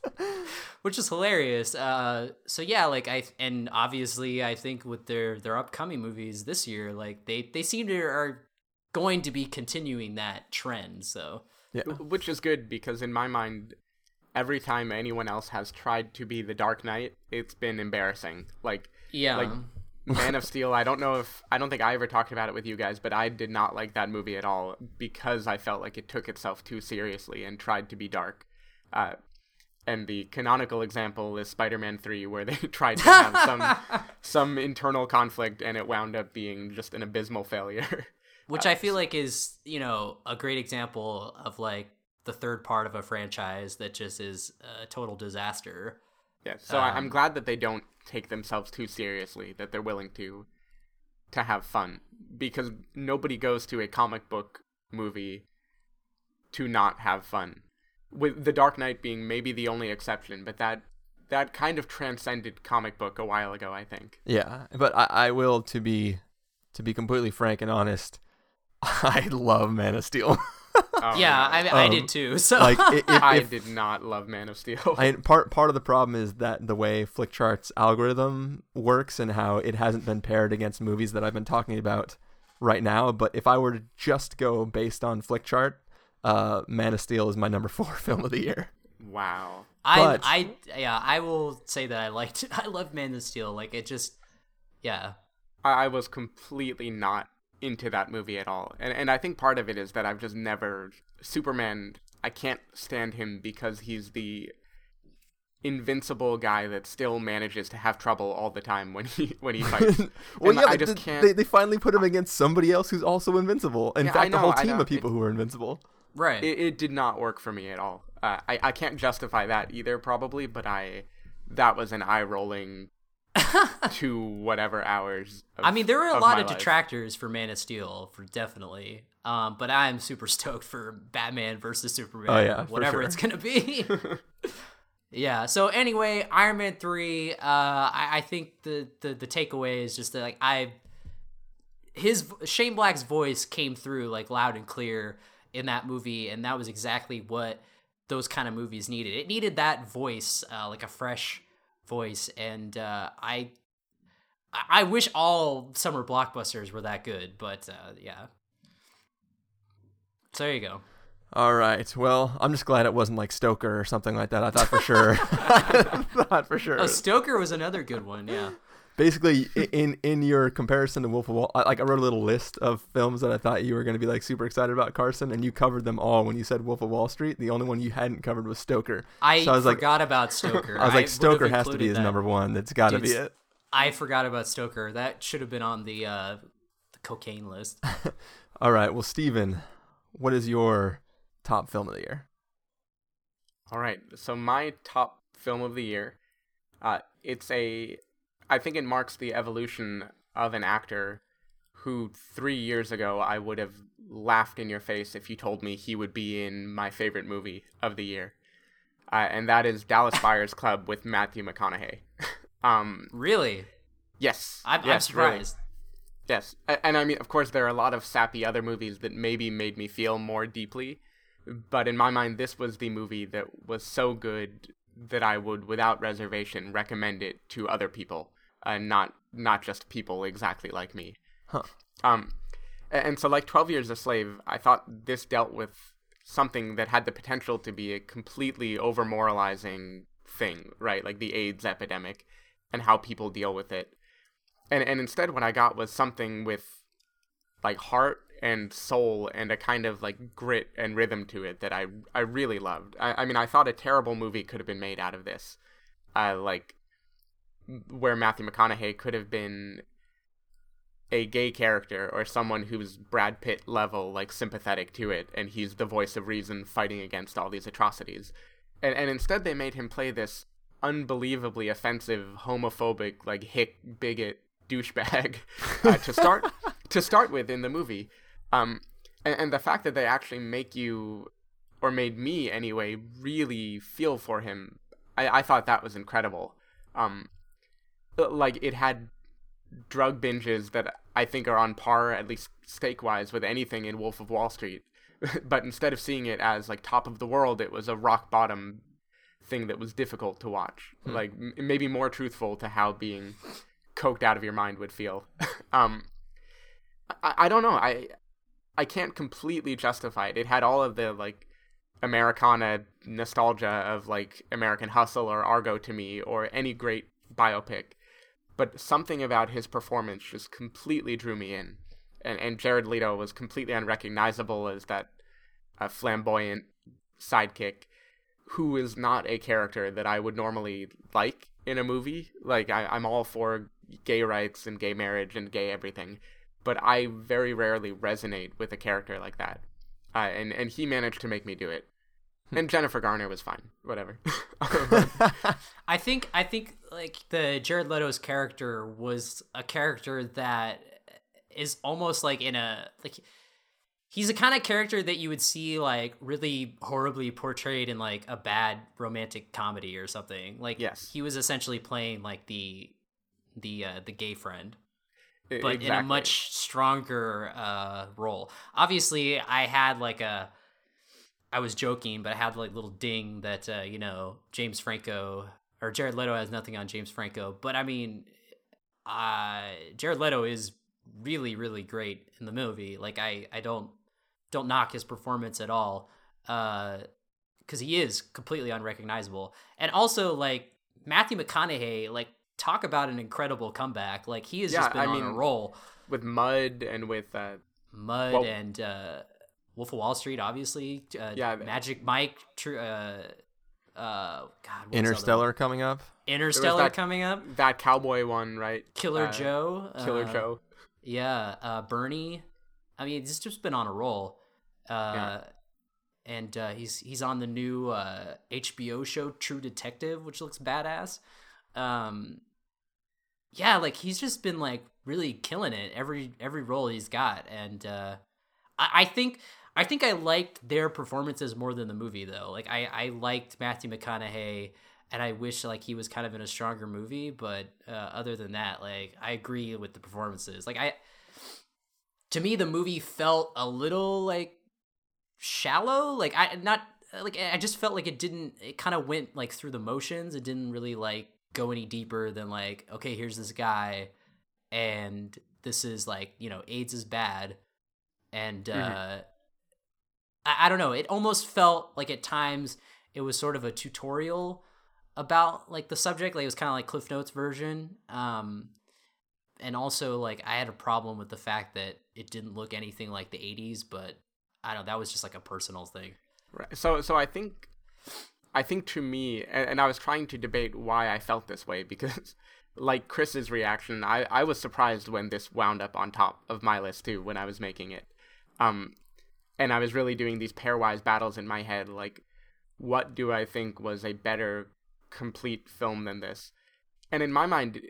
which is hilarious. Uh, so yeah, like I and obviously I think with their their upcoming movies this year, like they they seem to are going to be continuing that trend. So yeah. Which is good because in my mind, every time anyone else has tried to be the Dark Knight, it's been embarrassing. Like yeah, like Man of Steel. I don't know if I don't think I ever talked about it with you guys, but I did not like that movie at all because I felt like it took itself too seriously and tried to be dark. Uh, and the canonical example is Spider-Man 3 where they tried to have some some internal conflict and it wound up being just an abysmal failure. which I feel like is you know a great example of like the third part of a franchise that just is a total disaster. Yeah, so I Um, I'm glad that they don't take themselves too seriously. That they're willing to to have fun because nobody goes to a comic book movie to not have fun. With The Dark Knight being maybe the only exception, but that that kind of transcended comic book a while ago. I think. Yeah, but I, I will to be to be completely frank and honest. I love Man of Steel. Oh, yeah. I, I Um, did too. So like i- if, I if- did not love Man of Steel. I part part of the problem is that the way Flickchart's algorithm works and how it hasn't been paired against movies that I've been talking about right now. But if I were to just go based on Flickchart, uh, Man of Steel is my number four film of the year. wow. I but- I yeah I will say that I liked I love Man of Steel. Like it just yeah I, I was completely not into that movie at all. And and I think part of it is that I've just never Superman I can't stand him because he's the invincible guy that still manages to have trouble all the time when he when he fights. well, And yeah, I but just th- can't they, they finally put him against somebody else who's also invincible. In Yeah, I fact, the know, whole team of people who are invincible. right it, it did not work for me at all. Uh, I I can't justify that either probably, but I that was an eye rolling to whatever hours. Of, I mean there were a of lot my of life. detractors for Man of Steel for definitely. Um, but I'm super stoked for Batman versus Superman. Oh, yeah, for whatever sure. it's gonna be. yeah. So anyway, Iron Man three. Uh, I, I think the, the the takeaway is just that like I his Shane Black's voice came through like loud and clear in that movie, and that was exactly what those kind of movies needed. It needed that voice, uh, like a fresh voice, and uh, I I wish all summer blockbusters were that good, but uh, yeah. So there you go. All right. Well, I'm just glad it wasn't like Stoker or something like that. I thought for sure. I thought for sure. Oh, Stoker was another good one. Yeah. Basically in in your comparison to Wolf of Wall, I, like I wrote a little list of films that I thought you were going to be like super excited about, Carson, and you covered them all when you said Wolf of Wall Street. The only one you hadn't covered was Stoker. I, so I was like, forgot about Stoker. I was like, would've Stoker has to be his that. number one. That's got to be it. I forgot about Stoker. That should have been on the uh, the cocaine list. All right. Well, Stephen, what is your top film of the year? All right. So my top film of the year, uh, it's a, I think it marks the evolution of an actor who three years ago I would have laughed in your face if you told me he would be in my favorite movie of the year. uh, and that is Dallas Buyers Club with Matthew McConaughey. um, Really? yes, I'm, I'm yes, really. surprised. Yes, A- and I mean, of course, there are a lot of sappy other movies that maybe made me feel more deeply, but in my mind, this was the movie that was so good that I would, without reservation, recommend it to other people, uh, not not just people exactly like me. Huh. Um, and so like Twelve Years a Slave, I thought this dealt with something that had the potential to be a completely over moralizing thing, right? Like the AIDS epidemic and how people deal with it and and instead what I got was something with like heart and soul and a kind of like grit and rhythm to it that I I really loved. I, I mean I thought a terrible movie could have been made out of this, uh, like where Matthew McConaughey could have been a gay character or someone who's Brad Pitt level like sympathetic to it and he's the voice of reason fighting against all these atrocities. And and instead they made him play this unbelievably offensive homophobic like hick bigot douchebag uh, to start to start with in the movie. Um and, and the fact that they actually make you or made me anyway really feel for him I, I thought that was incredible. Um like it had drug binges that I think are on par, at least stake wise, with anything in Wolf of Wall Street. but instead of seeing it as like top of the world, it was a rock bottom thing that was difficult to watch. Like m- maybe more truthful to how being coked out of your mind would feel. um, I, I don't know. I I can't completely justify it. It had all of the like Americana nostalgia of like American Hustle or Argo to me or any great biopic but something about his performance just completely drew me in. And and Jared Leto was completely unrecognizable as that uh, flamboyant sidekick who is not a character that I would normally like in a movie. Like I, I'm all for gay rights and gay marriage and gay everything, but I very rarely resonate with a character like that. Uh, and and he managed to make me do it. And Jennifer Garner was fine. Whatever. I think I think like the Jared Leto's character was a character that is almost like in a like he's a kind of character that you would see like really horribly portrayed in like a bad romantic comedy or something. Like Yes. he was essentially playing like the the uh, the gay friend but in a much stronger uh, role. Obviously, I had like a, I was joking, but I had like little ding that uh, you know James Franco or Jared Leto has nothing on James Franco, but I mean, uh, Jared Leto is really really great in the movie. Like I I don't don't knock his performance at all, because he is completely unrecognizable, and also like Matthew McConaughey like. Talk about an incredible comeback! Like he has Yeah, just been I on a mean, roll. with Mud and with uh, Mud Well- and uh, Wolf of Wall Street, obviously. Uh, Yeah, Magic Mike. Tr- uh, uh, God, what's Interstellar coming up. Interstellar that- coming up. that cowboy one, right? Killer Uh, Joe. Killer uh, Joe. Yeah. Uh, Bernie. I mean, he's just been on a roll. Uh, Yeah. And uh, he's he's on the new uh, HBO show True Detective, which looks badass. Um, yeah, like he's just been like really killing it every every role he's got, and uh, I, I think I think I liked their performances more than the movie though. Like I I liked Matthew McConaughey, and I wish like he was kind of in a stronger movie. But uh, other than that, like I agree with the performances. Like I, to me, the movie felt a little like shallow. Like I not like I just felt like it didn't. It kind of went like through the motions. It didn't really like go any deeper than like okay, here's this guy, and this is like you know AIDS is bad, and uh, Mhm. I, I don't know. It almost felt like at times it was sort of a tutorial about like the subject. Like it was kind of like Cliff Notes version. Um, and also like I had a problem with the fact that it didn't look anything like the '80s, but I don't. know, That was just like a personal thing. Right. So so I think I think to me and, and I was trying to debate why I felt this way because like Chris's reaction, I, I was surprised when this wound up on top of my list too when I was making it. Um and I was really doing these pairwise battles in my head like what do I think was a better complete film than this? And in my mind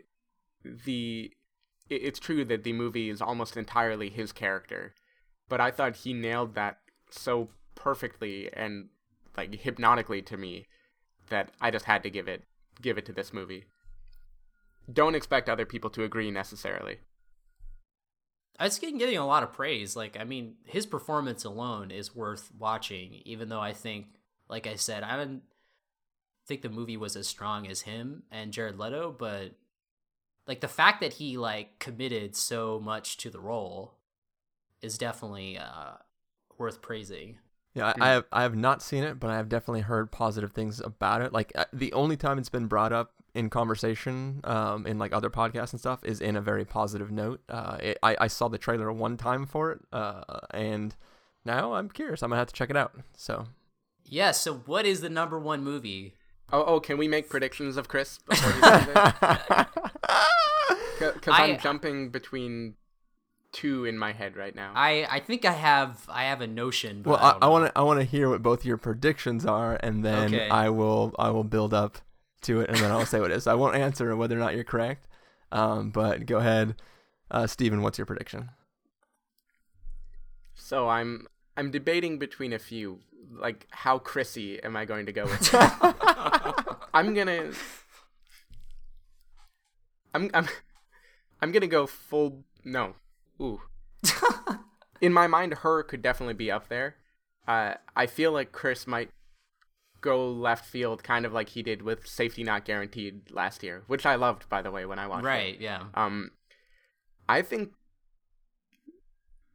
the it's true that the movie is almost entirely his character, but I thought he nailed that so perfectly and like hypnotically to me that I just had to give it give it to this movie. Don't expect other people to agree necessarily. It's getting getting a lot of praise. Like, I mean, his performance alone is worth watching. Even though I think, like I said, I don't think the movie was as strong as him and Jared Leto, but like the fact that he like committed so much to the role is definitely uh, worth praising. Yeah, I, I have I have not seen it, but I have definitely heard positive things about it. Like uh, the only time it's been brought up in conversation, um, in like other podcasts and stuff, is in a very positive note. Uh, it, I I saw the trailer one time for it, uh, and now I'm curious. I'm gonna have to check it out. So Yeah. So, what is the number one movie? Oh, oh, can we make predictions of Chris before he says it? Because I- I'm jumping between two in my head right now. I I think I have I have a notion. But well, I, I, don't I know. want to I want to hear what both your predictions are, and then Okay. I will I will build up to it, and then I'll say what it is. I won't answer whether or not you're correct, um, but go ahead, uh, Stephen, What's your prediction? So I'm I'm debating between a few. Like how Chrissy am I going to go with? I'm gonna I'm I'm I'm gonna go full no. Ooh. In my mind her could definitely be up there. Uh I feel like Chris might go left field kind of like he did with Safety Not Guaranteed last year, which I loved by the way when I watched it. Right. Yeah. Um, I think,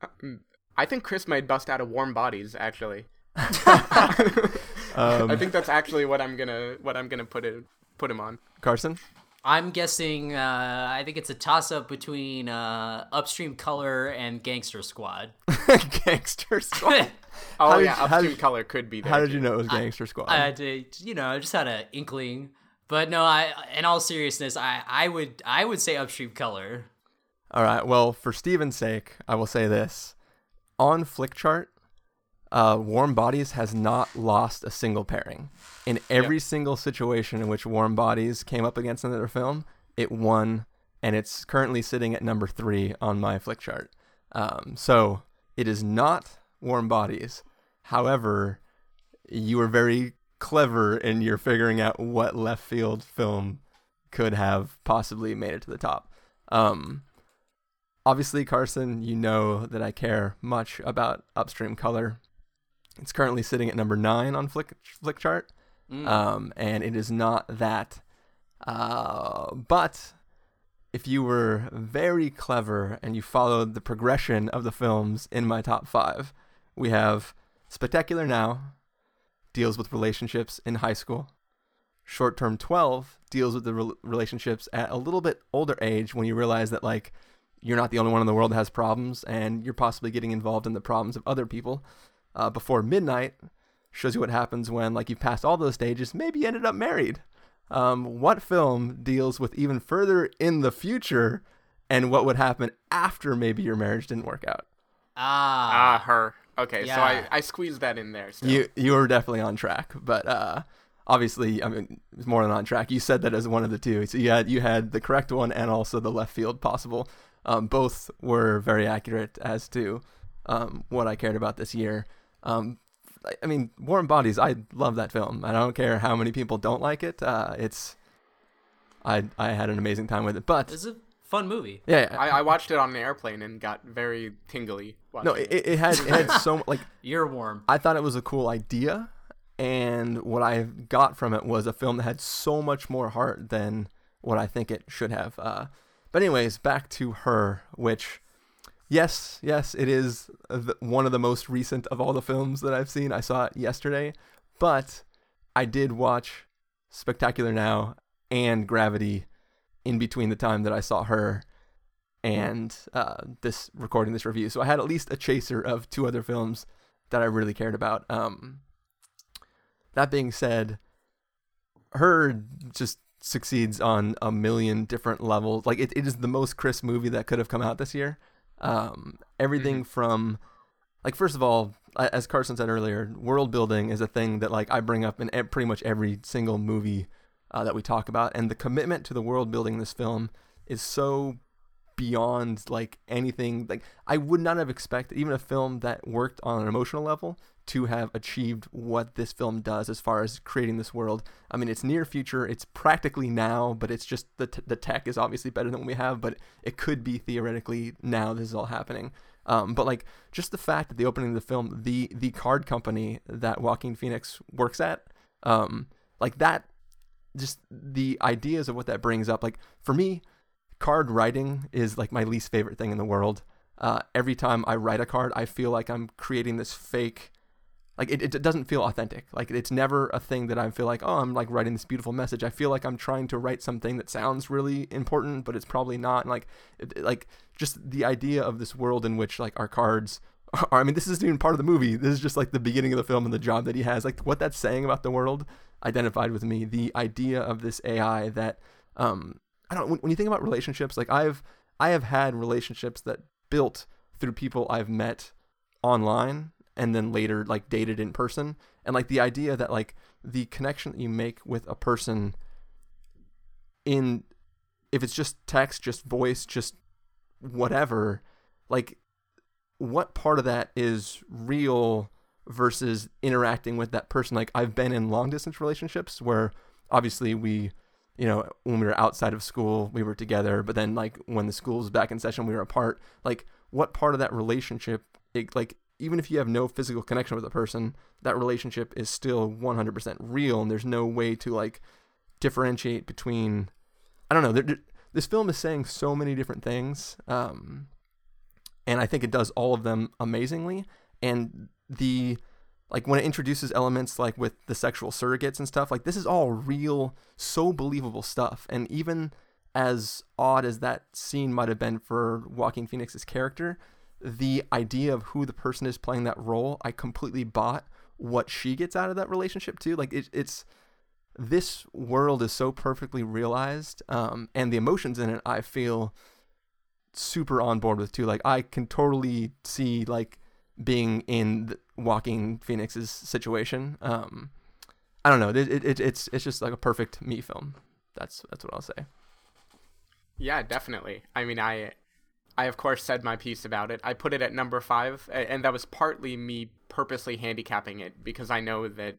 um, I think Chris might bust out of Warm Bodies. Actually, Um, I think that's actually what I'm gonna what I'm gonna put it put him on. Carson. I'm guessing. Uh, I think it's a toss up between uh, Upstream Color and Gangster Squad. Gangster Squad. Oh How yeah, you- how Upstream did- Color could be there. How did you know it was Gangster Squad? I did, you know, I just had an inkling. But no, I. In all seriousness, I, I would, I would say Upstream Color. All right. Well, for Stephen's sake, I will say this: on Flickchart, uh, Warm Bodies has not lost a single pairing. In every single situation in which Warm Bodies came up against another film, it won, and it's currently sitting at number three on my Flickchart. Um, so it is not Warm Bodies. However, you were very clever in your figuring out what left field film could have possibly made it to the top. Um, obviously, Carson, you know that I care much about Upstream Color. It's currently sitting at number nine on Flick Flickchart, um, and it is not that. Uh, but if you were very clever and you followed the progression of the films in my top five, we have Spectacular Now, deals with relationships in high school. Short Term 12 deals with the rel relationships at a little bit older age when you realize that, like, you're not the only one in the world that has problems and you're possibly getting involved in the problems of other people. Uh, Before Midnight shows you what happens when, like, you've passed all those stages, maybe you ended up married. Um, what film deals with even further in the future and what would happen after maybe your marriage didn't work out? Ah, Ah, her. Okay, so I I squeezed that in there. Still. You you were definitely on track, but uh, obviously, I mean, it's more than on track. You said that as one of the two, so you had you had the correct one and also the left field possible. Um, both were very accurate as to um, what I cared about this year. Um, I- I mean, Warm Bodies. I love that film. I don't care how many people don't like it. Uh, it's I I had an amazing time with it, but it's a fun movie. yeah, yeah. I, I watched it on an airplane and got very tingly. no, watching it, it had it had so like You're warm. I thought it was a cool idea, and what I got from it was a film that had so much more heart than what I think it should have. Uh, but anyways, back to her, which, yes, yes, it is one of the most recent of all the films that I've seen. I saw it yesterday, but I did watch Spectacular Now and Gravity in between the time that I saw her and uh, this recording this review. So I had at least a chaser of two other films that I really cared about. Um, that being said, her just succeeds on a million different levels. Like it, it is the most Chris movie that could have come out this year. Um, everything from like first of all, as Carson said earlier, world building is a thing that like I bring up in pretty much every single movie uh, that we talk about, and the commitment to the world building in this film is so beyond like anything like I would not have expected even a film that worked on an emotional level to have achieved what this film does as far as creating this world. I mean, it's near future, it's practically now, but it's just the t- the tech is obviously better than what we have, but it could be theoretically now this is all happening. Um, but like just the fact that the opening of the film, the the card company that Joaquin Phoenix works at, um, like that, just the ideas of what that brings up. Like for me, card writing is like my least favorite thing in the world. Uh, every time I write a card, I feel like I'm creating this fake like it, it doesn't feel authentic. Like it's never a thing that i feel like oh i'm like writing this beautiful message. I feel like i'm trying to write something that sounds really important but it's probably not and like it, like just the idea of this world in which like our cards are i mean this isn't even part of the movie. This is just like the beginning of the film and the job that he has. Like what that's saying about the world identified with me. The idea of this ai that um i don't when, when you think about relationships like i've i have had relationships that built through people i've met online and then later like dated in person. And like the idea that like the connection that you make with a person in if it's just text just voice just whatever like what part of that is real versus interacting with that person? Like i've been in long distance relationships where obviously we you know when we were outside of school we were together but then like when the school was back in session we were apart. Like what part of that relationship it, like even if you have no physical connection with a person, that relationship is still 100% real, and there's no way to like differentiate between. I don't know. This film is saying so many different things, um, and I think it does all of them amazingly. And the like when it introduces elements like with the sexual surrogates and stuff, like this is all real, so believable stuff. And even as odd as that scene might have been for Joaquin Phoenix's character, the idea of who the person is playing that role, I completely bought what she gets out of that relationship too. Like it, it's this world is so perfectly realized, um, and the emotions in it, I feel super on board with too. Like I can totally see like being in the, Joaquin Phoenix's situation. Um, I don't know. It, it, it's it's just like a perfect me film. That's that's what I'll say. Yeah, definitely. I mean, I I of course said my piece about it. I put it at number five, and that was partly me purposely handicapping it because I know that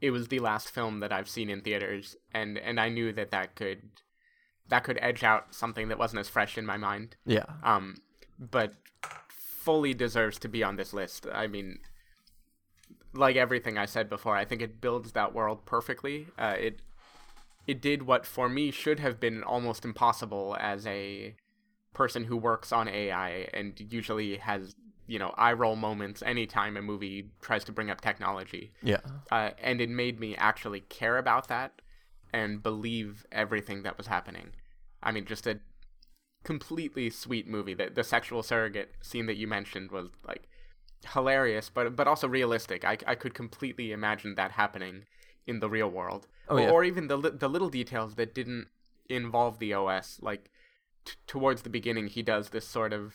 it was the last film that I've seen in theaters, and and I knew that that could that could edge out something that wasn't as fresh in my mind. Yeah. Um, but fully deserves to be on this list. I mean, like everything I said before, I think it builds that world perfectly. Uh, it it did what for me should have been almost impossible as a person who works on AI and usually has you know eye roll moments anytime a movie tries to bring up technology. Yeah. Uh, and it made me actually care about that and believe everything that was happening. I mean, just a completely sweet movie. The the sexual surrogate scene that you mentioned was like hilarious, but but also realistic. I I could completely imagine that happening in the real world, Oh, or, yeah. or even the the little details that didn't involve the OS, like t- towards the beginning, he does this sort of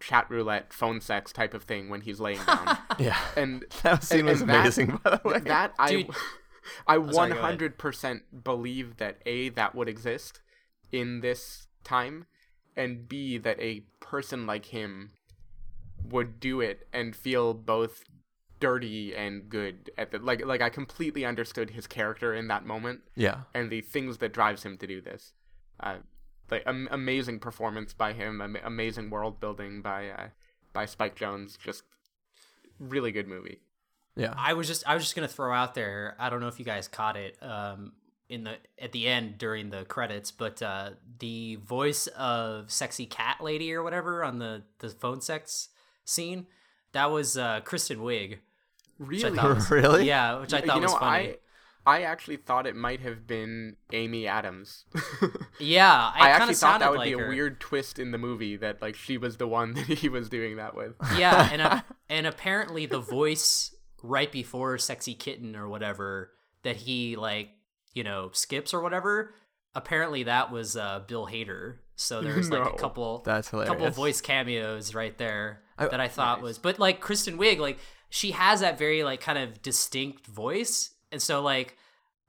chat roulette phone sex type of thing when he's laying down. Yeah. and That scene and- was and that- amazing, by the way. That I Dude. I sorry, 100% believe that a that would exist in this time and b that a person like him would do it and feel both dirty and good at the like like I completely understood his character in that moment Yeah. and the things that drives him to do this. Uh, like am- amazing performance by him, am- amazing world building by uh, by Spike Jonze. Just really good movie. Yeah. I was just I was just gonna throw out there. I don't know if you guys caught it um, in the at the end during the credits, but uh, the voice of sexy cat lady or whatever on the the phone sex scene that was uh, Kristen Wiig. Really, was, Really? Yeah, which I thought you know, was funny. I I actually thought it might have been Amy Adams. yeah, I I, actually thought that would like be a her. weird twist in the movie that like she was the one that he was doing that with. yeah, and a, and apparently the voice right before "sexy kitten" or whatever that he like you know skips or whatever. Apparently that was uh, Bill Hader. So there's like No. a couple That's couple voice cameos right there I- that I thought was, but like Kristen Wiig, like she has that very like kind of distinct voice, and so like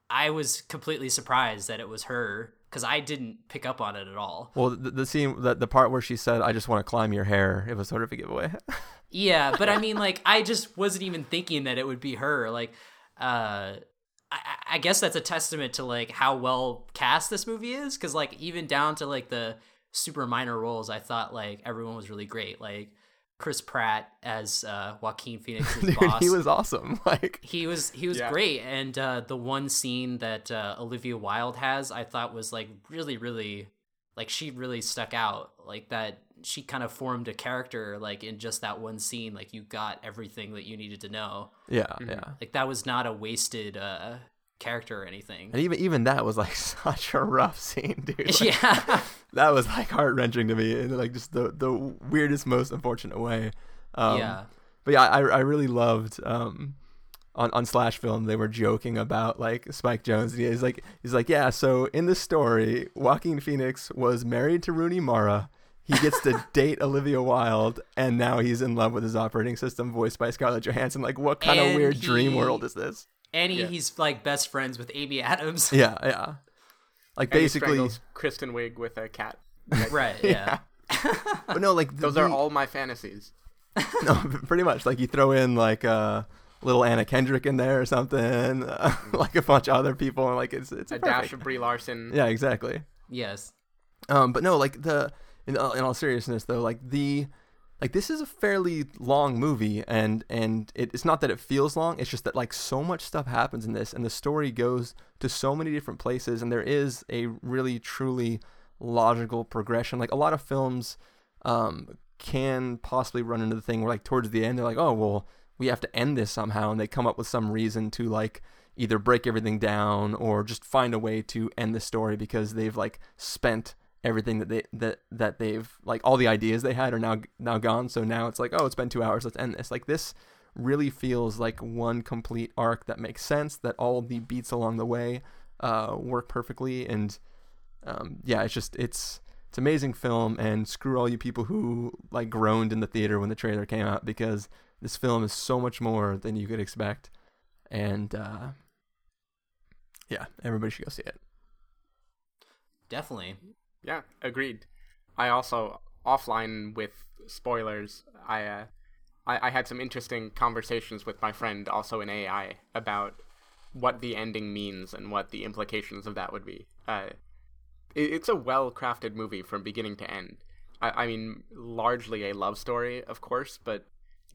I was completely surprised that it was her because I didn't pick up on it at all. Well, the, the scene, the, the part where she said, "I just want to climb your hair," it was sort of a giveaway. Yeah, but I mean, like, I just wasn't even thinking that it would be her. Like, uh, I, I guess that's a testament to like how well cast this movie is, because like even down to like the super minor roles, I thought like everyone was really great. Like Chris Pratt as uh, Joaquin Phoenix's Dude, boss. he was awesome. Like, he was he was Yeah. great and uh the one scene that uh olivia wilde has i thought was like really really like she really stuck out like that she kind of formed a character like in just that one scene like you got everything that you needed to know yeah, Mm-hmm. yeah. like that was not a wasted uh character or anything And even even that was like such a rough scene, dude. Like, yeah that was like heart wrenching to me in like just the the weirdest, most unfortunate way. Um, yeah But yeah, I I really loved um on on slash film they were joking about like Spike Jonze. And he's like he's like yeah. So in the story, Joaquin Phoenix was married to Rooney Mara. He gets to date Olivia Wilde, and now he's in love with his operating system, voiced by Scarlett Johansson. Like, what kind of And weird dream world is this? and he, Yeah. he's like best friends with amy adams Yeah, yeah. Like And basically, strangles Kristen Wiig with a cat. right yeah, but no, like Those the, are all my fantasies. no, pretty much. Like you throw in like uh, little Anna Kendrick in there or something, uh, like a bunch of other people, and like it's it's A perfect. dash of Brie Larson. Yeah, exactly. yes Um, but no, like the in, all- in all seriousness though, like the like this is a fairly long movie, and and it, it's not that it feels long. It's just that like so much stuff happens in this, and the story goes to so many different places, and there is a really truly logical progression. Like a lot of films, um, can possibly run into the thing where like towards the end they're like, oh well, we have to end this somehow, and they come up with some reason to like either break everything down or just find a way to end the story because they've like spent everything that they that that they've like all the ideas they had are now now gone. So now it's like oh it's been 2 hours let's end this. Like this really feels like one complete arc that makes sense that all the beats along the way uh work perfectly. And um yeah it's just it's it's amazing film. And screw all you people who like groaned in the theater when the trailer came out because this film is so much more than you could expect. And uh yeah everybody should go see it. Definitely Yeah, agreed. I also offline with spoilers. I uh, I, I had some interesting conversations with my friend, also in AI, about what the ending means and what the implications of that would be. Uh, it, it's a well crafted movie from beginning to end. I, I mean, largely a love story, of course, but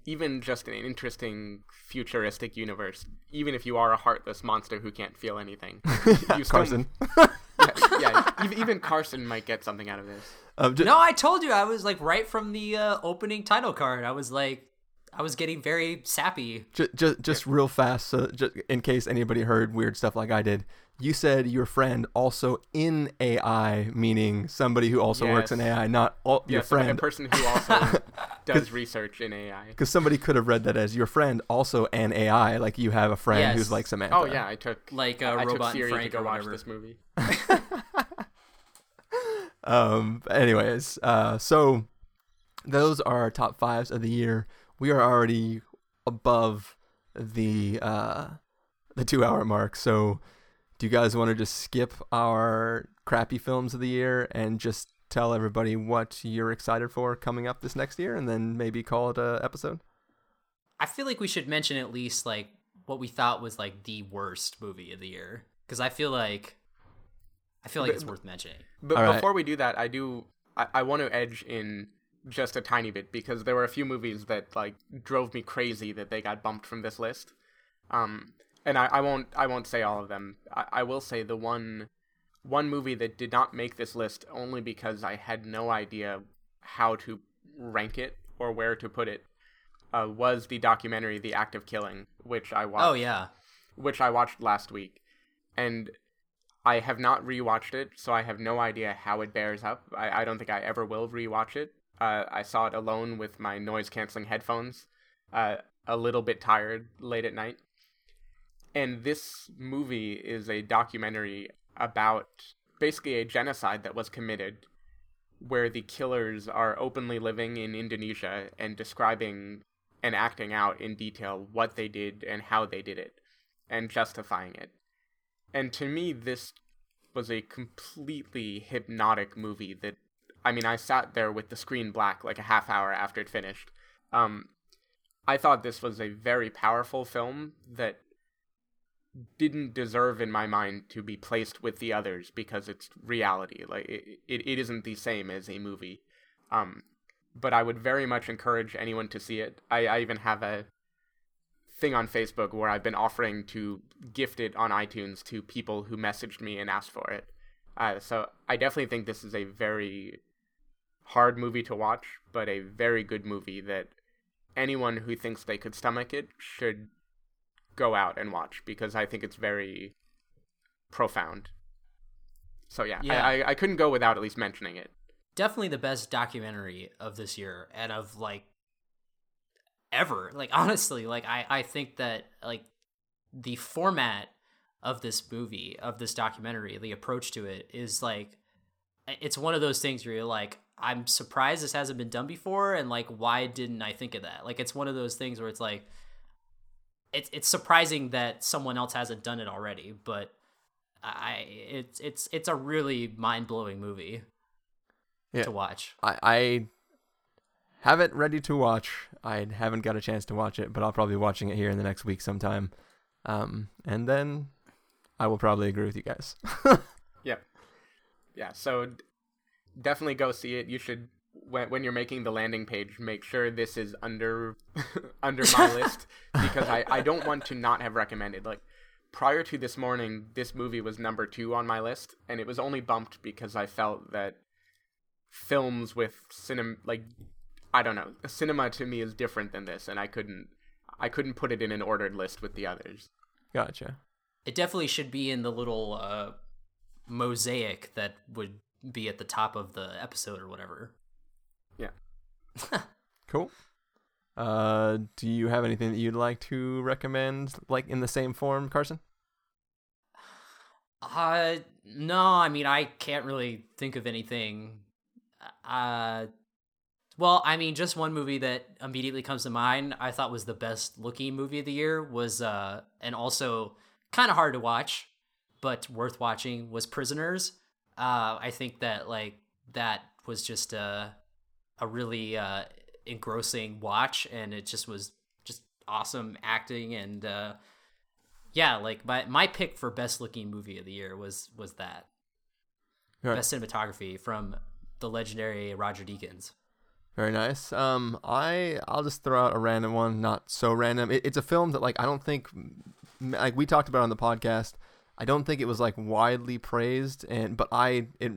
even just an interesting futuristic universe. Even if you are a heartless monster who can't feel anything, you still- carson yeah, yeah, even, even Carson might get something out of this. um, ju- No, I told you I was like right from the uh, opening title card. I was like, I was getting very sappy. Just, just, just real fast, so just in case anybody heard weird stuff like I did, you said your friend also in AI, meaning somebody who also works in AI, not all, your friend. a- a person who also does research in AI. Because somebody could have read that as your friend also an AI, like you have a friend Yes. who's like Samantha. Oh yeah, I took Like, uh, I took Robot and Siri Frank to go watch this movie. Um. Anyways, uh, so those are our top fives of the year. We are already above the uh the two hour mark. So, do you guys want to just skip our crappy films of the year and just tell everybody what you're excited for coming up this next year, and then maybe call it a episode? I feel like we should mention at least like what we thought was like the worst movie of the year because I feel like I feel like But- it's worth mentioning. But All right. before we do that, I do I, I want to edge in just a tiny bit because there were a few movies that like drove me crazy that they got bumped from this list. Um, and I, I won't I won't say all of them. I, I will say the one one movie that did not make this list only because I had no idea how to rank it or where to put it uh, was the documentary The Act of Killing, which I watched Oh yeah, which I watched last week, and I have not rewatched it, so I have no idea how it bears up. I, I don't think I ever will rewatch it. Uh, I saw it alone with my noise canceling headphones, uh, a little bit tired late at night. And this movie is a documentary about basically a genocide that was committed, where the killers are openly living in Indonesia and describing and acting out in detail what they did and how they did it and justifying it. And to me, this was a completely hypnotic movie that I mean, I sat there with the screen black like a half hour after it finished. Um, I thought this was a very powerful film that didn't deserve in my mind to be placed with the others because it's reality. Like it, it, it isn't the same as a movie. Um but i would very much encourage anyone to see it. I, I even have a thing on facebook where i've been offering to gift it on itunes to people who messaged me and asked for it. Uh, so i definitely think this is a very hard movie to watch but a very good movie that anyone who thinks they could stomach it should go out and watch because I think it's very profound. So yeah, Yeah. I, I, I couldn't go without at least mentioning it. Definitely the best documentary of this year and of like ever. Like honestly, like I I think that like the format of this movie, of this documentary, the approach to it is like it's one of those things where you're like I'm surprised this hasn't been done before and like why didn't I think of that? Like it's one of those things where it's like it's it's surprising that someone else hasn't done it already, but I it's it's it's a really mind-blowing movie Yeah. to watch. I, I have it ready to watch. I haven't got a chance to watch it, but I'll probably be watching it here in the next week sometime. Um, and then I will probably agree with you guys. Yep. Yeah, so d- definitely go see it. You should when when you're making the landing page, make sure this is under under my list because I I don't want to not have recommended like prior to this morning, this movie was number 2 on my list and it was only bumped because I felt that films with cinema like I don't know, cinema to me is different than this and I couldn't I couldn't put it in an ordered list with the others. gotcha. It definitely should be in the little uh, mosaic that would be at the top of the episode or whatever. Yeah. Cool. Uh, do you have anything that you'd like to recommend, like in the same form, Carson? Uh, no, I mean I can't really think of anything. Uh, well, I mean, just one movie that immediately comes to mind. I thought was the best looking movie of the year was uh, and also kind of hard to watch, but worth watching was Prisoners. Uh, I think that like that was just a a really uh engrossing watch, and it just was just awesome acting and uh yeah, like my my pick for best looking movie of the year was was that Right. best cinematography from the legendary Roger Deakins. Very nice. Um, I I'll just throw out a random one, not so random. It, it's a film that like I don't think, like we talked about on the podcast. I don't think it was like widely praised, and but I it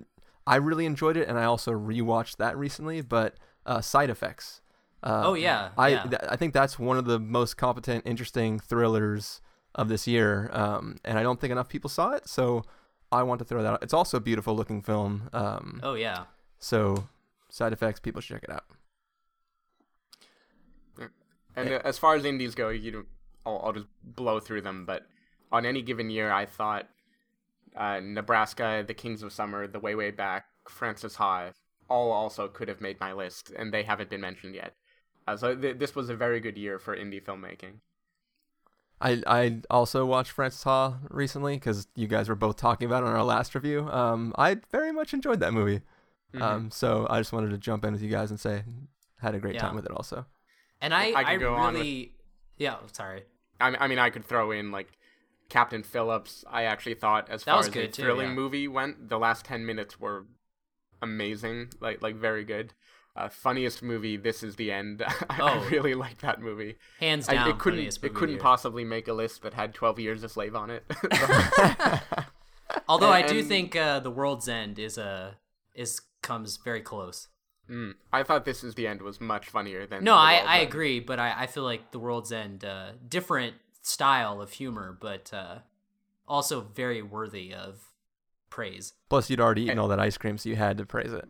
I really enjoyed it, and I also rewatched that recently. But uh, Side Effects. Uh, Oh, yeah, I yeah. th- I think that's one of the most competent, interesting thrillers of this year. Um, and I don't think enough people saw it, so I want to throw that out. It's also a beautiful looking film. Um, Oh yeah, so Side Effects, people should check it out. And uh, as far as indies go, you know, I'll, I'll just blow through them. But on any given year, I thought uh, Nebraska, The Kings of Summer, The Way Way Back, Frances Ha, all also could have made my list, and they haven't been mentioned yet. Uh, so th- this was a very good year for indie filmmaking. I I also watched Frances Ha recently because you guys were both talking about it on our last review. Um, I very much enjoyed that movie. Mm-hmm. Um, so I just wanted to jump in with you guys and say had a great Yeah. time with it. Also, and I I I, could go on with- really yeah sorry I, I mean, I could throw in like Captain Phillips. I actually thought, as That far as a too, thrilling yeah. movie went, the last ten minutes were amazing, like like very good. Uh, funniest movie. This is the end. I, I Oh. really like that movie. hands I, down it couldn't. It couldn't possibly make a list that had Twelve Years a Slave on it. Although I do think uh, the World's End is a is comes very close. Mm. I thought This Is the End was much funnier than. No, The I, I agree, but I, I feel like the World's End uh, different style of humor, but uh, also very worthy of praise. plus you'd already eaten all that ice cream, so you had to praise it.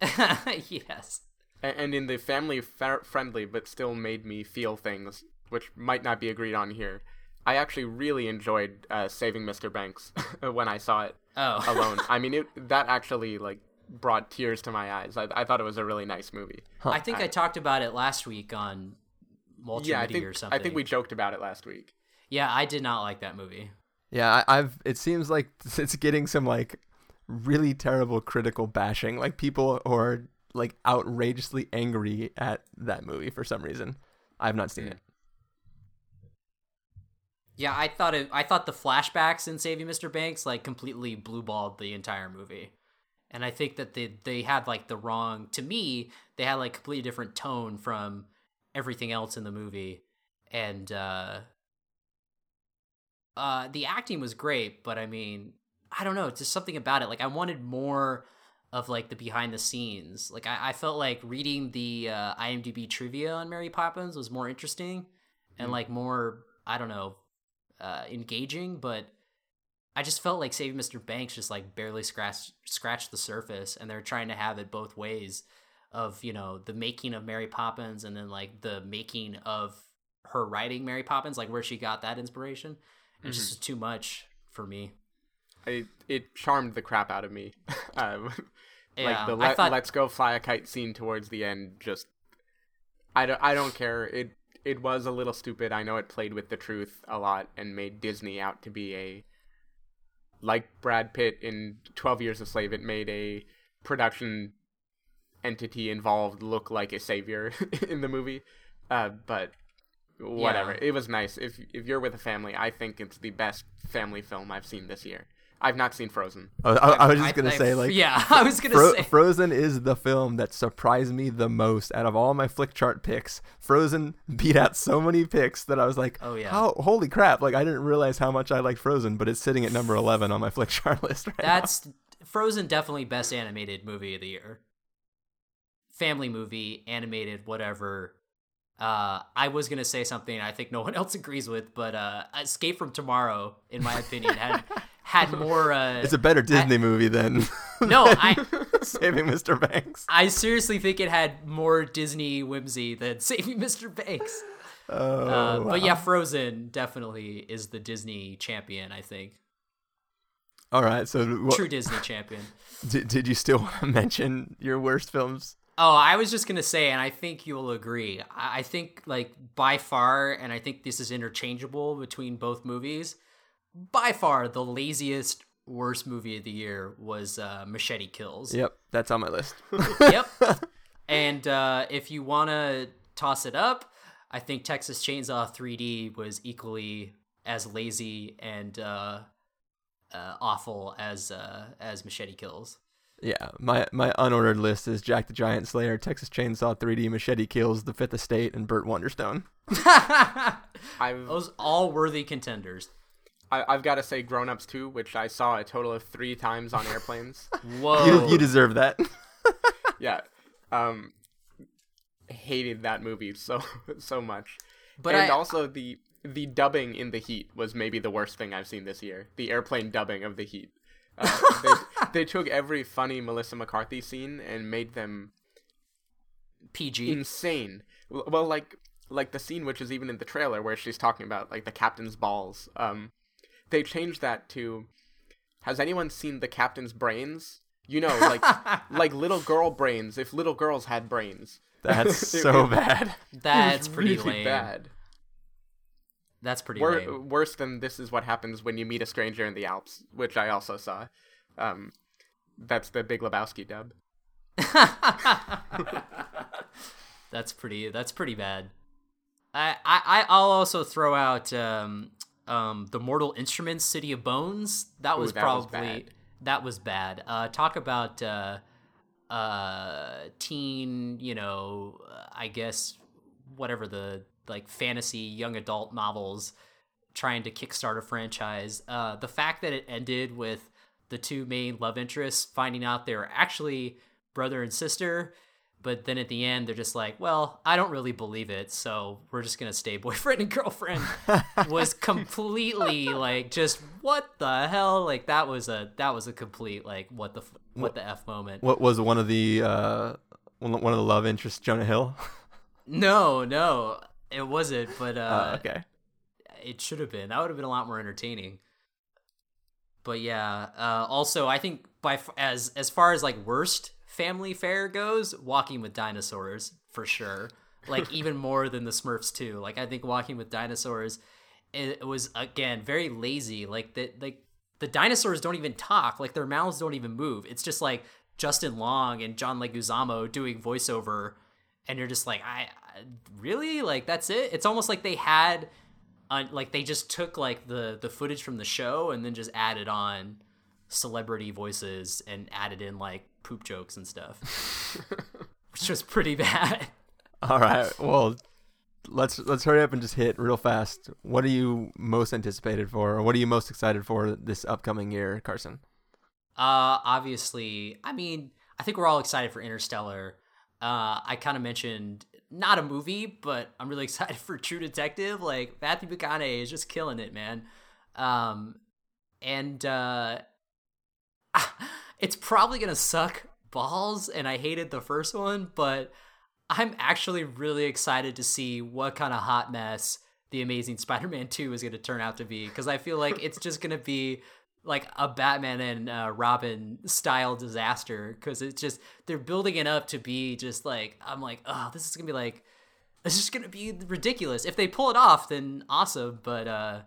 yes. And in the family friendly, but still made me feel things which might not be agreed on here i actually really enjoyed uh, saving mr banks when i saw it Oh. alone i mean it that actually like brought tears to my eyes i, I thought it was a really nice movie I think I, talked about it last week on Multimedia yeah i think or something. i think we joked about it last week Yeah, I did not like that movie. Yeah, I, I've. It seems like it's getting some like really terrible critical bashing. Like people are like outrageously angry at that movie for some reason. I have not seen it. Yeah, I thought it. I thought the flashbacks in Saving Mr. Banks like completely blueballed the entire movie, and I think that they they had like the wrong. To me, they had like completely different tone from everything else in the movie, and uh, uh, the acting was great, but I mean, I don't know, just something about it. Like I wanted more of like the behind the scenes. Like I, I felt like reading the uh, IMDb trivia on Mary Poppins was more interesting and like more I don't know uh, engaging, but I just felt like Saving Mr. Banks just like barely scratched scratched the surface, and they're trying to have it both ways of you know the making of Mary Poppins and then like the making of her writing Mary Poppins, like where she got that inspiration. It's just too much for me. It it charmed the crap out of me. um, Yeah, like the let, thought- let's go fly a kite scene towards the end just I don't I don't care. It it was a little stupid. I know it played with the truth a lot and made Disney out to be a like Brad Pitt in 12 Years a Slave, it made a production entity involved look like a savior in the movie. Uh, but whatever. Yeah. It was nice. If if you're with a family, I think it's the best family film I've seen this year. I've not seen Frozen. I, I, I was just gonna I- say like yeah, I was gonna Fro- say Frozen is the film that surprised me the most out of all my Flickchart picks. Frozen beat out so many picks that I was like, Oh, yeah. how holy crap!" Like I didn't realize how much I liked Frozen, but it's sitting at number eleven on my Flickchart list right now. That's Frozen definitely best animated movie of the year. Family movie, animated, whatever. Uh, I was gonna say something I think no one else agrees with, but uh, Escape from Tomorrow, in my opinion, had had more. Uh, It's a better Disney movie than no, I Saving Mr. Banks. I seriously think it had more Disney whimsy than Saving Mr. Banks. Oh, Uh, But wow. yeah, Frozen definitely is the Disney champion. I think All right. So, what, true Disney champion. did, did you still want to mention your worst films? Oh, I was just gonna say, and I think you'll agree. I I think like by far, and I think this is interchangeable between both movies. By far, the laziest, worst movie of the year was uh, Machete Kills. Yep, that's on my list. yep. And uh, if you want to toss it up, I think Texas Chainsaw 3D was equally as lazy and uh, uh, awful as uh, as Machete Kills. Yeah, my my unordered list is Jack the Giant Slayer, Texas Chainsaw 3D, Machete Kills, The Fifth Estate, and Burt Wonderstone. I've Those all worthy contenders. I, I've got to say Grown Ups 2, which I saw a total of three times on airplanes. Whoa. You, you deserve that. yeah, um, hated that movie so so much. But and I- also the the dubbing in the Heat was maybe the worst thing I've seen this year. The airplane dubbing of the Heat. Uh, they, they took every funny Melissa McCarthy scene and made them PG. insane. Well, well, like like the scene which is even in the trailer where she's talking about like the captain's balls. Um, they changed that to, has anyone seen the captain's brains? You know, like like little girl brains. If little girls had brains, That's so bad. That's pretty really lame. bad. That's pretty Wor- lame. worse than this is what happens when you meet a stranger in the Alps, which I also saw. Um, that's the Big Lebowski dub. that's pretty. That's pretty bad. I I I'll also throw out um um the Mortal Instruments City of Bones. That was that probably bad. that was bad. Uh, talk about uh uh teen. You know, I guess whatever the like fantasy young adult novels trying to kickstart a franchise. Uh, the fact that it ended with the two main love interests finding out they were actually brother and sister, but then at the end they're just like, "Well, I don't really believe it, so we're just gonna stay boyfriend and girlfriend." was completely like, just what the hell? Like that was a that was a complete like what the f- what the f moment. What was one of the uh, one of the love interests, Jonah Hill? No, no, it wasn't. But uh, Uh, okay. it should have been. That would have been a lot more entertaining. But yeah, uh, also I think by f- as as far as like worst family fare goes, Walking with Dinosaurs for sure. Like even more than the Smurfs too. Like I think Walking with Dinosaurs, it, was again very lazy. Like the like the dinosaurs don't even talk, like their mouths don't even move. It's just like Justin Long and John Leguizamo doing voiceover, and you're just like, I really like that's it. It's almost like they had, uh, like they just took like the the footage from the show and then just added on celebrity voices and added in like poop jokes and stuff, which was pretty bad. All right. Well, let's let's hurry up and just hit real fast. What are you most anticipated for, or what are you most excited for this upcoming year, Carson? Uh, obviously, I mean, I think we're all excited for Interstellar. Uh, I kind of mentioned not a movie, but I'm really excited for True Detective. Like Matthew McConaughey is just killing it, man. Um, and uh, it's probably gonna suck balls, and I hated the first one, but I'm actually really excited to see what kind of hot mess the Amazing Spider-Man 2 is to turn out to be because I feel like it's just to be like a Batman and uh, Robin style disaster because it's just they're building it up to be just like I'm like oh this is gonna be like this is gonna be ridiculous if they pull it off then awesome but uh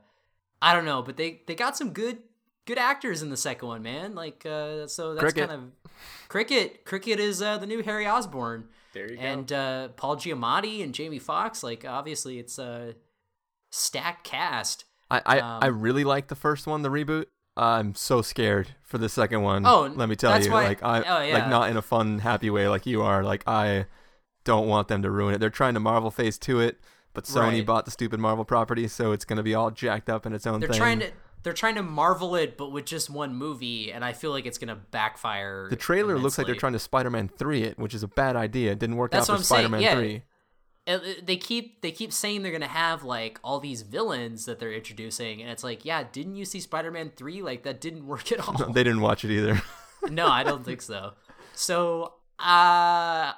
I don't know but they they got some good good actors in the second one man like uh so that's Cricket. kind of cricket cricket is uh, the new Harry Osborn There you go. and uh, Paul Giamatti and Jamie Foxx like obviously it's a stacked cast I I, Um, I really like the first one, the reboot. I'm so scared for the second one. Oh, let me tell you, why- like I oh, yeah. like not in a fun, happy way like you are. Like I don't want them to ruin it. They're trying to Marvel phase to it, but Sony Right. bought the stupid Marvel property, so it's gonna be all jacked up in its own they're thing. trying to they're trying to marvel it but with just one movie and i feel like it's gonna backfire the trailer looks like they're trying to Spider-Man three it, which is a bad idea. It didn't work That's out for saying, Spider-Man yeah. Three. It- it- they keep they keep saying they're gonna have like all these villains that they're introducing and it's like yeah didn't you see spider-man 3 like that didn't work at all They didn't watch it either. no i don't think so so uh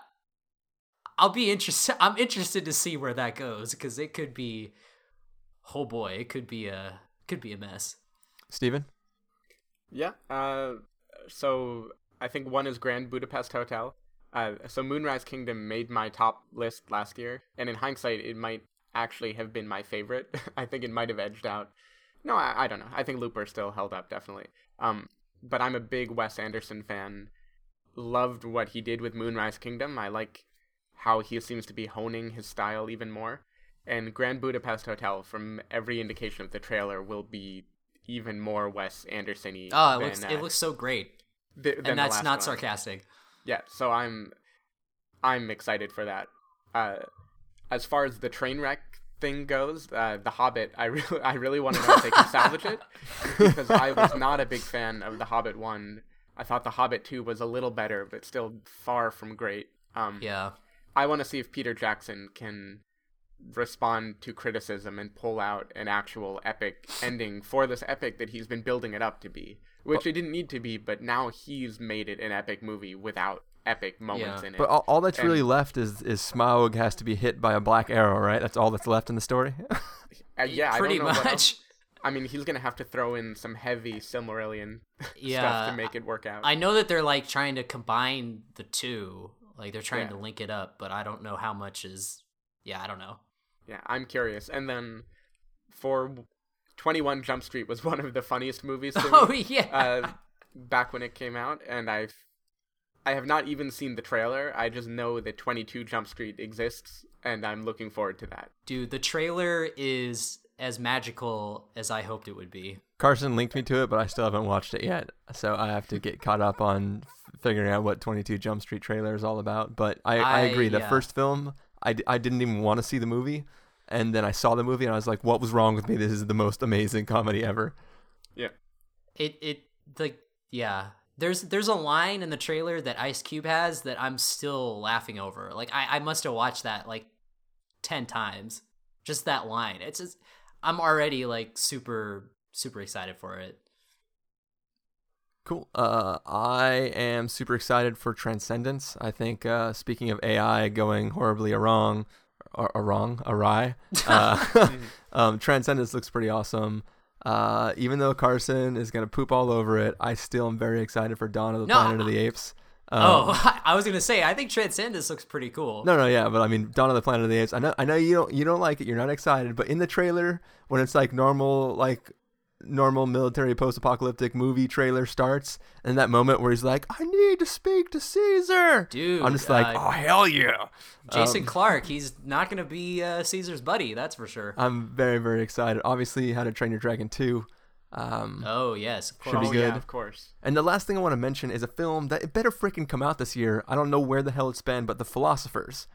i'll be interested i'm interested to see where that goes because it could be oh boy it could be a could be a mess Stephen? Yeah. Uh, so I think one is Grand Budapest Hotel. Uh, so Moonrise Kingdom made my top list last year, and in hindsight, it might actually have been my favorite. I think it might have edged out. No, I, I don't know. I think Looper still held up definitely. Um, but I'm a big Wes Anderson fan. Loved what he did with Moonrise Kingdom. I like how he seems to be honing his style even more. And Grand Budapest Hotel, from every indication of the trailer, will be even more Wes Anderson-y. oh it than, looks uh, it looks so great th- and that's not one. sarcastic Yeah, so I'm I'm excited for that. Uh, as far as the train wreck thing goes, uh, The Hobbit, I really I really want to know if they can salvage it because I was not a big fan of The Hobbit one. I thought The Hobbit two was a little better, but still far from great. Um, yeah I want to see if Peter Jackson can respond to criticism and pull out an actual epic ending for this epic that he's been building it up to be, which it didn't need to be, but now he's made it an epic movie without epic moments Yeah. in it. But all, all that's really left is is Smaug has to be hit by a black arrow, right? That's all that's left in the story. Uh, yeah, pretty I don't know much I mean, he's gonna have to throw in some heavy Silmarillion Yeah, stuff to make it work out. I know that they're like trying to combine the two, like they're trying Yeah. to link it up, but I don't know how much is. Yeah, I don't know. Yeah, I'm curious. And then for 21 Jump Street was one of the funniest movies to me. Oh yeah, uh, back when it came out, and I've I have not even seen the trailer. I just know that 22 Jump Street exists, and I'm looking forward to that. dude, the trailer is as magical as I hoped it would be. Carson linked me to it, but I still haven't watched it yet. So I have to get caught up on figuring out what 22 Jump Street trailer is all about. But I, I, I- agree. The yeah. first film, I, I didn't even want to see the movie. And then I saw the movie and I was like, what was wrong with me? This is the most amazing comedy ever. Yeah. It it like yeah. There's there's a line in the trailer that Ice Cube has that I'm still laughing over. Like I, I must have watched that like ten times. Just that line. It's just I'm already like super super excited for it. Cool. Uh, I am super excited for Transcendence. I think, uh, speaking of AI going horribly wrong, or wrong, awry, uh, um, Transcendence looks pretty awesome. Uh, even though Carson is gonna poop all over it, I still am very excited for Dawn of the No, Planet of the Apes. Um, oh, I was gonna say I think Transcendence looks pretty cool. No, no, yeah, but I mean, Dawn of the Planet of the Apes. I know, I know you don't, you don't like it. You're not excited, but in the trailer, when it's like normal, like normal military post-apocalyptic movie trailer starts, and that moment where he's like, "I need to speak to Caesar," Dude, I'm just like, uh, "Oh hell yeah!" Jason Um, Clarke, he's not gonna be uh, Caesar's buddy, that's for sure. I'm very very excited. Obviously, How to Train Your Dragon 2. Um, oh yes, of Should be course. oh, good. yeah, of course. And the last thing I want to mention is a film that it better freaking come out this year. I don't know where the hell it's been, but The Philosophers.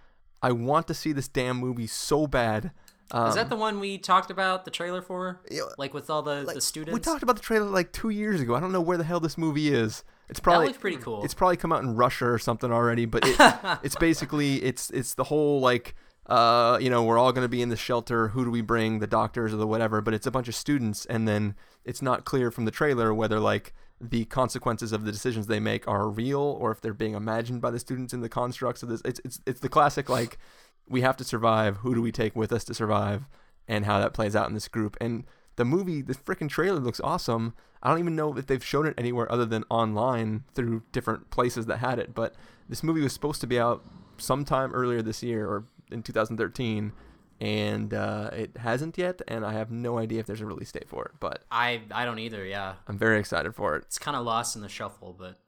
I want to see this damn movie so bad. Um, Is that the one we talked about the trailer for? Like with all the, like, the students? We talked about the trailer like two years ago. I don't know where the hell this movie is. It's probably pretty cool. It's probably come out in Russia or something already. But it, it's basically it's it's the whole like uh you know we're all gonna be in the shelter. Who do we bring? The doctors or the whatever. But it's a bunch of students, and then it's not clear from the trailer whether like the consequences of the decisions they make are real or if they're being imagined by the students in the constructs of this. It's it's it's the classic like we have to survive. Who do we take with us to survive? And how that plays out in this group. And the movie, the freaking trailer looks awesome. I don't even know if they've shown it anywhere other than online through different places that had it. But this movie was supposed to be out sometime earlier this year or in 2013, and uh, it hasn't yet. And I have no idea if there's a release date for it. But I I don't either. Yeah, I'm very excited for it. it's kind of lost in the shuffle, but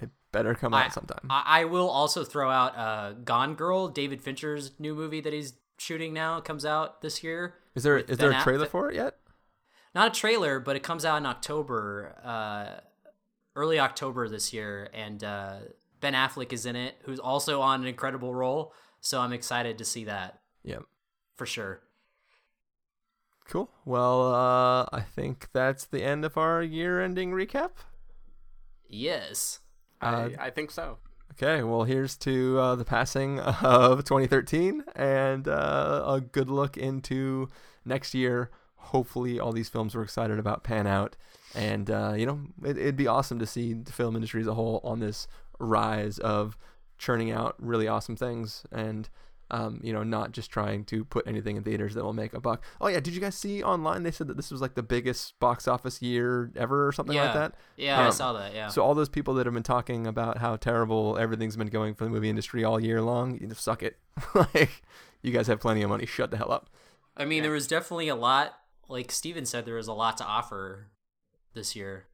It better come I, out sometime. I, I will also throw out uh, Gone Girl, David Fincher's new movie that he's shooting now. Comes out this year. is there there Ben a Aff- trailer for it yet? Not a trailer, but it comes out in October, uh, early October this year, and uh, Ben Affleck is in it, who's also on an incredible role. So I'm excited to see that Yeah. for sure. Cool. Well, uh, I think that's the end of our year-ending recap. Yes. Uh, I, I think so. Okay, well, here's to uh, the passing of 2013 and uh, a good look into next year. Hopefully, all these films we're excited about pan out. And, uh, you know, it, it'd be awesome to see the film industry as a whole on this rise of churning out really awesome things and, um, you know, not just trying to put anything in theaters that will make a buck. Oh, yeah, did you guys see online? They said that this was like the biggest box office year ever or something yeah. like that. Yeah, I Um, saw that. Yeah. So all those people that have been talking about how terrible everything's been going for the movie industry all year long, you know, suck it. like, you guys have plenty of money. Shut the hell up. I mean, there was definitely a lot. Like Stephen said, there was a lot to offer this year,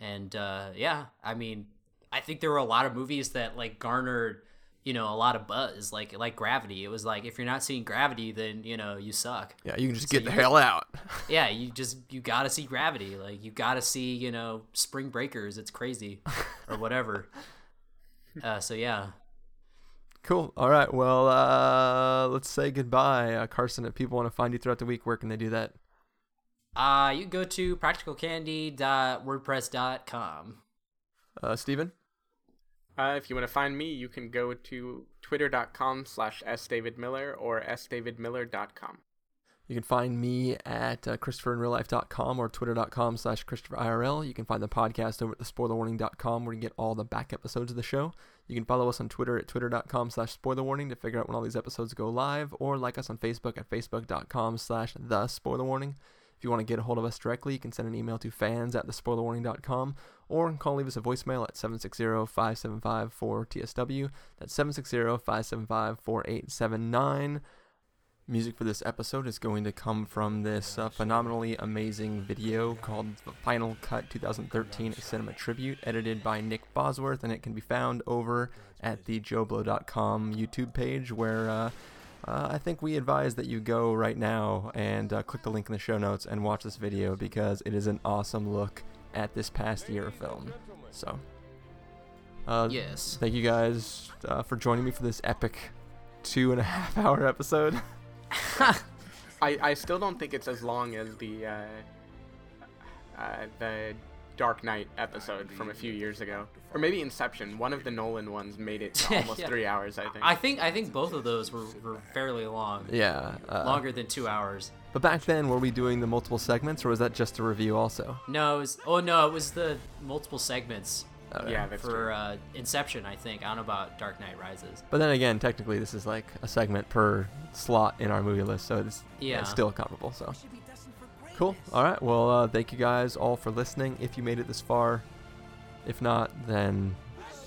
and uh, yeah, I mean, I think there were a lot of movies that like garnered, you know, a lot of buzz. Like like Gravity. It was like if you're not seeing Gravity, then you know you suck. Yeah, you can just So get the hell out. Yeah, you just you gotta see Gravity. Like you gotta see you know Spring Breakers. It's crazy, or whatever. Uh, so yeah, cool. All right. Well, uh, let's say goodbye, uh, Carson. If people want to find you throughout the week, where can they do that? uh, you can go to practicalcandy.wordpress.com. Uh, Stephen? Uh, if you want to find me, you can go to twitter.com slash sdavidmiller or sdavidmiller.com. You can find me at uh, ChristopherInRealLife.com or Twitter.com slash ChristopherIRL. You can find the podcast over at thespoilerwarning.com where you can get all the back episodes of the show. You can follow us on Twitter at Twitter.com slash SpoilerWarning to figure out when all these episodes go live or like us on Facebook at Facebook.com slash The Spoiler If you want to get a hold of us directly, you can send an email to fans at thespoilerwarning.com or call leave us a voicemail at 760-575-4TSW. That's 760-575-4879. Music for this episode is going to come from this uh, phenomenally amazing video called The Final Cut 2013 A Cinema Tribute, edited by Nick Bosworth, and it can be found over at the JoBlo.com YouTube page, where uh, uh, I think we advise that you go right now and uh, click the link in the show notes and watch this video because it is an awesome look at this past year of film. So, uh, Yes. thank you guys uh, for joining me for this epic two and a half hour episode. I, I still don't think it's as long as the uh, uh, the Dark Knight episode from a few years ago, or maybe Inception. One of the Nolan ones made it to almost Yeah. three hours. I think. I think I think both of those were, were fairly long, Yeah. Uh, longer than two hours. But back then, were we doing the multiple segments, or was that just a review also? No, it was oh no, it was the multiple segments Okay. yeah, that's for true. uh, Inception. I think I don't know about Dark Knight Rises. But then again, technically, this is like a segment per slot in our movie list, so it's, Yeah. it's still comparable. So cool. All right. Well, uh, thank you guys all for listening. If you made it this far, if not, then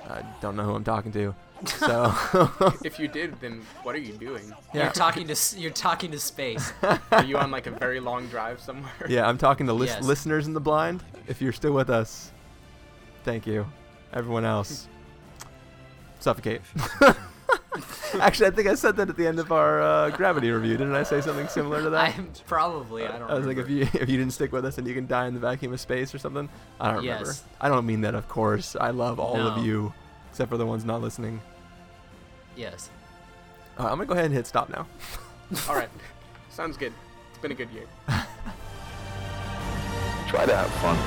I don't know who I'm talking to. So If you did, then what are you doing? yeah, You're talking to you're talking to space. Are you on like a very long drive somewhere? yeah, I'm talking to lis- Yes. listeners in the blind. If you're still with us, thank you. Everyone else, suffocate. Actually, I think I said that at the end of our uh, gravity review. Didn't I say something similar to that? I'm probably I don't. Know. I was like, if you if you didn't stick with us, and you can die in the vacuum of space or something. I don't remember. Yes. I don't mean that, of course. I love all of you, except for the ones not listening. yes. Uh, I'm gonna go ahead and hit stop now. All right. Sounds good. It's been a good year. Try to have fun.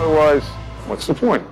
Otherwise, what's the point?